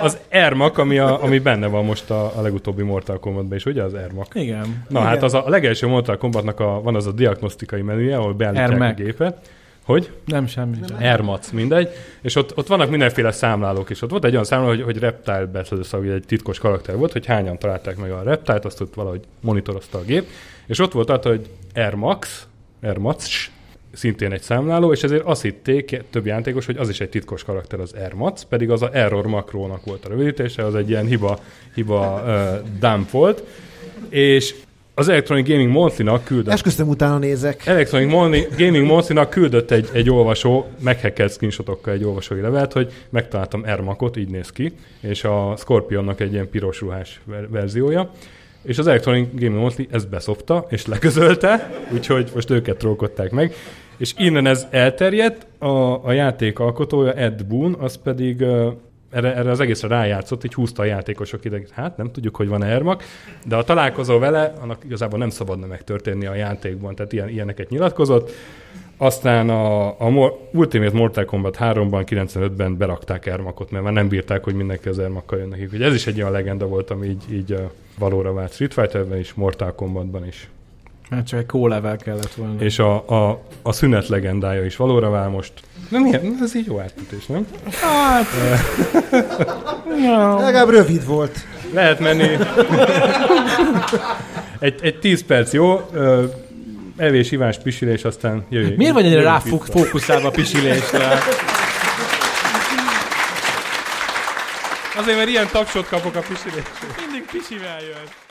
az Ermak, ami, a, ami benne van most a, a legutóbbi Mortal Kombatban is, ugye az Ermak? Igen. Na Igen. hát az a, a legelső Mortal Kombatnak a, van az a diagnosztikai menüje, ahol beállítják Ermek. a gépet. Hogy? Nem semmi. Ermac, mindegy. És ott, ott vannak mindenféle számlálók is. Ott volt egy olyan számláló, hogy, hogy Reptile Battle, szóval egy titkos karakter volt, hogy hányan találták meg a Reptile-t, azt ott valahogy monitorozta a gép. És ott volt az, hogy Ermax, Ermac, szintén egy számláló, és ezért azt hitték több játékos, hogy az is egy titkos karakter az Ermac, pedig az a Error makrónak volt a rövidítése, az egy ilyen hiba, hiba uh, dump volt, és az Electronic Gaming Monthly-nak küldött... Esküszöm utána nézek. Electronic Gaming Monthly-nak küldött egy, egy olvasó, meghackelt screenshotokkal egy olvasói levelet, hogy megtaláltam Ermakot, így néz ki, és a Scorpionnak egy ilyen piros ruhás verziója. És az Electronic Gaming Monthly ezt beszopta, és leközölte, úgyhogy most őket trollkodták meg. És innen ez elterjedt, a, a játék alkotója Ed Boon, az pedig uh, erre, erre az egészre rájátszott, így húzta a játékosok ide, hát nem tudjuk, hogy van -e Ermak, de a találkozó vele, annak igazából nem szabadna megtörténni a játékban, tehát ilyen, ilyeneket nyilatkozott. Aztán a, a Ultimate Mortal Kombat 3-ban, 95-ben berakták Ermakot, mert már nem bírták, hogy mindenki az Ermakkal jön nekik. Ugye ez is egy olyan legenda volt, ami így, így valóra vált Street Fighterben is, Mortal Kombatban is. Hát csak egy kólevel kellett volna. És a, a, a szünet legendája is valóra vál most. Nem ilyen, ez így jó átkötés, nem? Hát... ja. Legalább rövid volt. Lehet menni. Egy, egy 10 perc, jó? Evés, ivás, pisilés, aztán jöjjön. Miért vagy ennyire jöjjön rá vissza. fók- fókuszálva a pisilésre? Azért, mert ilyen tapsot kapok a pisilésre. Mindig pisivel jön.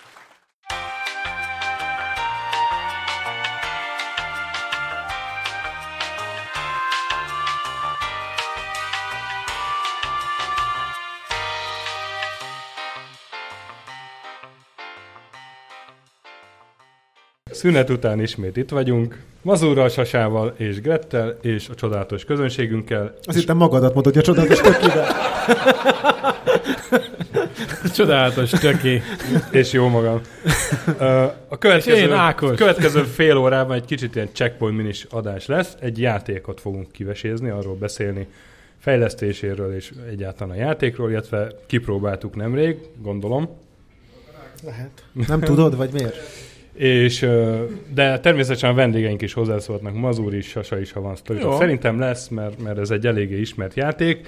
Szünet után ismét itt vagyunk. Mazurral, Sasával és Grettel és a csodálatos közönségünkkel. Azt hittem magadat mondod, hogy a csodálatos tökével. Csodálatos, töké. És jó magam. A következő, én, Ákos. következő fél órában egy kicsit ilyen checkpoint minis adás lesz. Egy játékot fogunk kivesézni, arról beszélni, fejlesztéséről és egyáltalán a játékról, illetve kipróbáltuk nemrég, gondolom. Lehet. Nem tudod, vagy miért? És, de természetesen a vendégeink is hozzászólhatnak, Mazur is, Sasa is, ha van sztori. Jó. Szerintem lesz, mert, mert ez egy eléggé ismert játék.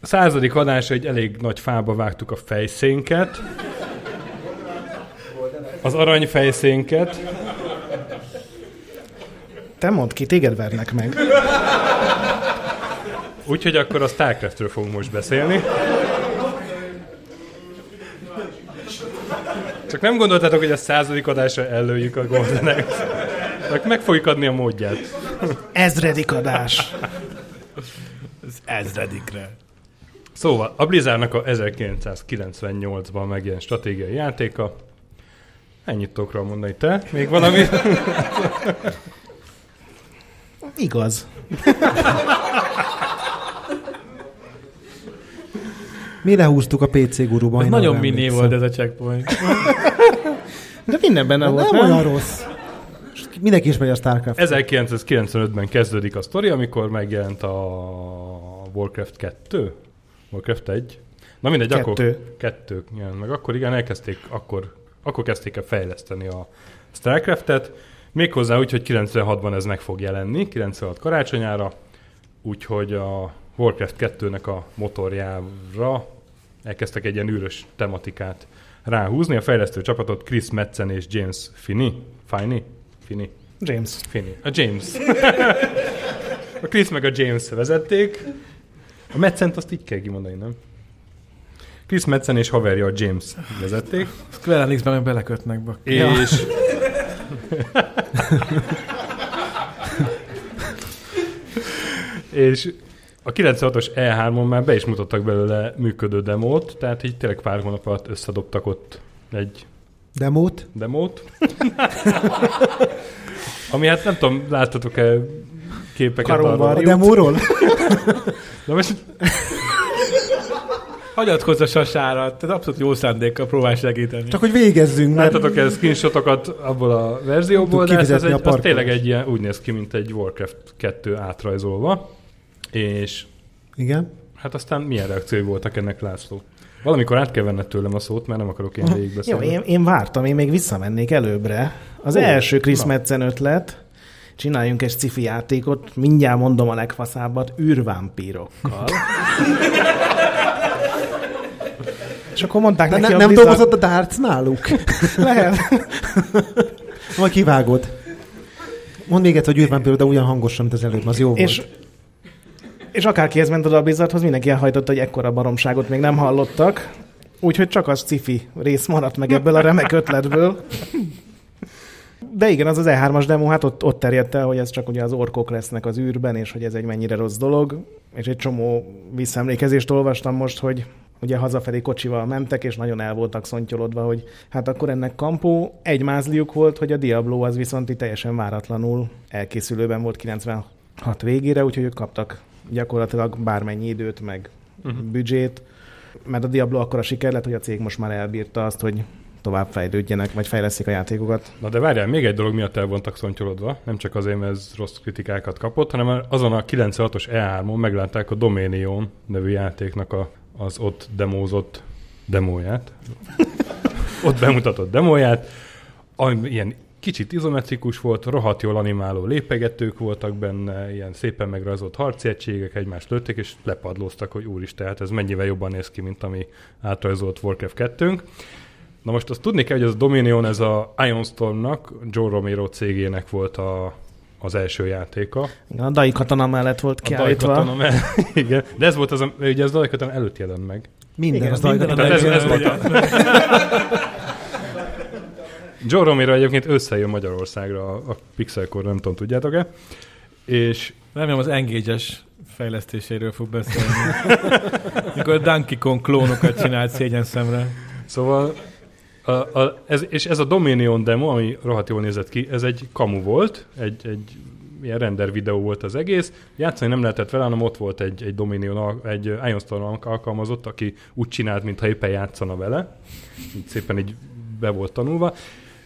A századik adásra egy elég nagy fába vágtuk a fejszénket. Az aranyfejszénket. Te mondd ki, téged vernek meg. Úgyhogy akkor a Starcraftről fogunk most beszélni. Csak nem gondoltátok, hogy a századik adásra előjük a Golden Axe. Meg meg fogjuk adni a módját. Ezredik adás. Ez ezredikre. Szóval, a Blizzardnak a 1998-ban megjelent stratégiai játéka. Ennyit tudok róla mondani. Te? Még valami? Igaz. Mi lehúztuk a PC guruban. Nagyon mini volt ez a checkpoint. De minden benne volt, nem olyan rossz. Mindenki ismeri a Starcraft. 1995-ben kezdődik a sztori, amikor megjelent a Warcraft 2? Warcraft 1? Na mindegy, akkor Kettő. kettő jelent meg. Akkor igen, elkezdték, akkor, akkor kezdték el fejleszteni a Starcraftet. Méghozzá úgy, hogy 96-ban ez meg fog jelenni, 96 karácsonyára, úgyhogy a Warcraft 2-nek a motorjára elkezdtek egy ilyen űrös tematikát ráhúzni. A fejlesztő csapatot Chris Metzen és James Finney. Finney? Finney. James. Finney. A James. a Chris meg a James vezették. A Metzent azt így kell kimondani, nem? Chris Metzen és haverja a James vezették. Square Enixben meg belekötnek bak. És... és a 96-os E3-on már be is mutattak belőle működő demót, tehát így tényleg pár hónap alatt összedobtak ott egy Demót. demót. Ami hát nem tudom, láttatok-e képeket Karomban A arról. demóról? Na most Hagyatkozz a sasára, tehát abszolút jó szándékkal próbál segíteni. Csak hogy végezzünk, mert láttatok-e screenshotokat abból a verzióból, de ez, ez, egy, a az tényleg egy ilyen, úgy néz ki, mint egy Warcraft 2 átrajzolva. És igen. hát aztán milyen reakciói voltak ennek László? Valamikor át kell venned tőlem a szót, mert nem akarok én Jó, végigbeszélni. én, én vártam, én még visszamennék előbbre. Az Ó, első Chris. Metzen ötlet, csináljunk egy sci játékot, mindjárt mondom a legfaszábbat, űrvámpírokkal. És akkor mondták De neki ne, a nem Blizzard- dolgozott a darts náluk? Lehet. Vagy kivágod. Mondd még egyszer, hogy űrvámpíro, de olyan hangosan, mint az előbb, az jó És, volt. És akárkihez ment oda a Blizzardhoz, mindenki elhajtotta, hogy ekkora baromságot még nem hallottak. Úgyhogy csak az cifi rész maradt meg ebből a remek ötletből. De igen, az az E3-as demo, hát ott, ott terjedt el, hogy ez csak ugye az orkok lesznek az űrben, és hogy ez egy mennyire rossz dolog. És egy csomó visszaemlékezést olvastam most, hogy ugye hazafelé kocsival mentek, és nagyon el voltak szontyolodva, hogy hát akkor ennek kampó egy mázliuk volt, hogy a Diablo az viszont itt teljesen váratlanul elkészülőben volt 96 végére, úgyhogy ők kaptak gyakorlatilag bármennyi időt, meg uh-huh. büdzsét, mert a Diablo akkor a siker lett, hogy a cég most már elbírta azt, hogy tovább fejlődjenek, vagy fejleszik a játékokat. Na de várjál, még egy dolog miatt el voltak szontyolodva, nem csak azért, mert ez rossz kritikákat kapott, hanem azon a 96-os E3-on meglátták a Dominion nevű játéknak a, az ott demózott demóját. ott bemutatott demóját, ami ilyen kicsit izometrikus volt, rohadt jól animáló lépegetők voltak benne, ilyen szépen megrajzolt harci egységek, egymást lőttek, és lepadlóztak, hogy úristen, hát ez mennyivel jobban néz ki, mint ami átrajzolt Warcraft 2 Na most azt tudni kell, hogy ez a Dominion, ez a Ion Stormnak, Joe Romero cégének volt a, az első játéka. Igen, a Dai Katana mellett volt kiállítva. A mellett, igen, de ez volt az, ugye ez Dai Katana előtt jelent meg. Minden igen, az Dai Katana. Ez, ez volt a... Joe Romero egyébként összejön Magyarországra a, Pixelcore, nem tudom, tudjátok-e? És Remélem az engage fejlesztéséről fog beszélni. Mikor Donkey Kong klónokat csinált szégyen szemre. Szóval a, a, ez, és ez a Dominion demo, ami rohadt jól nézett ki, ez egy kamu volt, egy, egy ilyen render videó volt az egész. Játszani nem lehetett vele, hanem ott volt egy, egy Dominion, egy Ionstorm alkalmazott, aki úgy csinált, mintha éppen játszana vele. Így szépen így be volt tanulva.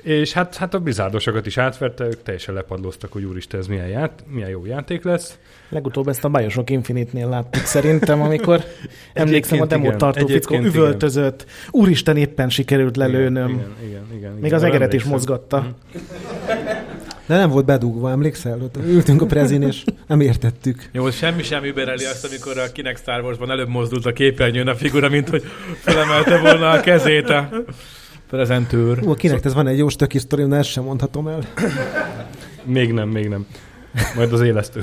És hát, hát a bizárdosokat is átverte, ők teljesen lepadlóztak, hogy úristen, ez milyen, ját, milyen jó játék lesz. Legutóbb ezt a Bioshock Infinite-nél láttuk szerintem, amikor emlékszem a demót tartó fickó üvöltözött, igen. úristen éppen sikerült lelőnöm. Igen, igen, igen, igen, Még az egeret is mozgatta. Mhm. De nem volt bedugva, emlékszel? Ott ültünk a prezin, és nem értettük. Jó, semmi sem übereli azt, amikor a Kinect Star Wars-ban előbb mozdult a képernyőn a figura, mint hogy felemelte volna a kezét a prezentőr. Ó, kinek ez van egy jó stöki sztori, de ezt sem mondhatom el. még nem, még nem. Majd az élesztő.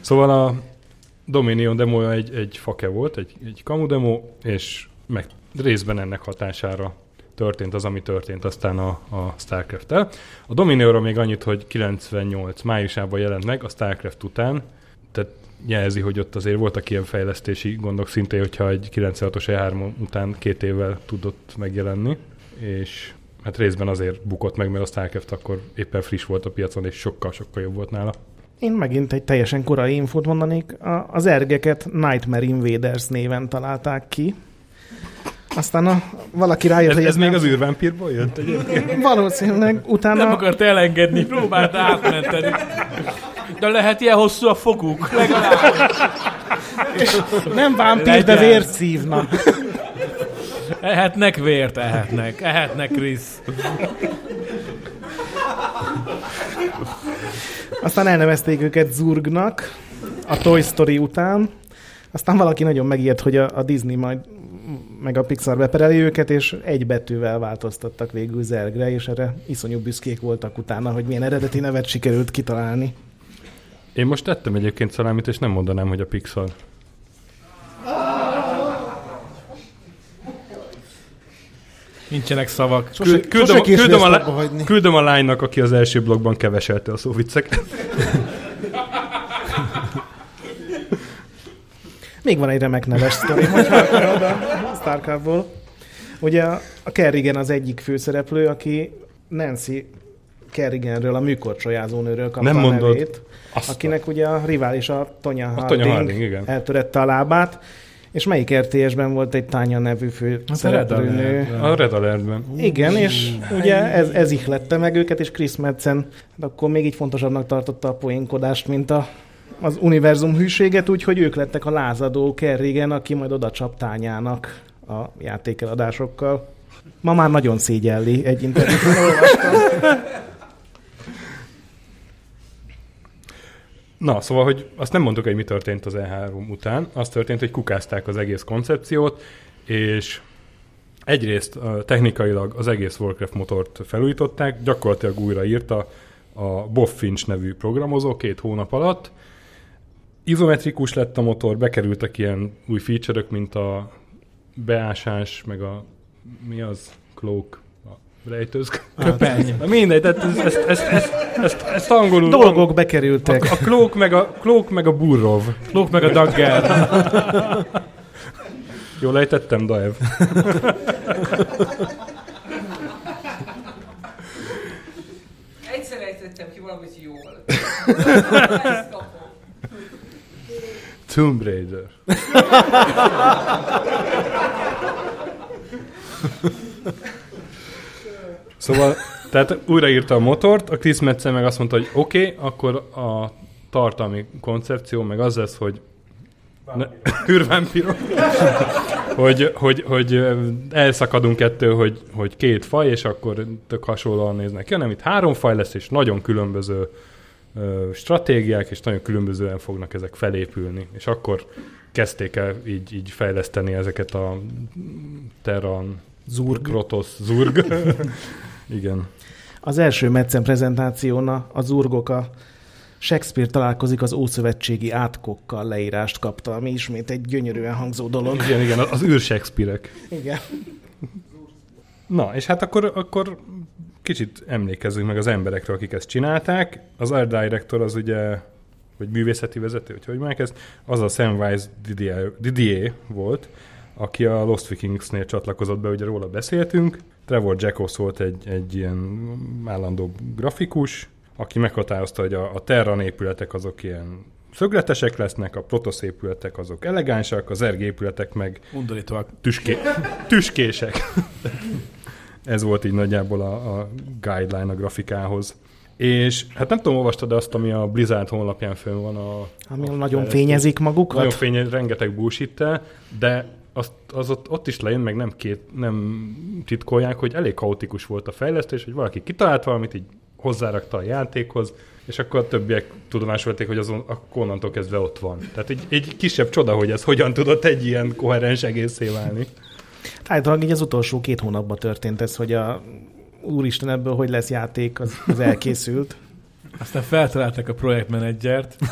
szóval a Dominion demo egy, egy fake volt, egy, egy kamu demo, és meg részben ennek hatására történt az, ami történt aztán a, a StarCraft-tel. A Dominionra még annyit, hogy 98 májusában jelent meg, a StarCraft után, tehát jelzi, hogy ott azért voltak ilyen fejlesztési gondok szintén, hogyha egy 96-os E3 után két évvel tudott megjelenni, és hát részben azért bukott meg, mert a StarCraft akkor éppen friss volt a piacon, és sokkal-sokkal jobb volt nála. Én megint egy teljesen korai infót mondanék. Az ergeket Nightmare Invaders néven találták ki. Aztán a, valaki rájött, ez, hogy ez, ez még az űrvámpírból jött egyébként? Valószínűleg. Utána... Nem akart elengedni, próbált átmenteni. De lehet ilyen hosszú a foguk, legalább. Nem vámpír, de vért szívnak. Ehetnek vért, ehetnek. Ehetnek, Krisz. Aztán elnevezték őket Zurgnak a Toy Story után. Aztán valaki nagyon megijedt, hogy a, a Disney majd meg a Pixar bepereli őket, és egy betűvel változtattak végül Zergre, és erre iszonyú büszkék voltak utána, hogy milyen eredeti nevet sikerült kitalálni. Én most tettem egyébként szalámit, és nem mondanám, hogy a Pixar. Nincsenek szavak. Sose, Küld, küldöm, sose küldöm, a, küldöm a lánynak, aki az első blogban keveselte a szóvicceket. Még van egy remek neves sztori, hogyha akarod a Starcraftból. Ugye a Kerrigan az egyik főszereplő, aki Nancy Kerriganről, a műkorcsolyázónőről kapta Nem a nevét, Azt akinek ugye a rivális a Tonya Harding, a Tonya Harding igen. eltörette a lábát, és melyik RTS-ben volt egy Tánya nevű fő szereplőnő? A Red Alertben. Igen, és ugye ez, ez ihlette meg őket, és Chris Madsen akkor még így fontosabbnak tartotta a poénkodást, mint a az univerzum hűséget, úgyhogy ők lettek a lázadó Kerrigen, aki majd oda csap tányának a játékeladásokkal. Ma már nagyon szégyelli egy interjúban olvastam. Na, szóval, hogy azt nem mondtuk, hogy mi történt az E3 után. Az történt, hogy kukázták az egész koncepciót, és egyrészt technikailag az egész Warcraft motort felújították, gyakorlatilag újraírta a Bob Finch nevű programozó két hónap alatt, izometrikus lett a motor, bekerültek ilyen új feature mint a beásás, meg a mi az? Cloak, a rejtőzk. Köpeny. Na mindegy, tehát ezt, ezt, ezt, ezt, ezt, ezt angolul... Dolgok bekerültek. A, a cloak meg a, cloak meg a burrov. Cloak meg a dagger. Jól lejtettem, Daev. Egyszer ejtettem ki valamit jól. Tomb Raider. szóval, tehát újraírta a motort, a Chris Metzel meg azt mondta, hogy oké, okay, akkor a tartalmi koncepció meg az lesz, hogy űrvámpírok, hogy, hogy, hogy elszakadunk ettől, hogy, hogy két faj, és akkor tök hasonlóan néznek ki, hanem itt három faj lesz, és nagyon különböző stratégiák, és nagyon különbözően fognak ezek felépülni. És akkor kezdték el így, így fejleszteni ezeket a Terran, Zurg. Protoss, Zurg. Igen. Az első Meccen prezentáción a- az urgok a Shakespeare találkozik az Ószövetségi átkokkal leírást kapta, ami ismét egy gyönyörűen hangzó dolog. Igen, igen, az űr Shakespeare-ek. Igen. Na, és hát akkor, akkor kicsit emlékezzünk meg az emberekről, akik ezt csinálták. Az art director az ugye, vagy művészeti vezető, hogy hogy mondják ezt, az a Samwise Didier, Didier volt, aki a Lost Vikingsnél csatlakozott be, ugye róla beszéltünk. Trevor Jacobs volt egy, egy ilyen állandó grafikus, aki meghatározta, hogy a, a Terran épületek azok ilyen szögletesek lesznek, a Protoss épületek azok elegánsak, az erg épületek meg Undorítóak. tüské, tüskések. Ez volt így nagyjából a, a guideline a grafikához. És hát nem tudom, olvastad azt, ami a Blizzard honlapján fönn van a... Ami a nagyon fejlesztés. fényezik magukat. Nagyon fényez, rengeteg bullshit de azt, az ott, ott is lejön, meg nem, két, nem titkolják, hogy elég kaotikus volt a fejlesztés, hogy valaki kitalált valamit, így hozzárakta a játékhoz, és akkor a többiek tudomásul vették, hogy azon akkor onnantól kezdve ott van. Tehát egy, egy kisebb csoda, hogy ez hogyan tudott egy ilyen koherens egészé válni. Általában így az utolsó két hónapban történt ez, hogy a úristen ebből hogy lesz játék, az, az elkészült. Aztán feltalálták a projektmenedzsert.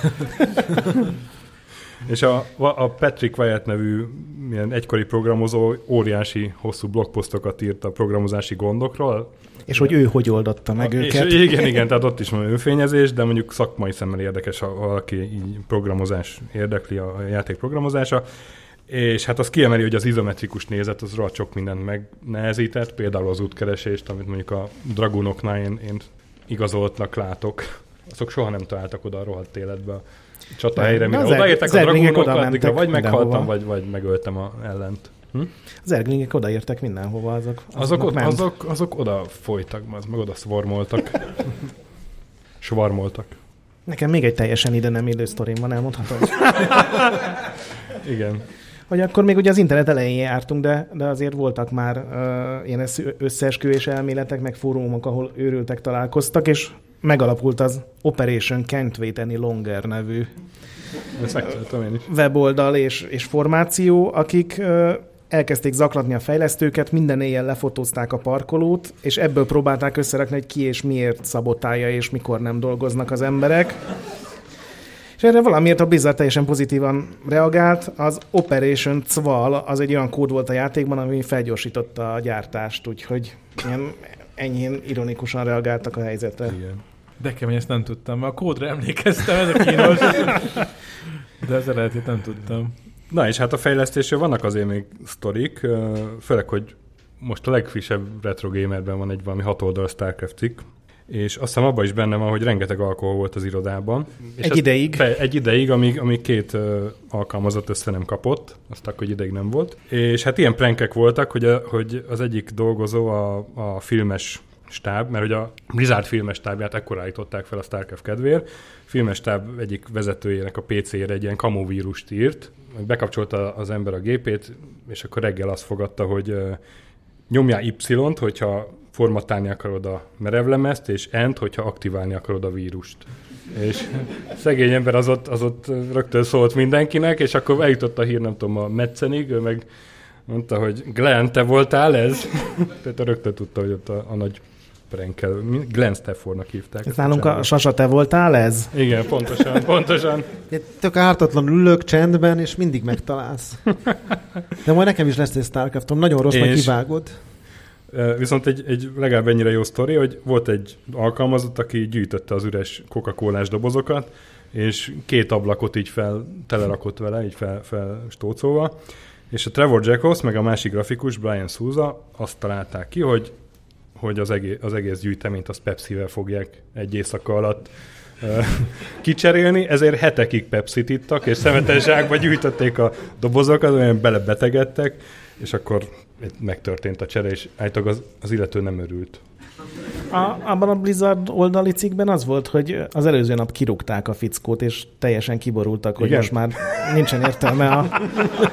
És a, a Patrick Wyatt nevű ilyen egykori programozó óriási hosszú blogposztokat írt a programozási gondokról. És hogy ő hogy oldotta meg és őket. igen, igen, tehát ott is van önfényezés, de mondjuk szakmai szemmel érdekes, ha valaki így programozás érdekli a játék programozása. És hát az kiemeli, hogy az izometrikus nézet az rohadt sok mindent megnehezített, például az útkeresést, amit mondjuk a Dragunoknál én, én igazoltnak látok. Azok soha nem találtak oda a rohadt életbe a csatahelyre, mire az odaértek az a Dragunok, addigra vagy meghaltam, vagy, vagy megöltem a ellent. Hm? Az erglingek odaértek mindenhova, azok. Azok, ott, azok, azok oda folytak, az meg oda szvormoltak. Svarmoltak. Nekem még egy teljesen ide nem illő sztorim van, elmondhatom. Igen. Hogy akkor még ugye az internet elején jártunk, de, de azért voltak már uh, ilyen össze- összeesküvés elméletek, meg fórumok, ahol őrültek találkoztak, és megalapult az Operation Can't Wait Any Longer nevű weboldal és, és formáció, akik ö, elkezdték zaklatni a fejlesztőket, minden éjjel lefotózták a parkolót, és ebből próbálták összerakni, hogy ki és miért szabotálja, és mikor nem dolgoznak az emberek. És erre valamiért a Blizzard teljesen pozitívan reagált. Az Operation Cval az egy olyan kód volt a játékban, ami felgyorsította a gyártást, úgyhogy ilyen enyhén ironikusan reagáltak a helyzetre. Igen. De kemény, ezt nem tudtam. A kódra emlékeztem, ez a kínos. De az eredetét nem tudtam. Na és hát a fejlesztésről vannak azért még sztorik, főleg, hogy most a legfrissebb Retro Gamerben van egy valami hat oldalas StarCraft cikk, és azt hiszem abban is benne van, hogy rengeteg alkohol volt az irodában. És Egy ideig. Fe, egy ideig, amíg, amíg két ö, alkalmazott össze nem kapott, azt akkor ideig nem volt. És hát ilyen prankek voltak, hogy, a, hogy az egyik dolgozó a, a filmes stáb, mert hogy a Blizzard filmes stábját ekkor állították fel a StarCraft kedvéért. Filmes stáb egyik vezetőjének a PC-ére egy ilyen kamuvírust írt, bekapcsolta az ember a gépét, és akkor reggel azt fogadta, hogy ö, nyomjál Y-t, hogyha formatálni akarod a merevlemezt, és End, hogyha aktiválni akarod a vírust. És szegény ember az ott, az ott rögtön szólt mindenkinek, és akkor eljutott a hír, nem tudom, a Metzenig, ő meg mondta, hogy Glenn, te voltál ez? Tehát rögtön tudta, hogy ott a, a nagy prankel, Glenn Staffordnak hívták. Ez nálunk a Sasa, te voltál ez? Igen, pontosan, pontosan. Én Tök ártatlanul ülök csendben, és mindig megtalálsz. De majd nekem is lesz egy Starcraftom, nagyon rossz, És- kivágod. Viszont egy, egy legalább ennyire jó sztori, hogy volt egy alkalmazott, aki gyűjtötte az üres coca dobozokat, és két ablakot így fel, telerakott vele, így fel, felstócolva, és a Trevor Jacobs, meg a másik grafikus, Brian Souza azt találták ki, hogy, hogy az, egész, az egész gyűjteményt azt Pepsi-vel fogják egy éjszaka alatt kicserélni, ezért hetekig Pepsi-t ittak, és szemetes zsákba gyűjtötték a dobozokat, olyan belebetegedtek, és akkor megtörtént a csere, és állítólag az, az illető nem örült. A, abban a Blizzard oldali cikkben az volt, hogy az előző nap kirúgták a fickót, és teljesen kiborultak, hogy Igen? most már nincsen értelme a,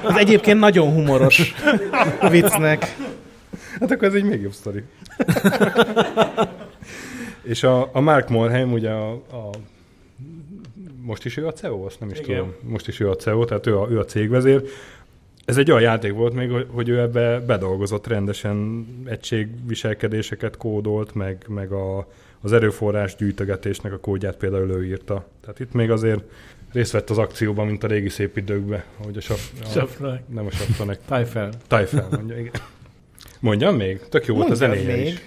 az egyébként nagyon humoros viccnek. Hát akkor ez egy még jobb sztori. És a, a Mark Morheim, ugye a, a most is ő a CEO, azt nem is Igen. tudom. Most is ő a CEO, tehát ő a, ő a cégvezér. Ez egy olyan játék volt még, hogy- ő ebbe bedolgozott rendesen egységviselkedéseket kódolt, meg, meg a, az erőforrás gyűjtögetésnek a kódját például ő írta. Tehát itt még azért részt vett az akcióban, mint a régi szép időkben, hogy a, saf, a nem a Safranek, Tájfel. Tájfel mondja, igen. Mondjam még? Tök jó volt a zenéje még. is.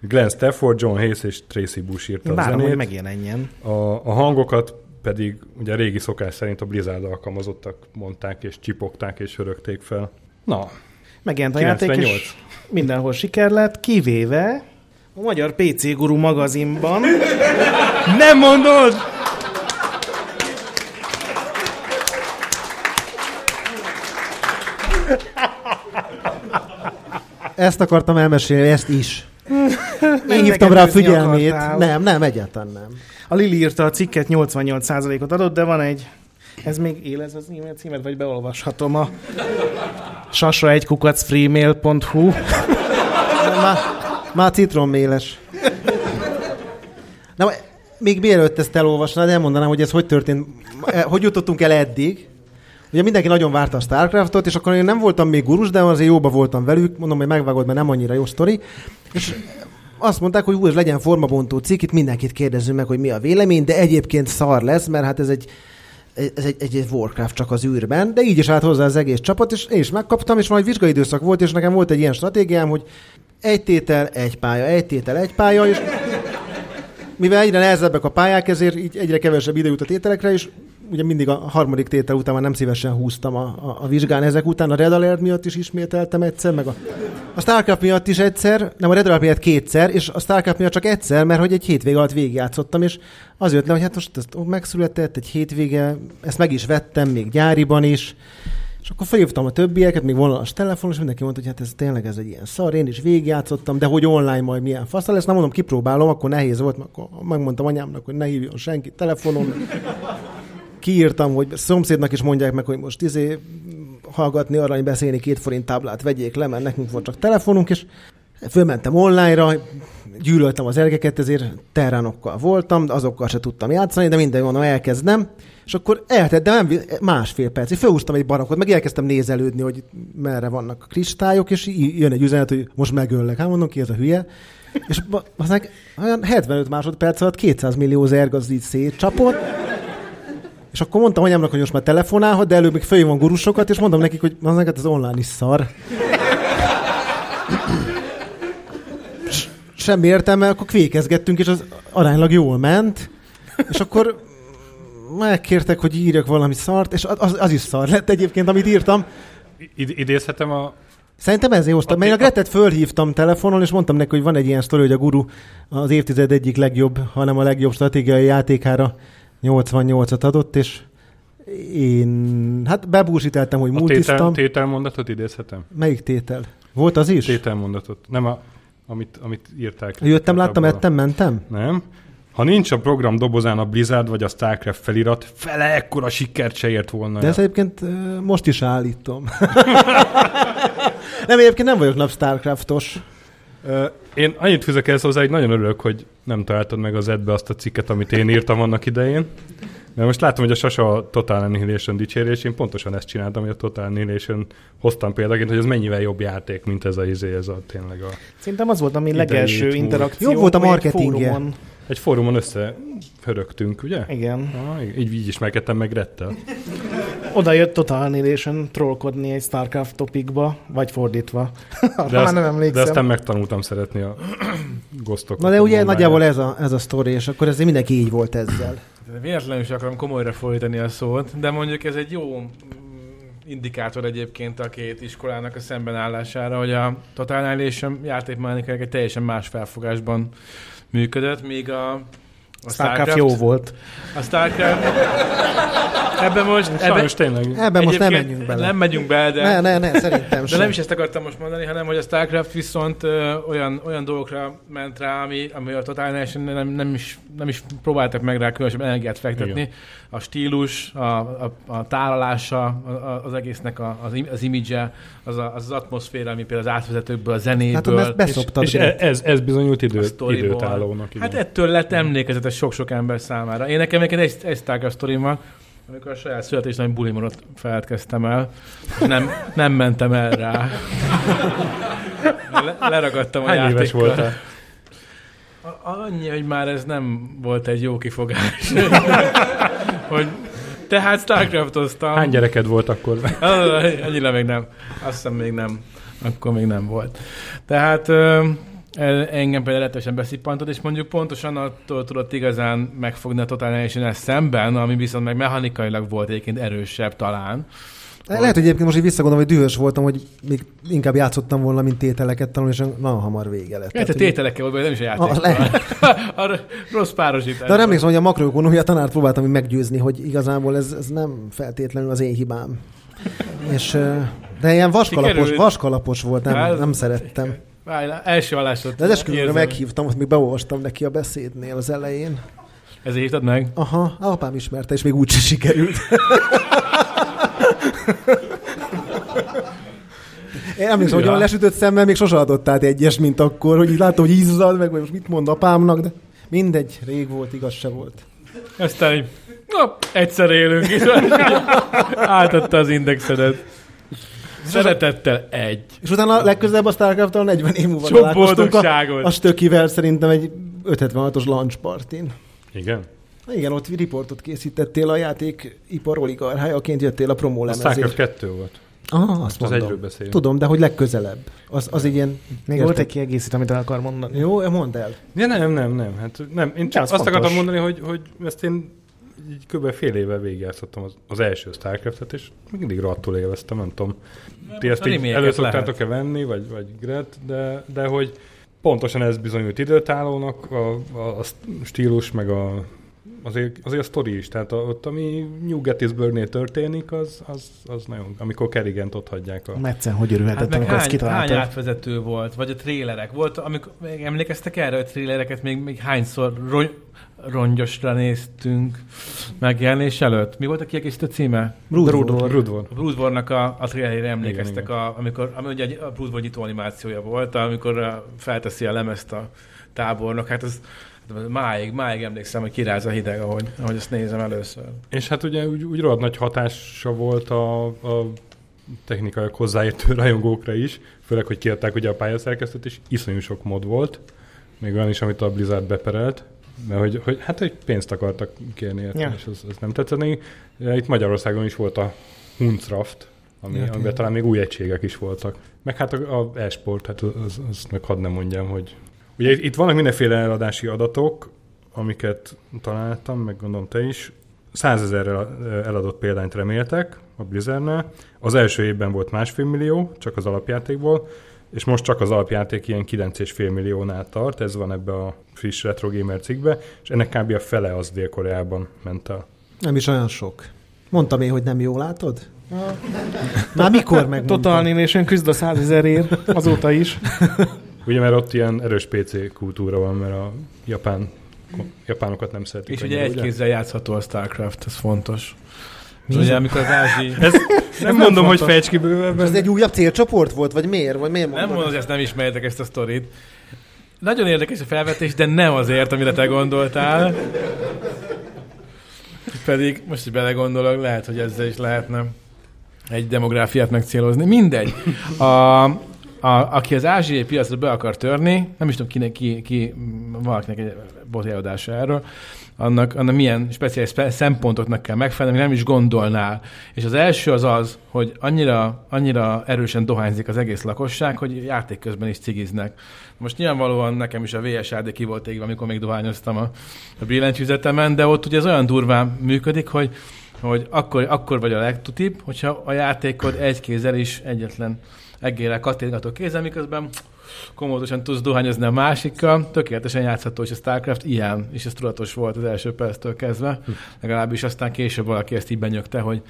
Glenn Stafford, John Hayes és Tracy Bush írta Én a hogy zenét. megjelenjen. A, a hangokat pedig ugye a régi szokás szerint a Blizzard alkalmazottak mondták, és csipogták, és örögték fel. Na, Megjelent a játék, 98. és mindenhol siker lett, kivéve a Magyar PC Guru magazinban. Nem mondod! Ezt akartam elmesélni, ezt is. Én hívtam rá a figyelmét. akartál. Nem, nem, egyáltalán nem. A Lili írta a cikket, 88%-ot adott, de van egy... Ez még él ez az e-mail címet, vagy beolvashatom a sasra egy kukac freemail.hu. Már, már citronméles. Na, még mielőtt ezt elolvasnád, elmondanám, hogy ez hogy történt, eh, hogy jutottunk el eddig. Ugye mindenki nagyon várta a Starcraftot, és akkor én nem voltam még gurus, de azért jóba voltam velük, mondom, hogy megvágod, mert nem annyira jó sztori. És azt mondták, hogy ú, ez legyen formabontó cikk, itt mindenkit kérdezzünk meg, hogy mi a vélemény, de egyébként szar lesz, mert hát ez egy, ez egy, egy, egy Warcraft csak az űrben, de így is állt hozzá az egész csapat, és én is megkaptam, és majd vizsgaidőszak volt, és nekem volt egy ilyen stratégiám, hogy egy tétel, egy pálya, egy tétel, egy pálya, és mivel egyre nehezebbek a pályák, ezért így egyre kevesebb idő jut a tételekre, és ugye mindig a harmadik tétel után már nem szívesen húztam a, a, a vizsgán. Ezek után a Red Alert miatt is ismételtem egyszer, meg a, a Starcraft miatt is egyszer, nem a Red Alert miatt kétszer, és a Starcraft miatt csak egyszer, mert hogy egy hétvége alatt végigjátszottam, és az jött le, hogy hát most ez megszületett egy hétvége, ezt meg is vettem, még gyáriban is, és akkor felhívtam a többieket, még vonalas telefonon, és mindenki mondta, hogy hát ez tényleg ez egy ilyen szar, én is végigjátszottam, de hogy online majd milyen faszal lesz, nem mondom, kipróbálom, akkor nehéz volt, mert akkor megmondtam anyámnak, hogy ne hívjon senki telefonon. Kiírtam, hogy szomszédnak is mondják meg, hogy most izé hallgatni arany beszélni két forint táblát vegyék le, mert nekünk volt csak telefonunk, és fölmentem online-ra, gyűlöltem az ergeket, ezért terránokkal voltam, azokkal se tudtam játszani, de minden mondom, elkezdem. És akkor eltett, de nem másfél perc. Felhúztam egy barakot, meg elkezdtem nézelődni, hogy merre vannak a kristályok, és jön egy üzenet, hogy most megöllek. Hát mondom, ki ez a hülye. És aztán olyan 75 másodperc alatt 200 millió zerg az így szétcsapott. És akkor mondtam anyámnak, hogy most már telefonálhat, de előbb még fölhívom gurusokat, és mondom nekik, hogy az neked az online is szar. Semmi értelme, akkor kvékezgettünk, és az aránylag jól ment. És akkor megkértek, hogy írjak valami szart, és az, az is szar lett egyébként, amit írtam. Id- idézhetem a... Szerintem ezért hoztam, mert a Gretet fölhívtam telefonon, és mondtam neki, hogy van egy ilyen sztori, hogy a guru az évtized egyik legjobb, hanem a legjobb stratégiai játékára 88-at adott, és én, hát bebúsíteltem, hogy A tétel, multiztam. tételmondatot idézhetem? Melyik tétel? Volt az is? Tételmondatot. Nem a, amit, amit írták. Jöttem, láttam, ettem, mentem? Nem. Ha nincs a program dobozán a Blizzard vagy a Starcraft felirat, fele ekkora sikert se ért volna. De el. ezt egyébként most is állítom. nem, egyébként nem vagyok nap Starcraftos. Én annyit fűzök ezt hozzá, hogy nagyon örülök, hogy nem találtad meg az edbe azt a cikket, amit én írtam annak idején. Mert most látom, hogy a Sasa a Total Annihilation dicséri, és én pontosan ezt csináltam, hogy a Total Annihilation hoztam példaként, hogy ez mennyivel jobb játék, mint ez a izé, ez a tényleg a... Szerintem az volt a mi Idejét legelső interakció. Jobb volt a hogy egy fórumon. Összehörögtünk, ugye? Igen. Ah, így, így ismerkedtem meg Grettel. Oda jött Total Annihilation trollkodni egy Starcraft topikba, vagy fordítva. Arra már azt- nem emlékszem. de aztán megtanultam szeretni a gosztokat. Na de ugye nagyjából ez a, ez a sztori, és akkor ez mindenki így volt ezzel. Véletlenül is akarom komolyra fordítani a szót, de mondjuk ez egy jó mm, indikátor egyébként a két iskolának a szembenállására, hogy a Total Annihilation játékmechanikák egy teljesen más felfogásban működött, míg a A Starcraft jó volt. A Starcraft... Ebben most... Ebben, Sajnos tényleg. Ebben most nem menjünk bele. Nem megyünk bele, de... Ne, ne, ne, szerintem De sem. nem is ezt akartam most mondani, hanem hogy a StarCraft viszont ö, olyan, olyan dolgokra ment rá, ami, ami a Total nem, nem, is, nem is próbáltak meg rá különösebb energiát fektetni. Igen. A stílus, a, a, a tálalása a, a, az egésznek a, az, im- az image az, a, az az atmoszféra, ami például az átvezetőkből, a zenéből. Hát ezt beszoptad És direkt. ez, ez bizonyult idő, időtállónak. Igen. Hát ettől lett emlékezetes sok-sok ember számára. Én nekem egyébként egy, egy Starcraft sztorim van, amikor a saját születésnapom bulimon feledkeztem el, és nem, nem mentem el rá. Le, leragadtam a Hány éves játékkal. voltál? A- Annyi, hogy már ez nem volt egy jó kifogás. hogy tehát Starcraftoztam. Hány gyereked volt akkor? Annyira még nem. Azt hiszem még nem. Akkor még nem volt. Tehát el- engem például rettenetesen beszippantott, és mondjuk pontosan attól tudott igazán megfogni a Total annihilation szemben, ami viszont meg mechanikailag volt egyébként erősebb talán. Lehet, hogy egyébként most így visszagondolom, hogy dühös voltam, hogy még inkább játszottam volna, mint tételeket tanulni, és nagyon hamar vége lett. A Tehát, hogy- tételekkel volt, nem is a játék. lehet. a rossz párosítás. De arra emlékszem, hogy a makroökonomia tanárt próbáltam meggyőzni, hogy igazából ez, ez nem feltétlenül az én hibám. És, de ilyen vaskalapos, vaskalapos volt, nem, nem szerettem. Várj, első hallásod. De az esküvőre meghívtam, azt még beolvastam neki a beszédnél az elején. Ezért hívtad meg? Aha, apám ismerte, és még úgy se sikerült. Én emlékszem, hogy olyan lesütött szemmel még sose adott át egyes, mint akkor, hogy így látom, hogy izzad, meg vagy most mit mond apámnak, de mindegy, rég volt, igaz se volt. Aztán így, na, egyszer élünk itt. Átadta az indexedet. Szeretettel egy. És utána legközelebb a starcraft 40 év múlva Sok találkoztunk a, boldogságot. a stökivel szerintem egy 576-os launch partin. Igen. Igen, ott riportot készítettél a játékipar oligarchájaként, jöttél a promó A lemezért. StarCraft 2 volt. Aha, azt Az mondom. egyről beszélünk. Tudom, de hogy legközelebb. Az, az egy ilyen... Még Érted? volt egy kiegészítő, amit el akar mondani. Jó, mondd el. Ja, nem, nem, nem. Hát nem. Én csak az azt fontos. akartam mondani, hogy, hogy ezt én így kb. fél éve végigjátszottam az, az első Starcraft-et, és mindig rohadtul élveztem, nem tudom. Ti ezt a így remake-et elő szoktátok-e venni, vagy, vagy Gret, de, de hogy pontosan ez bizonyult időtállónak, a, a, a stílus, meg a, azért, azért a sztori is, tehát a, ott, ami New Gettysburgnél történik, az, az, az nagyon, amikor Kerrigent ott hagyják a... Meccen hogy örülhetett, Hát amikor ezt hány, hány kitaláltad. átvezető volt, vagy a trélerek. Volt, amikor, emlékeztek erre, hogy trélereket még, még hányszor ron, rongyosra néztünk megjelenés előtt? Mi volt a kiegészítő címe? Brood War. Brood War. A Brood War-nak a, a trailerére emlékeztek, Igen, a, amikor, ami ugye a Brood War nyitó animációja volt, amikor a, felteszi a lemezt a tábornok. Hát az máig, máig emlékszem, hogy kiráz a hideg, ahogy, ahogy ezt nézem először. És hát ugye úgy, úgy rohadt nagy hatása volt a, a technikai hozzáértő rajongókra is, főleg, hogy kiadták ugye a pályaszerkesztőt, és iszonyú sok mod volt, még olyan is, amit a Blizzard beperelt, mert hogy, hogy hát egy pénzt akartak kérni, érte, Ja. és az, az nem tetszett neki. Itt Magyarországon is volt a Huncraft, ami, Ja, amiben talán még új egységek is voltak. Meg hát a, a e-sport, hát az, az meg hadd nem mondjam, hogy ugye itt vannak mindenféle eladási adatok, amiket találtam, meg gondolom te is. 100 ezer eladott példányt reméltek a Blizzardnál. Az első évben volt másfél millió, csak az alapjátékból, és most csak az alapjáték ilyen 9,5 milliónál tart, ez van ebbe a friss Retro Gamer cikkbe, és ennek kb. a fele az Dél-Koreában ment el. Nem is olyan sok. Mondtam én, hogy nem jól látod? Már mikor megmondtam? Total Annihilation küzd a százezerért, azóta is. Ugye, mert ott ilyen erős PC kultúra van, mert a japán, japánokat nem szeretik. És ugye egy kézzel játszható a StarCraft, ez fontos. Mi? Ugye amikor az ázsi... Ez, nem mondom, hogy fejts ki bővebben. Ez egy újabb célcsoport volt, vagy miért? Vagy miért Nem mondom, hogy ezt nem ismerjetek ezt a sztorit. Nagyon érdekes a felvetés, de nem azért, amire te gondoltál. Pedig most, hogy belegondolok, lehet, hogy ezzel is lehetne egy demográfiát megcélozni. Mindegy. A, a, aki az ázsiai piacra be akar törni, nem is tudom, kinek, ki, ki valakinek egy botjárodása erről, annak, annak milyen speciális spe- szempontoknak kell megfelelni, nem is gondolnál. És az első az az, hogy annyira, annyira erősen dohányzik az egész lakosság, hogy játék közben is cigiznek. Most nyilvánvalóan nekem is a VSAD ki volt égve, amikor még dohányoztam a, a billentyűzetemen, de ott ugye ez olyan durván működik, hogy hogy akkor, akkor vagy a legtutibb, hogyha a játékod egy kézzel is egyetlen eggélel kattintgató kézzel, miközben komótosan tudsz dohányozni a másikkal, tökéletesen játszható, és a StarCraft ilyen, és ez tudatos volt az első perctől kezdve, Hm. legalábbis aztán később valaki ezt így benyögte, hogy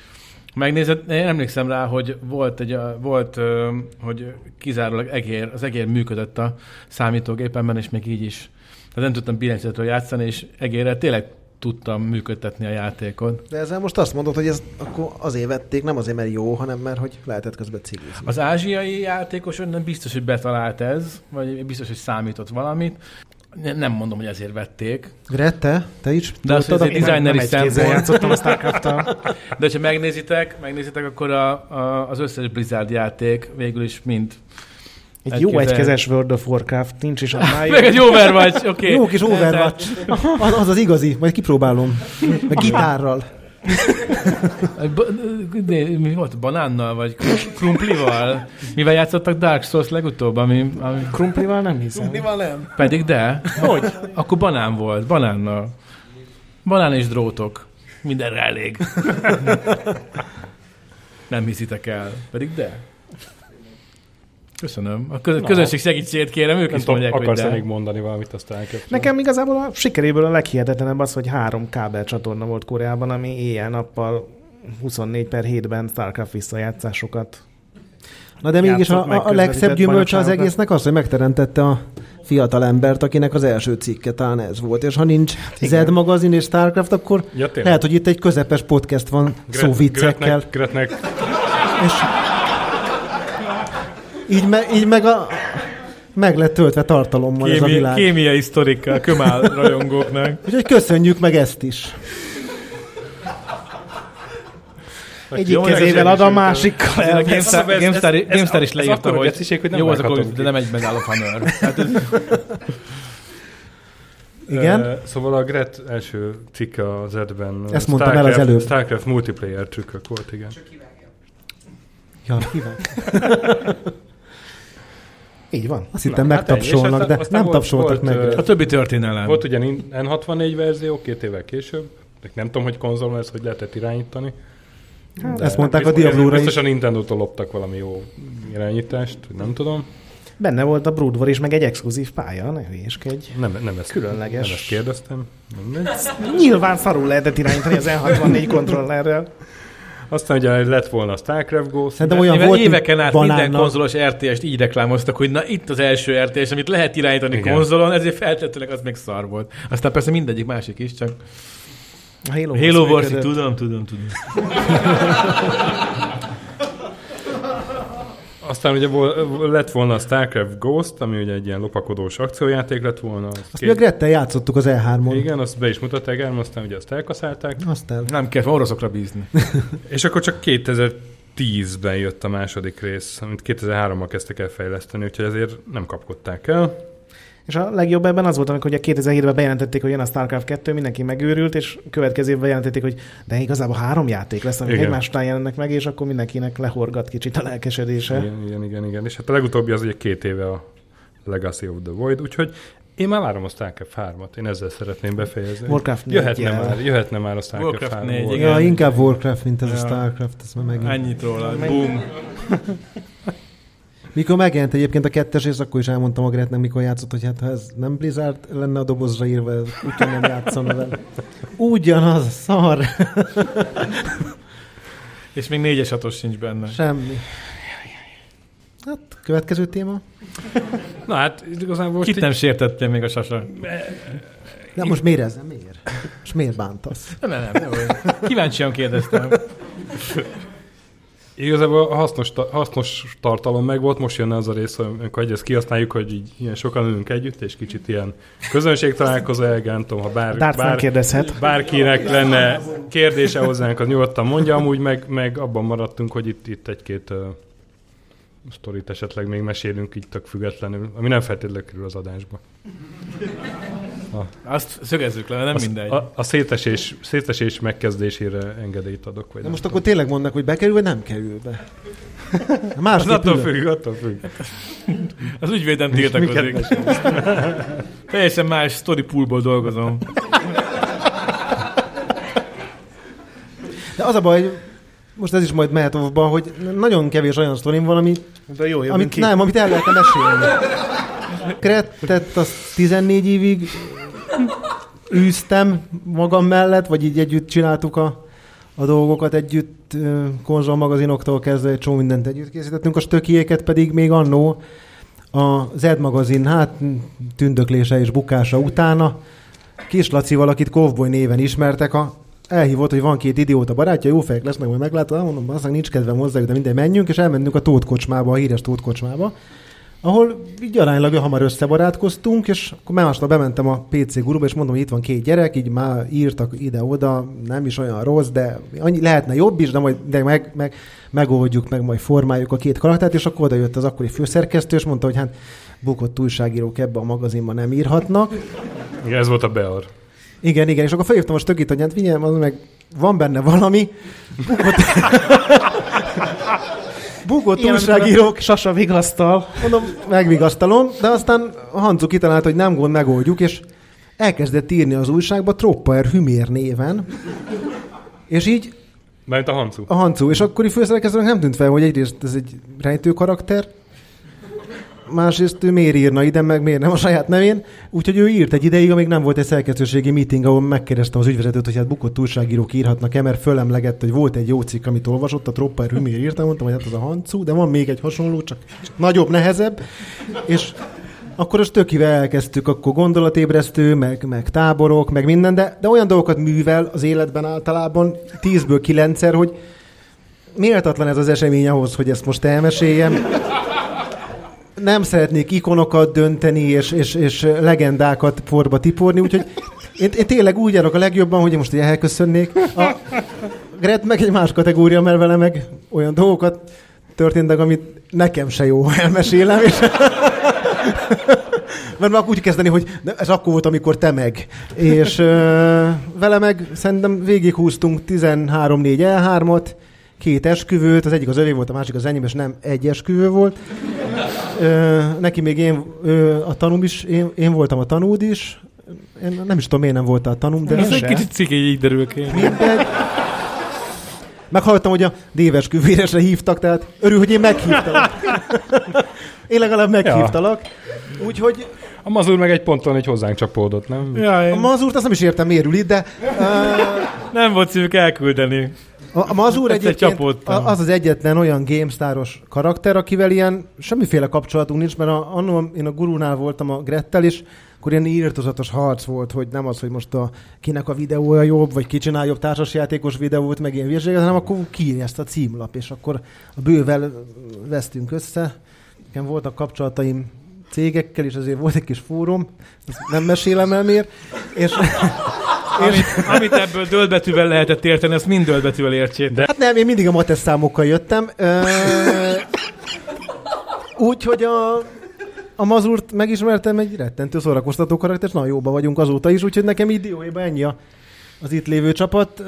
Megnézed, én emlékszem rá, hogy volt, egy, volt hogy kizárólag egér, az egér működött a számítógépemben, és még így is. Tehát nem tudtam billentyűzetről játszani, és egérrel tényleg tudtam működtetni a játékot. De ezzel most azt mondod, hogy ez akkor azért vették, nem azért, mert jó, hanem mert hogy lehetett közben cigizni. Az ázsiai játékos nem biztos, hogy betalált ez, vagy biztos, hogy számított valamit. Ne- Nem mondom, hogy ezért vették. Grette, te is De az, hogy tudtad, azért designeri szempont. játszottam a starcraft De ha megnézitek, megnézitek, akkor a, a, az összes Blizzard játék végül is mind. Egy Egy jó kézzel- egykezes World of Warcraft nincs is annál Meg egy Overwatch, oké. Jó kis Overwatch. Az, az az igazi, majd kipróbálom. Meg gitárral. Mi volt? Banánnal, vagy krumplival? Mivel játszottak Dark Souls legutóbb? Ami, ami... Krumplival nem hiszem. nem? Pedig de. Hogy? Akkor banán volt, banánnal. Banán és drótok. Mindenre elég. Nem hiszitek el. Pedig de. Köszönöm. A köz- közönség segítségét kérem, ők Nem is mondják, hogy akarsz de. még mondani valamit, azt elköptem. Nekem igazából a sikeréből a leghihetetlenebb az, hogy három kábel csatorna volt Koreában, ami éjjel-nappal 24 per 7-ben StarCraft visszajátszásokat. Na de mégis a, a, legszebb gyümölcse az egésznek az, hogy megteremtette a fiatal embert, akinek az első cikke talán ez volt. És ha nincs igen. Z magazin és Starcraft, akkor Ja, tényleg. lehet, hogy itt egy közepes podcast van szóviccekkel. Gretnek, Gretnek És így, me, így meg a, meg lett töltve tartalommal ez a Kémi, világ. kémiai sztorikkal, kömál rajongóknak. Úgyhogy köszönjük meg ezt is. Egyik Jó, kezével ad a másikkal A. GameStar, is leírta, hogy geciség, hogy nem jó az a. Duty, de nem egy Medal of Honor. Tehát ez, Igen? Uh, szóval a Gret első cikke az edben Ezt mondtam el az előbb. Starcraft multiplayer trükkök volt, igen. Ja, kíván. Így van. Azt hittem hát megtapsolnak. És de aztán- nem aztán tapsoltak volt, meg. volt, a többi történelem. Volt ugye N64 verzió két évvel később, de nem tudom, hogy konzolon ez hogy lehetett irányítani. Hát, Ezt mondták a Diablo-ra is. a Nintendo-tól loptak valami jó irányítást, nem tudom. Benne volt a Brood War is, meg egy exkluzív pálya, ne hülyéskedj. Nem, nem ezt, Különleges. Nem ezt kérdeztem. Mindegy. Nyilván szarul lehetett irányítani az N64 kontrollerrel. Aztán ugye lett volna a Starcraft Ghost. Szerintem olyan Mivel volt, éveken át minden banánnal. konzolos RTS-t így reklámoztak, hogy na itt az első RTS, amit lehet irányítani Igen. konzolon, ezért feltétlenül az még szar volt. Aztán persze mindegyik másik is, csak Halo, Halo Wars, tudom, tudom, tudom. Aztán ugye vol- lett volna a Starcraft Ghost, ami ugye egy ilyen lopakodós akciójáték lett volna. Az Azt mi a Grettel játszottuk az E3-on. Igen, azt be is mutatták el, aztán ugye azt elkaszálták. Azt el. Nem kell oroszokra bízni. És akkor csak 2010-ben jött a második rész, amit 2003-ban kezdtek el fejleszteni, úgyhogy ezért nem kapkodták el. És a legjobb ebben az volt, amikor ugye 2007-ben bejelentették, hogy jön a StarCraft 2, mindenki megőrült, és következő évben bejelentették, hogy de igazából három játék lesz, amik egymás után jelennek meg, és akkor mindenkinek lehorgat kicsit a lelkesedése. Igen, igen, igen, igen. És hát a legutóbbi az ugye két éve a Legacy of the Void, úgyhogy én már várom a StarCraft 3-at, én ezzel szeretném befejezni. Warcraft jöhetne négyel. már, jöhetne már a Starcraft Warcraft 3 négy, Warcraft. igen. Ja, inkább Warcraft, mint ez a Ja. Starcraft. Ez már megint. Ennyit róla. Boom. Mikor megjelent egyébként a kettes rész, akkor is elmondtam a Gretnek, mikor játszott, hogy hát ha ez nem Blizzard lenne a dobozra írva, ez úgyhogy nem játszana vele. Ugyanaz, szar. És még négyes hatos sincs benne. Semmi. Hát, következő téma. Na hát igazából most Kit így- nem sértette még a sasa? De most miért ezen? Miért? És miért bántasz? Nem, nem, nem. nem. Kíváncsian kérdeztem. Igazából a hasznos, hasznos tartalom meg volt, most jönne az a rész, amikor ezt kihasználjuk, hogy így ilyen sokan ülünk együtt, és kicsit ilyen közönség találkozó, nem tudom, ha bár, bár, kérdezhet. bárkinek lenne kérdése hozzánk, az nyugodtan mondja, amúgy meg, meg abban maradtunk, hogy itt, itt egy-két uh, sztorit esetleg még mesélünk így tök függetlenül, ami nem feltétlenül kerül az adásba. Azt szögezzük le, nem A, mindegy. a, a szétesés, szétesés megkezdésére engedélyt adok. Vagy De most tudom. akkor tényleg mondnak, hogy bekerül, vagy nem kerül be. Az Másképp attól függ, attól függ. Az ügyvédem tiltakozik. Teljesen más story poolból dolgozom. De az a baj, hogy most ez is majd mehet abba, hogy nagyon kevés olyan sztorim van, ami, De jó, amit, ki. nem, amit el lehetne mesélni. Krettet azt 14 évig űztem magam mellett, vagy így együtt csináltuk a, a dolgokat együtt, ö, konzolmagazinoktól kezdve egy csomó mindent együtt készítettünk, a stökiéket pedig még annó a Z magazin, hát tündöklése és bukása utána. Kis Lacival, akit Kovboy néven ismertek, a elhívott, hogy van két idióta barátja, jó fejek lesznek, majd meglátod, mondom, aztán nincs kedvem hozzájuk, de minden menjünk, és elmentünk a Tóth kocsmába, a híres Tóth kocsmába, ahol így aránylag hamar összebarátkoztunk, és akkor másnap bementem a PC guruba, és mondom, hogy itt van két gyerek, így már írtak ide-oda, nem is olyan rossz, de annyi, lehetne jobb is, de majd de meg, meg, megoldjuk, meg majd formáljuk a két karaktert, és akkor oda jött az akkori főszerkesztő, és mondta, hogy hát bukott újságírók ebbe a magazinban nem írhatnak. Igen, ez volt a Bear. Igen, igen, és akkor felhívtam a stökit, hogy hát az meg van benne valami. Bukott, Ilyen, újságírók, Sasa vigasztal. mondom, megvigasztalom, de aztán a Hancu kitalált, hogy nem gond, megoldjuk, és elkezdett írni az újságba Tropper Hümér néven, és így Mert a Hancu. a Hancu, és akkori főszerkesztőnek nem tűnt fel, hogy egyrészt ez egy rejtő karakter, másrészt ő miért írna ide, meg miért nem a saját nevén. Úgyhogy ő írt egy ideig, amíg nem volt egy szerkesztőségi meeting, ahol megkérdeztem az ügyvezetőt, hogy hát bukott újságírók írhatnak-e, mert fölemlegett, hogy volt egy jó cikk, amit olvasott, a Tropper Hümér írta, mondtam, hogy hát az a Hancu, de van még egy hasonló, csak nagyobb, nehezebb. És akkor azt tökivel elkezdtük, akkor gondolatébresztő, meg, meg táborok, meg minden, de, de olyan dolgokat művel az életben általában, tízből kilencszer, hogy méltatlan ez az esemény ahhoz, hogy ezt most elmeséljem. Nem szeretnék ikonokat dönteni, és, és, és legendákat porba tiporni, úgyhogy én, én tényleg úgy járok a legjobban, hogy most így elköszönnék. A Gret meg egy más kategória, mert vele meg olyan dolgokat történtek, amit nekem se jó, ha elmesélem, és mert már úgy kezdeni, hogy ez akkor volt, amikor te meg. És ö, vele meg szerintem végighúztunk 13-4 E3-ot, két esküvőt, az egyik az övé volt, a másik az enyém, és nem egy esküvő volt. Ö, neki még én, ö, a tanúm is, én, én voltam a tanúd is. Én nem is tudom, miért nem voltál a tanúm, de Ez egy kicsit ciki, így derül ki. mindegy. Meghallottam, hogy a déves küvéresre hívtak, tehát örül, hogy én meghívtalak. Én legalább meghívtalak. Úgyhogy A mazur meg egy ponton egy hozzánk csapódott, nem? Ja, a én mazurt azt nem is értem, miért ül itt, de uh, nem volt szívük elküldeni. A, a mazur egyébként az az egyetlen olyan GameStar-os karakter, akivel ilyen semmiféle kapcsolatunk nincs, mert a, annól én a gurunál voltam a Grettel is, akkor ilyen írtozatos harc volt, hogy nem az, hogy most a, kinek a videója jobb, vagy ki csinál jobb társasjátékos videót, meg ilyen vérséget, hanem akkor kiírja ezt a címlap, és akkor a bővel vesztünk össze. Nekem voltak kapcsolataim cégekkel, és azért volt egy kis fórum, ezt nem mesélem el miért, és, Amit, amit ebből döltbetűvel lehetett érteni, azt mind döltbetűvel értsétek. De... Hát nem, én mindig a mates számokkal jöttem. Ö... Úgyhogy a, a mazurt megismertem egy rettentő szórakoztató karakter, és nagyon jóba vagyunk azóta is, úgyhogy nekem így dióéban ennyi a, az itt lévő csapat.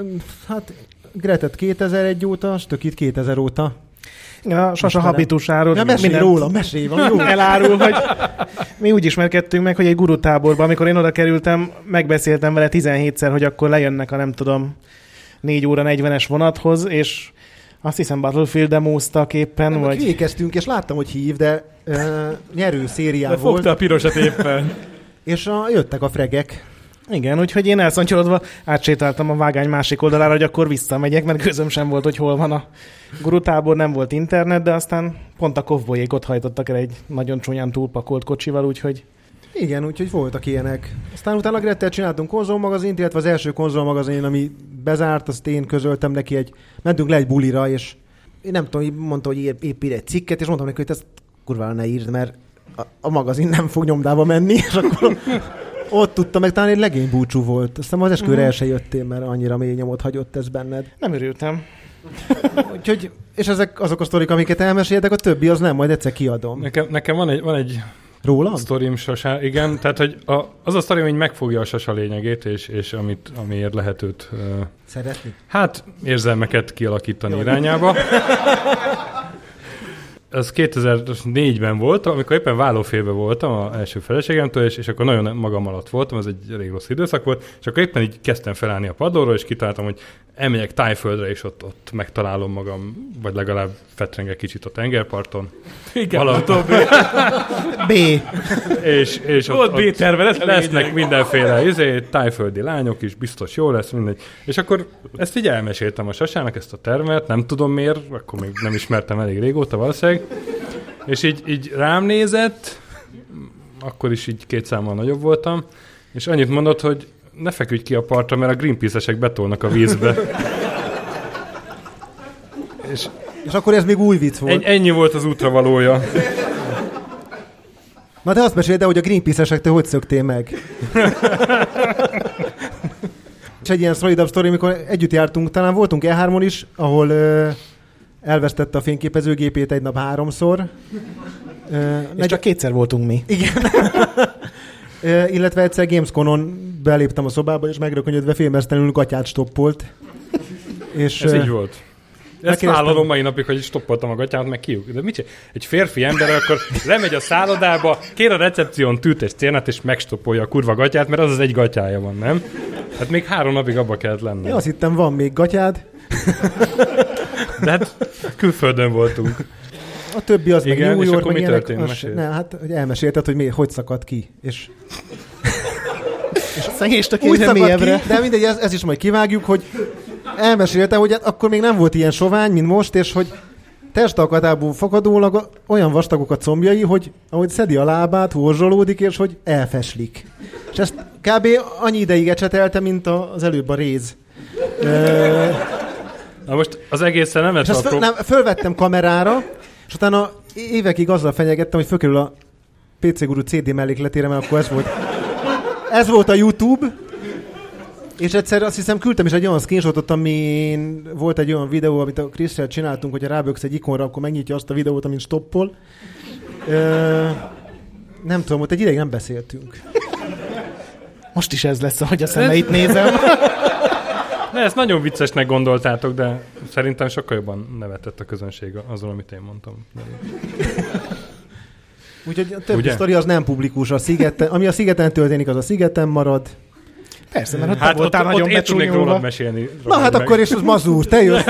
Hát Gretet 2001 óta, Stökit 2000 óta. A Sasa habitusáról Ja, mesélj mindent róla, mesélj, van jó. elárul, hogy mi úgy ismerkedtünk meg, hogy egy gurutáborban, amikor én oda kerültem, megbeszéltem vele 17-szer, hogy akkor lejönnek a nem tudom 4 óra 40-es vonathoz, és azt hiszem Battlefield demóztak éppen, Nem, vagy... Vékeztünk, és láttam, hogy hív, de uh, nyerő De szérián fogta volt, a pirosat éppen. és a, jöttek a fregek. Igen, úgyhogy én elszantyorodva átsétáltam a vágány másik oldalára, hogy akkor visszamegyek, mert közöm sem volt, hogy hol van a gurutábor, nem volt internet, de aztán pont a kovbolyék ott hajtottak el egy nagyon csúnyán túlpakolt kocsival, úgyhogy Igen, úgyhogy voltak ilyenek. Aztán utána Grettel csináltunk konzolmagazint, illetve az első konzolmagazin, ami bezárt, azt én közöltem neki egy, mentünk le egy bulira, és én nem tudom, mondta, hogy épp, épp ír egy cikket, és mondtam neki, hogy ezt kurvára ne írd, mert a, a magazin nem fog nyomdába menni, és akkor ott tudtam meg, talán egy legény búcsú volt. Aztán az esküvőre Mhm. el se jöttél, mert annyira mély nyomot hagyott ez benned. nem örültem. Úgyhogy, és ezek azok a sztorik, amiket elmeséltek, a többi az nem, majd egyszer kiadom. Nekem, nekem van, egy, van egy Rólam? sztorim sasa, igen, tehát hogy a, az a sztorim, hogy megfogja a sasa lényegét, és, és amit, amiért lehet őt, uh, Szeretni? hát érzelmeket kialakítani Jó. irányába. az 2004-ben volt, amikor éppen vállófélben voltam a első feleségemtől, és, és akkor nagyon magam alatt voltam, ez egy elég rossz időszak volt, és akkor éppen így kezdtem felállni a padlóról, és kitaláltam, hogy elmegyek tájföldre, és ott, ott megtalálom magam, vagy legalább fetrengek kicsit a tengerparton. Igen, Valahol-. B. És, és ott, ott B-terve, a lesznek lényeg. mindenféle izé, tájföldi lányok is, biztos jó lesz, mindegy. És akkor ezt így elmeséltem a Sasának, ezt a termet, nem tudom miért, akkor még nem ismertem elég régóta valószínűleg. És így, így rám nézett, akkor is így két számmal nagyobb voltam, és annyit mondott, hogy ne feküdj ki a partra, mert a Greenpeace-esek betolnak a vízbe. és És akkor ez még új vicc volt. en- ennyi volt az útravalója. Na de azt meséld el, hogy a Greenpeace-esektől hogy szöktél meg? És egy ilyen szolidabb sztori, amikor együtt jártunk, talán voltunk E3-on is, ahol ö, elvesztette a fényképezőgépét egy nap háromszor. És negy- csak kétszer voltunk mi. Igen. Illetve egyszer Gamesconon beléptem a szobába, és megrökönyödve filmesztelenül gatyát stoppolt. És, Ez így volt. Ezt Megkérdeztem- vállalom mai napig, hogy stoppoltam a gatyámat, meg kiuk. De mit csinál? Egy férfi ember akkor lemegy a szállodába, kér a recepción tűt és cérnát, és megstoppolja a kurva gatyát, mert az az egy gatyája van, nem? Hát még három napig abba kellett lenni. Én azt hittem, van még gatyád, De hát külföldön voltunk. a többi az Igen, meg New és York, akkor meg mi ilyenek. történt? Az, Meséld. ne, hát hogy elmesélted, hogy mi, hogy szakadt ki. És Szegést a szakadt mélyebbre. ki, de mindegy, ez, ez is majd kivágjuk, hogy elmesélte, hogy hát akkor még nem volt ilyen sovány, mint most, és hogy testalkatából fakadólag olyan vastagok a combjai, hogy ahogy szedi a lábát, horzsolódik, és hogy elfeslik. És ezt kb. annyi ideig ecsetelte, mint az előbb a réz. Na most az egészen nem és azt föl, nem, fölvettem kamerára, és utána évekig azzal fenyegettem, hogy fölkerül a PC Guru CD mellékletére, mert akkor ez volt. Ez volt a YouTube, és egyszer azt hiszem küldtem is egy olyan screenshotot, amin volt egy olyan videó, amit a Krisztel csináltunk, hogyha ráböksz egy ikonra, akkor megnyitja azt a videót, amit stoppol. Ö, nem tudom, ott egy ideig nem beszéltünk. Most is ez lesz, ahogy a szemeit nézem. Ne, ezt nagyon viccesnek gondoltátok, de szerintem sokkal jobban nevetett a közönség azon, amit én mondtam. Úgyhogy a többi Ugye? sztori az nem publikus. A szigeten, ami a szigeten történik, az a szigeten marad. Persze, mert ott Hát ott, voltál ott nagyon én tudnék becsúnyolva. rólad mesélni. Na hát meg. akkor is az mazúr, te jössz.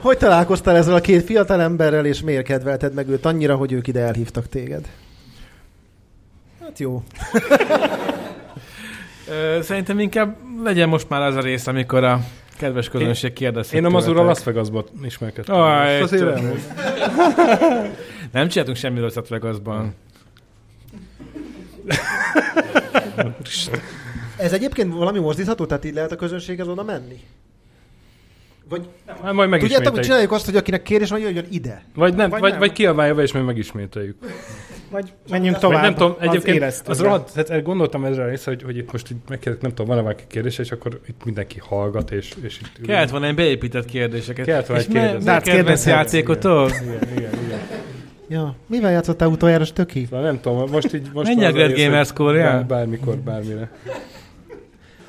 Hogy találkoztál ezzel a két fiatal emberrel, és miért kedvelted meg őt annyira, hogy ők ide elhívtak téged? Hát jó. Szerintem inkább legyen most már az a rész, amikor a kedves közönség kérdezhet. Én a mazurral tőletek. Las Vegasban ismerkedtem. Aj, azért elmondom. Nem csináltunk semmi rosszat Vegasban. Ez egyébként valami mozdítható, tehát így lehet a közönséghez oda menni? Vagy Hát majd tudjátok, hogy megismételjük. csináljuk azt, hogy akinek kérdés van, jöjjön ide? Vagy, nem, Vagy vagy, nem. vagy kiabálja be, és majd megismételjük. Vagy menjünk Vagy tovább nem tudom, az egyébként éreztőre. az rohadt, tehát gondoltam ezre a részre, hogy, hogy itt most így megkérdezek, nem tudom, van-e valaki kérdés, és akkor itt mindenki hallgat, és, és itt. Kellett volna egy beépített kérdéseket. Kellett volna És egy me- kérdező. mi a Hát kedvenc kérdezhetsz, játékotól? Igen, igen, igen. Ja. Mivel játszottál utoljára, Stöki? Szóval nem tudom, most így... Most Menj a az Great rész, hogy Gamer Score-jál? bár- Bármikor, bármire.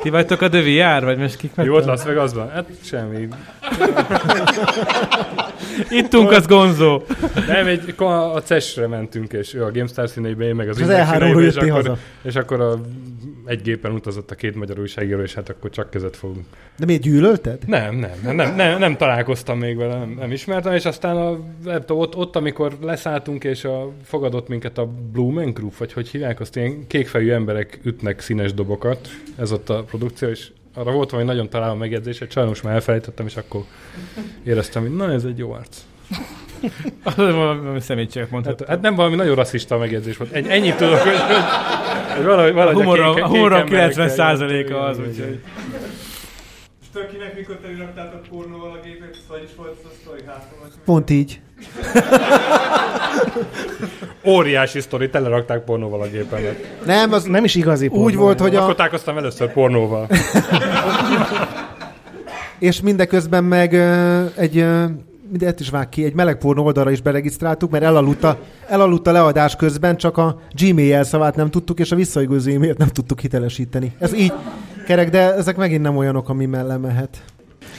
Ti vagytok a The VR, vagy most kik vagytok? volt Las Vegasban? Hát semmi. Ittunk, az gonzó. Nem, egy, a a CES-re mentünk, és ő a GameStar színeiben, én meg az az Index E3-ról színeiben, és akkor, haza. és akkor a, egy gépen utazott a két magyar újságíró, és hát akkor csak kezet fogunk. De miért gyűlölted? Nem, nem, nem, nem, nem, nem találkoztam még vele, nem, nem ismertem, és aztán a, ott, ott, amikor leszálltunk, és a, fogadott minket a Blue Man Group, vagy hogy hívják, azt ilyen kékfejű emberek ütnek színes dobokat, ez ott a produkció, és arra volt valami nagyon találó megjegyzés, egy sajnos már elfelejtettem, és akkor éreztem, hogy na ez egy jó arc. Valami szemétséget Hát, mondhatok. hát nem valami nagyon rasszista megjegyzés volt. Egy, ennyit tudok, hogy, hogy, hogy valahogy, A valahogy humorom, kék- a kék emberekkel 90%-a jöttek. az, úgyhogy... Stökinek mikor te raktátok pornóval a gépet, hogy is volt ez a sztori hátul? Pont így. Óriási sztori, telerakták pornóval a gépemet. Nem, az Nem is igazi úgy pornó. volt, hogy Akkor a, találkoztam először pornóval. és mindeközben meg ö, egy, ö, mindent is vág ki, egy meleg pornó oldalra is beregisztráltuk, mert elaludt a, elaludt a leadás közben, csak a Gmail jelszavát nem tudtuk, és a visszaigazó e-mailt nem tudtuk hitelesíteni. Ez így kerek, de ezek megint nem olyanok, ami mellé mehet.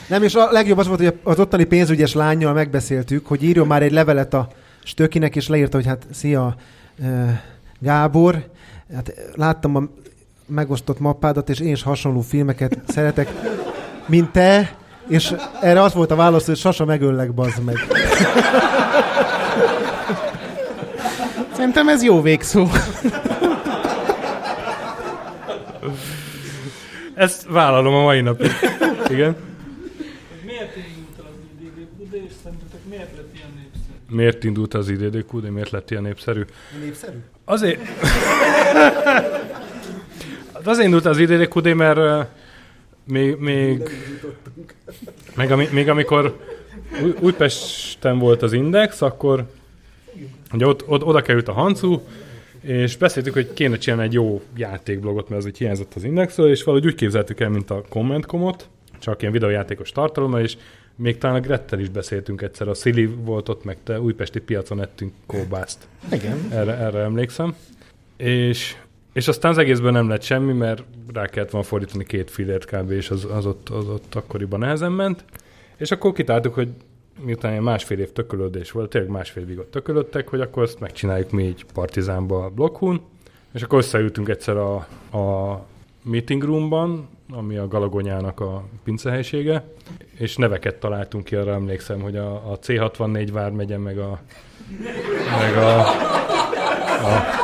Nem, és a legjobb az volt, hogy az ottani pénzügyes lányjal megbeszéltük, hogy írjon már egy levelet a Stökinek, és leírta, hogy hát szia, Gábor, hát láttam a megosztott mappádat, és én is hasonló filmeket szeretek, mint te, és erre az volt a válasz, hogy sasa megöllek, bazd meg. Szerintem ez jó végszó. Ezt vállalom a mai napig. Igen. Miért indult az IDDQD, és szerintetek miért lett ilyen népszerű? Miért indult az IDDQD, miért lett ilyen népszerű? Népszerű? Azért... Hát azért indult az IDDQD, mert uh, még, még, még, ami, még amikor Új, Újpesten volt az Index, akkor ugye ott, ott, oda került a Hancu, és beszéltük, hogy kéne csinálni egy jó játékblogot, mert ez úgy hiányzott az Indexről, és valahogy úgy képzeltük el, mint a Commentcomot, csak ilyen videójátékos tartalommal, és még talán a Grettel is beszéltünk egyszer, a Szili volt ott, meg te újpesti piacon ettünk kóbászt. Igen. Erre, erre emlékszem. És, és aztán az egészből nem lett semmi, mert rá kellett volna fordítani két fillért kb. és az, az, ott, az ott akkoriban nehezen ment. És akkor kitáltuk, hogy miután ilyen másfél év tökölődés volt, tényleg másfél évig ott tökölöttek, hogy akkor ezt megcsináljuk mi így Partizánba a Blockhun, és akkor összeültünk egyszer a, a meeting roomban, ami a Galagonyának a pincehelysége, és neveket találtunk ki, arra emlékszem, hogy a, a C64 vármegye, meg a, meg a, a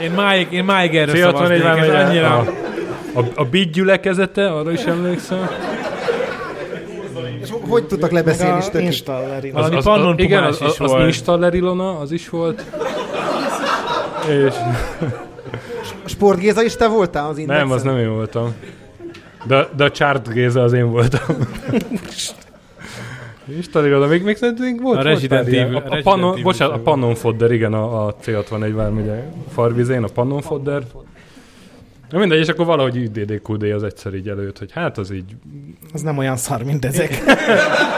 Én máig, én máig erre C64 szavaznék, ez vármegye, annyira... a, a, a bit gyülekezete, arra is emlékszem. És hogy tudtak lebeszélni is installeri. Valami az, Pannon az, igen, az, is az, az volt. Installer Ilona, az is volt. És Sport Géza is te voltál az indexen? nem, az nem én voltam. De, de a Chart Géza az én voltam. Installer Ilona, még, még szerintem volt A Resident. Evil- A, a, Pannon, bocsánat, a Pannon Fodder, igen, a, a C64 vármegye farvizén, a Pannon Fodder. Na mindegy, és akkor valahogy IDDQD az egyszer így előtt, hogy hát az így Az nem olyan szar, mint ezek.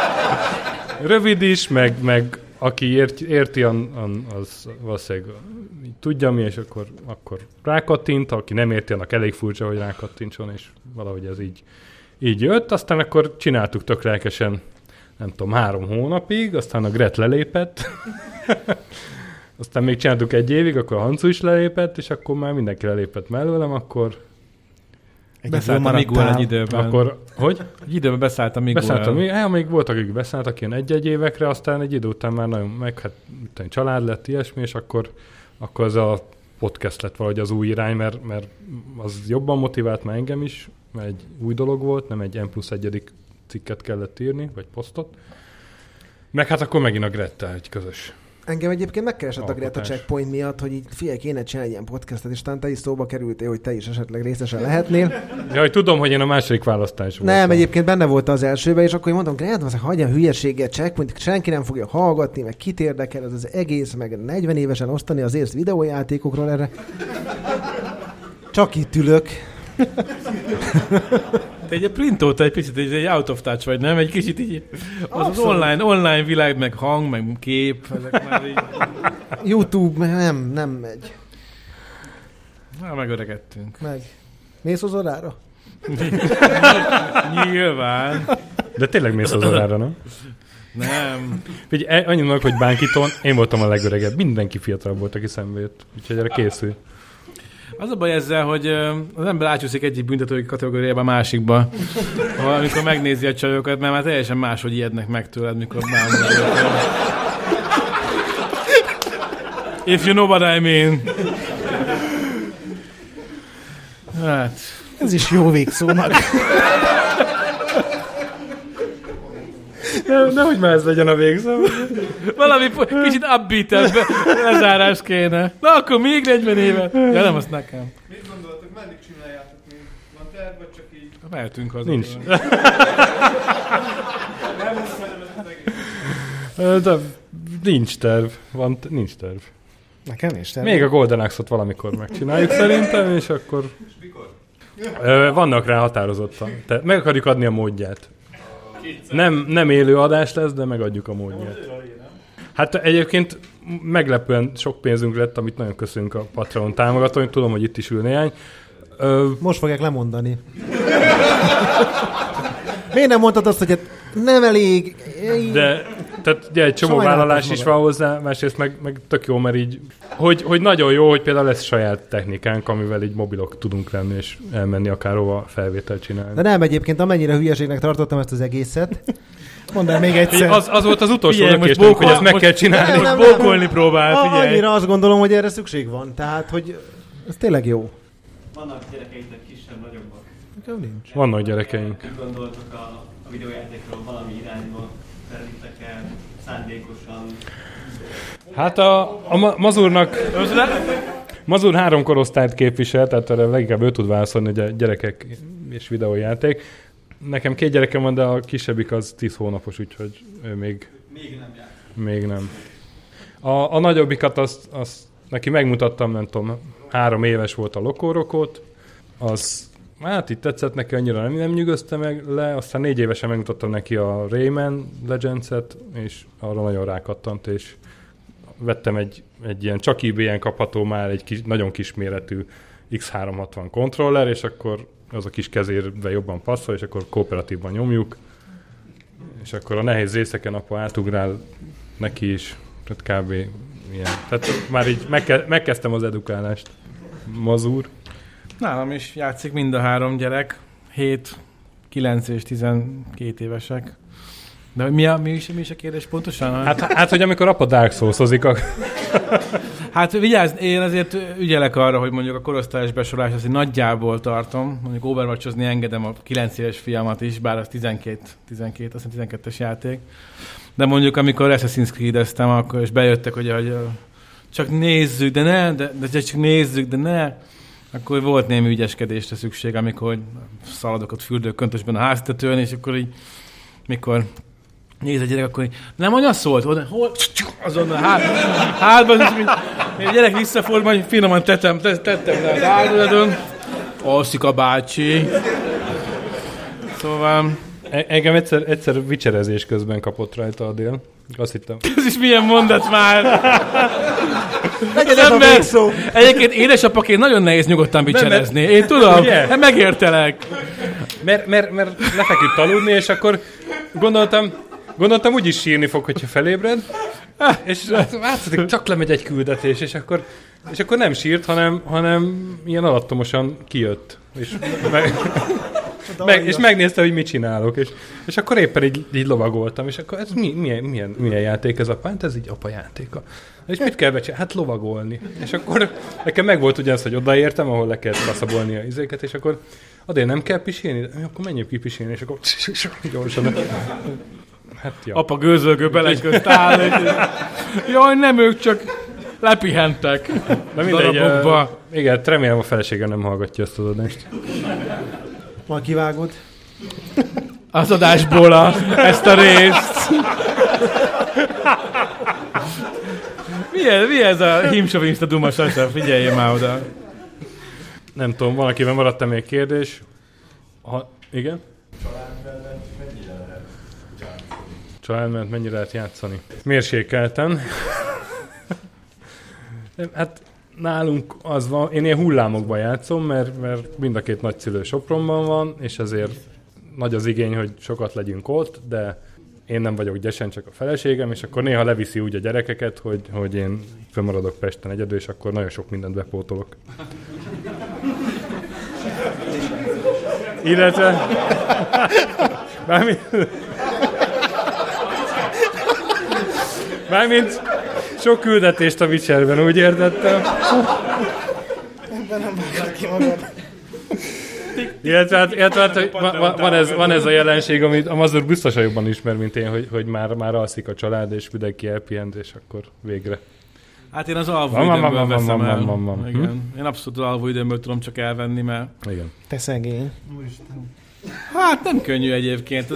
Rövid is, meg, meg aki érti, érti an, an, az valószínűleg tudja mi, és akkor, akkor rákattint, aki nem érti, annak elég furcsa, hogy rákattintson, és valahogy ez így, így jött. Aztán akkor csináltuk tök lelkesen, nem tudom, három hónapig, aztán a Gret lelépett, aztán még csináltuk egy évig, akkor a Hancu is lelépett, és akkor már mindenki lelépett mellőlem, akkor, Beszállt a Miguel egy időben. akkor hogy? Egy időben beszállt a Miguel. Beszálltam, még, hát, még voltak, akik beszálltak ilyen egy-egy évekre, aztán egy idő után már nagyon meg, hát tudom, család lett, ilyesmi, és akkor, akkor ez a podcast lett valahogy az új irány, mert, mert az jobban motivált már engem is, mert egy új dolog volt, nem egy N plusz egyedik cikket kellett írni, vagy posztot. Meg hát akkor megint a Gretta egy közös. Engem egyébként megkeresett a Greta Alkotás. Checkpoint miatt, hogy így figyelj, kéne csinálni ilyen podcastet, és talán te is szóba kerültél, hogy te is esetleg részesen lehetnél. Jaj, tudom, hogy én a második választás voltam. Nem, egyébként benne volt az elsőben, és akkor én mondtam, Greta, az hagyja a hülyeséget, Checkpoint, senki nem fogja hallgatni, meg kit érdekel ez az egész, meg 40 évesen osztani az érsz videójátékokról erre. Csak itt ülök. Te egy printóta egy picit, egy, egy out of touch vagy, nem? Egy kicsit így, az az online, online világ, meg hang, meg kép, ezek már így, YouTube, nem, nem megy. már megöregedtünk. Meg. Mész az orára? Nyilván. De tényleg mész az órára, nem? Nem. Figyelj, annyi mondok, hogy Bánkiton én voltam a legöregebb. Mindenki fiatalabb volt, aki szembe jött. Úgyhogy erre készül. Az a baj ezzel, hogy az ember átcsúszik egyik büntetői kategóriába a másikba. Amikor megnézi a csajokat, mert már teljesen máshogy ijednek meg tőled, mikor őket. If you know what I mean. Hát, Ez is jó végszónak. Ne, nehogy már ez legyen a végző. valami kicsit upbeat lezárás kéne. Na akkor még 40 éve. Ja nem, azt nekem. Mit gondoltok, meddig csináljátok még? Van terv, vagy csak így? Mehetünk haza. Nincs. Nem. De nincs terv. Van, nincs terv. Nekem is. tehát- Még a Golden Axe-ot valamikor megcsináljuk szerintem, és akkor... És mikor? Ö, vannak rá határozottan. Tehát meg akarjuk adni a módját. Nem, nem élő adás lesz, de megadjuk a módját. Hát egyébként meglepően sok pénzünk lett, amit nagyon köszönünk a Patreon támogatóink. Tudom, hogy itt is ül néhány. Ö, Most fogják lemondani. Miért nem mondtad azt, hogy hát nem elég? De tehát ugye egy csomó Sajnáltam vállalás is van hozzá, másrészt meg, meg tök jó, mert így, hogy, hogy nagyon jó, hogy például lesz saját technikánk, amivel így mobilok tudunk lenni, és elmenni akárhova felvételt csinálni. De nem egyébként, amennyire hülyeségnek tartottam ezt az egészet. Mondd el még egyszer. Az, az volt az utolsó Figyelj, most lökésünk, hogy bókol- ezt meg most- kell csinálni. Nem, Most nem, nem. bókolni próbál, A, figyelj. annyira azt gondolom, hogy erre szükség van. Tehát, hogy ez tényleg jó. Vannak gyerekeidnek kisebb, nagyobbak. Nekem nincs. Vannak gyerekeink. Mit gondoltok a, a videójátékról valami irányba? Felvittek el szándékosan? Hát a, a ma- Mazurnak, Mazur három korosztályt képvisel, tehát erre leginkább ő tud válaszolni, hogy a gyerekek és videójáték. Nekem két gyerekem van, de a kisebbik az 10 hónapos, úgyhogy ő még, Még nem jár. még nem. A, a nagyobbikat azt, azt neki megmutattam, nem tudom, három éves volt a Lokorokot, az Hát itt tetszett neki, annyira nem, nem nyugodta meg le, aztán négy évesen megmutattam neki a Rayman Legends-et, és arra nagyon rákattant, és vettem egy, egy ilyen csak IBN kapható már egy kis, nagyon kisméretű X360 kontroller, és akkor az a kis kezérbe jobban passzol, és akkor kooperatívban nyomjuk, és akkor a nehéz részeken apa átugrál neki is, tehát kb. ilyen. Tehát már így megke- megkezdtem az edukálást. Mazur. Nálam is játszik mind a három gyerek. 7, 9 és 12 évesek. De mi, a, mi, is, mi is a kérdés pontosan? Hát, hát, hogy amikor apa Dark Souls-ozik, ak- Hát vigyázz, én azért ügyelek arra, hogy mondjuk a korosztályos besorolás azt nagyjából tartom. Mondjuk overwatchozni engedem a 9 éves fiamat is, bár az 12, 12 azt hiszem 12-es játék. De mondjuk amikor Assassin's Creed-eztem, akkor és bejöttek, hogy, hogy csak nézzük, de ne, de, de csak nézzük, de ne. Akkor volt némi ügyeskedésre szükség, amikor szaladok ott fürdőköntösben a háztetőn, és akkor így, mikor néz a gyerek, akkor így, nem anya szólt, oda, hol, azonnal hát, hátban, és még a gyerek visszafordul, majd finoman tettem, te- tettem le az áldozaton. Alszik a bácsi. Szóval, Engem egyszer, egyszer vicserezés közben kapott rajta a dél. Azt hittem. ez is milyen mondat már. Az a ember- végszó. Egyébként édesapaként nagyon nehéz nyugodtan vicserezni. Én tudom, Ugye? hát megértelek. Mert, mert, mert lefeküdt aludni, és akkor gondoltam, gondoltam úgyis sírni fog, hogyha felébred. És látszik, csak lemegy egy küldetés, és akkor, és akkor nem sírt, hanem, hanem ilyen alattomosan kijött. És, meg, meg, és megnézte, hogy mit csinálok, és, és akkor éppen így, így lovagoltam, és akkor ez mi, milyen, milyen, milyen játék ez apa? Hát ez így apa játéka. És mit kell becsinálni? Hát lovagolni. És akkor nekem meg volt ugyanaz, hogy odaértem, ahol le kellett kaszabolni a izéket, és akkor adén nem kell pisilni? De, Akkor menjünk ki pisilni, és akkor gyorsan. Hát, ja. Apa gőzölgő beleközt áll. és- Jaj, nem ők csak lepihentek. Na mindegy, darabokba. uh, igen, remélem a feleségem nem hallgatja ezt az adást. Majd kivágod. Az adásból a, ezt a részt. Mi ez, mi ez a himsovinsta duma sasa? Figyeljél már oda. Nem tudom, van, akiben maradt még kérdés. Ha, igen? Családment mennyire lehet játszani? Mérsékelten. Nem, hát nálunk az van, én ilyen hullámokban játszom, mert, mert mind a két nagyszülő Sopronban van, és ezért nagy az igény, hogy sokat legyünk ott, de én nem vagyok gyesen, csak a feleségem, és akkor néha leviszi úgy a gyerekeket, hogy, hogy én fönnmaradok Pesten egyedül, és akkor nagyon sok mindent bepótolok. Illetve... Mármint... Mármint sok küldetést a Witcherben, úgy értettem. Illetve, hát, illetve hát, van, ez, van ez a jelenség, amit a Mazur biztosan jobban ismer, mint én, hogy, hogy már, már alszik a család, és mindenki elpihent, és akkor végre. Hát én az alvó Van, van, időmből van, van, veszem van, el. van, van, van. Igen. Én abszolút az alvó időmből tudom csak elvenni, mert Igen. Te szegény. Hát nem könnyű egyébként.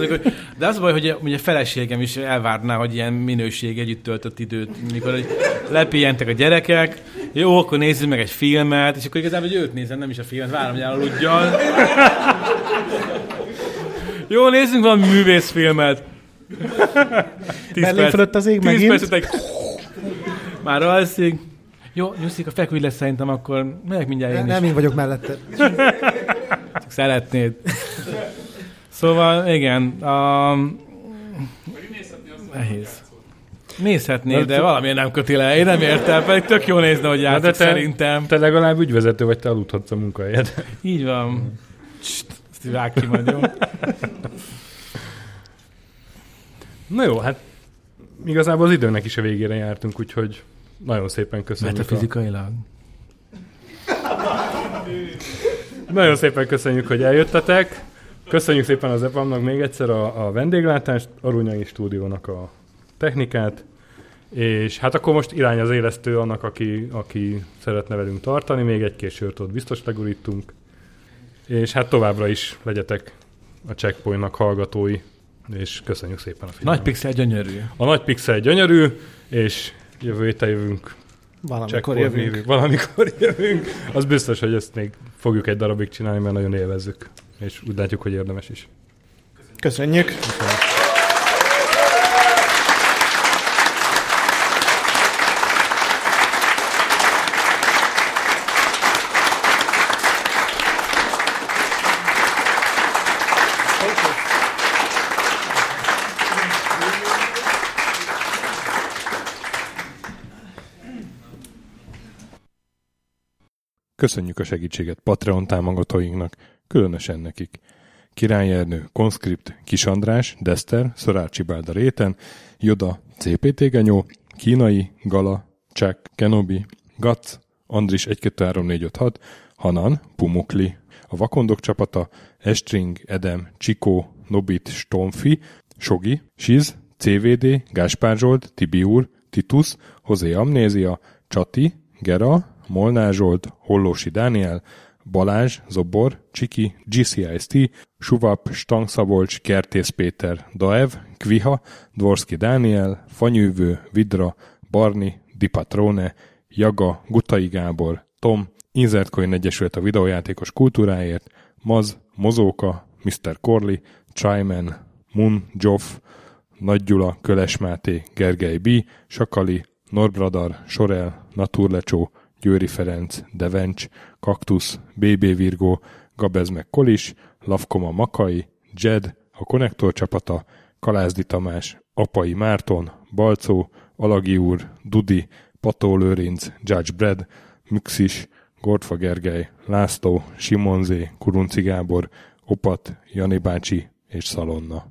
De az a baj, hogy ugye feleségem is elvárná, hogy ilyen minőség együtt töltött időt, mikor lepihentek a gyerekek, jó, akkor nézzük meg egy filmet, és akkor igazából hogy őt nézem, nem is a filmet, várom, hogy elaludjon. Jó, nézzünk valami művészfilmet. Tíz Berlin fölött az ég tíz megint. percet egy... Már alszik. Jó, nyugszik, a feküdj lesz szerintem, akkor megyek mindjárt én Nem is. én vagyok mellette. Szeretnéd. Szóval igen, a... Nehéz. Nézhetné, de valamiért nem köti le. Én nem értem, pedig tök jó nézni, hogy játszik de te, szerintem. Te legalább ügyvezető vagy, te aludhatsz a munkahelyed. Így van. Cst, ezt vág ki majd, jó? Na jó, hát igazából az időnek is a végére jártunk, úgyhogy nagyon szépen köszönjük. Metafizikailag. A... Nagyon szépen köszönjük, hogy eljöttetek. Köszönjük szépen az EPAM-nak még egyszer a, a vendéglátást, Arunyai stúdiónak a technikát, és hát akkor most irány az élesztő annak, aki, aki szeretne velünk tartani, még egy-két sört ott biztos legurítunk, és hát továbbra is legyetek a checkpointnak hallgatói, és köszönjük szépen a figyelmet. Nagy pixel gyönyörű. A nagy pixel gyönyörű, és jövő héten jövünk. Valamikor jövünk. Valamikor jövünk. Az biztos, hogy ezt még fogjuk egy darabig csinálni, mert nagyon élvezzük, és úgy látjuk, hogy érdemes is. Köszönjük. Köszönjük. Köszönjük a segítséget Patreon támogatóinknak, különösen nekik. Király Ernő, Konskript, Kis András, Dester, Szorácsi Bálda Réten, Joda, CPT Genyó, Kínai, Gala, Csák, Kenobi, Gac, Andris 123456, Hanan, Pumukli, a Vakondok csapata, Estring, Edem, Csikó, Nobit, Stomfi, Sogi, Siz, CVD, Gáspár Zsolt, Tibiur, Titus, Hozé Amnézia, Csati, Gera, Molnár Zsolt, Hollósi Dániel, Balázs, Zobor, Csiki, GCIST, Suvap, Stangszabolcs, Kertész Péter, Daev, Kviha, Dvorski Dániel, Fanyűvő, Vidra, Barni, Dipatrone, Jaga, Gutai Gábor, Tom, Inzertcoin Egyesület a videójátékos kultúráért, Maz, Mozóka, Mr. Corley, Tryman, Mun, Joff, Nagy Gyula, Köles Máté, Gergely B., Sakali, Norbradar, Sorel, Naturlecsó, Győri Ferenc, Devencs, Kaktusz, BB Virgó, Gabez meg Kolis, Lavkoma Makai, Jed, a Konnektor csapata, Kalázdi Tamás, Apai Márton, Balcó, Alagi úr, Dudi, Pató Lőrinc, Judge Brad, Müxis, Gortfa Gergely, László, Simonzé, Kurunci Gábor, Opat, Jani bácsi és Szalonna.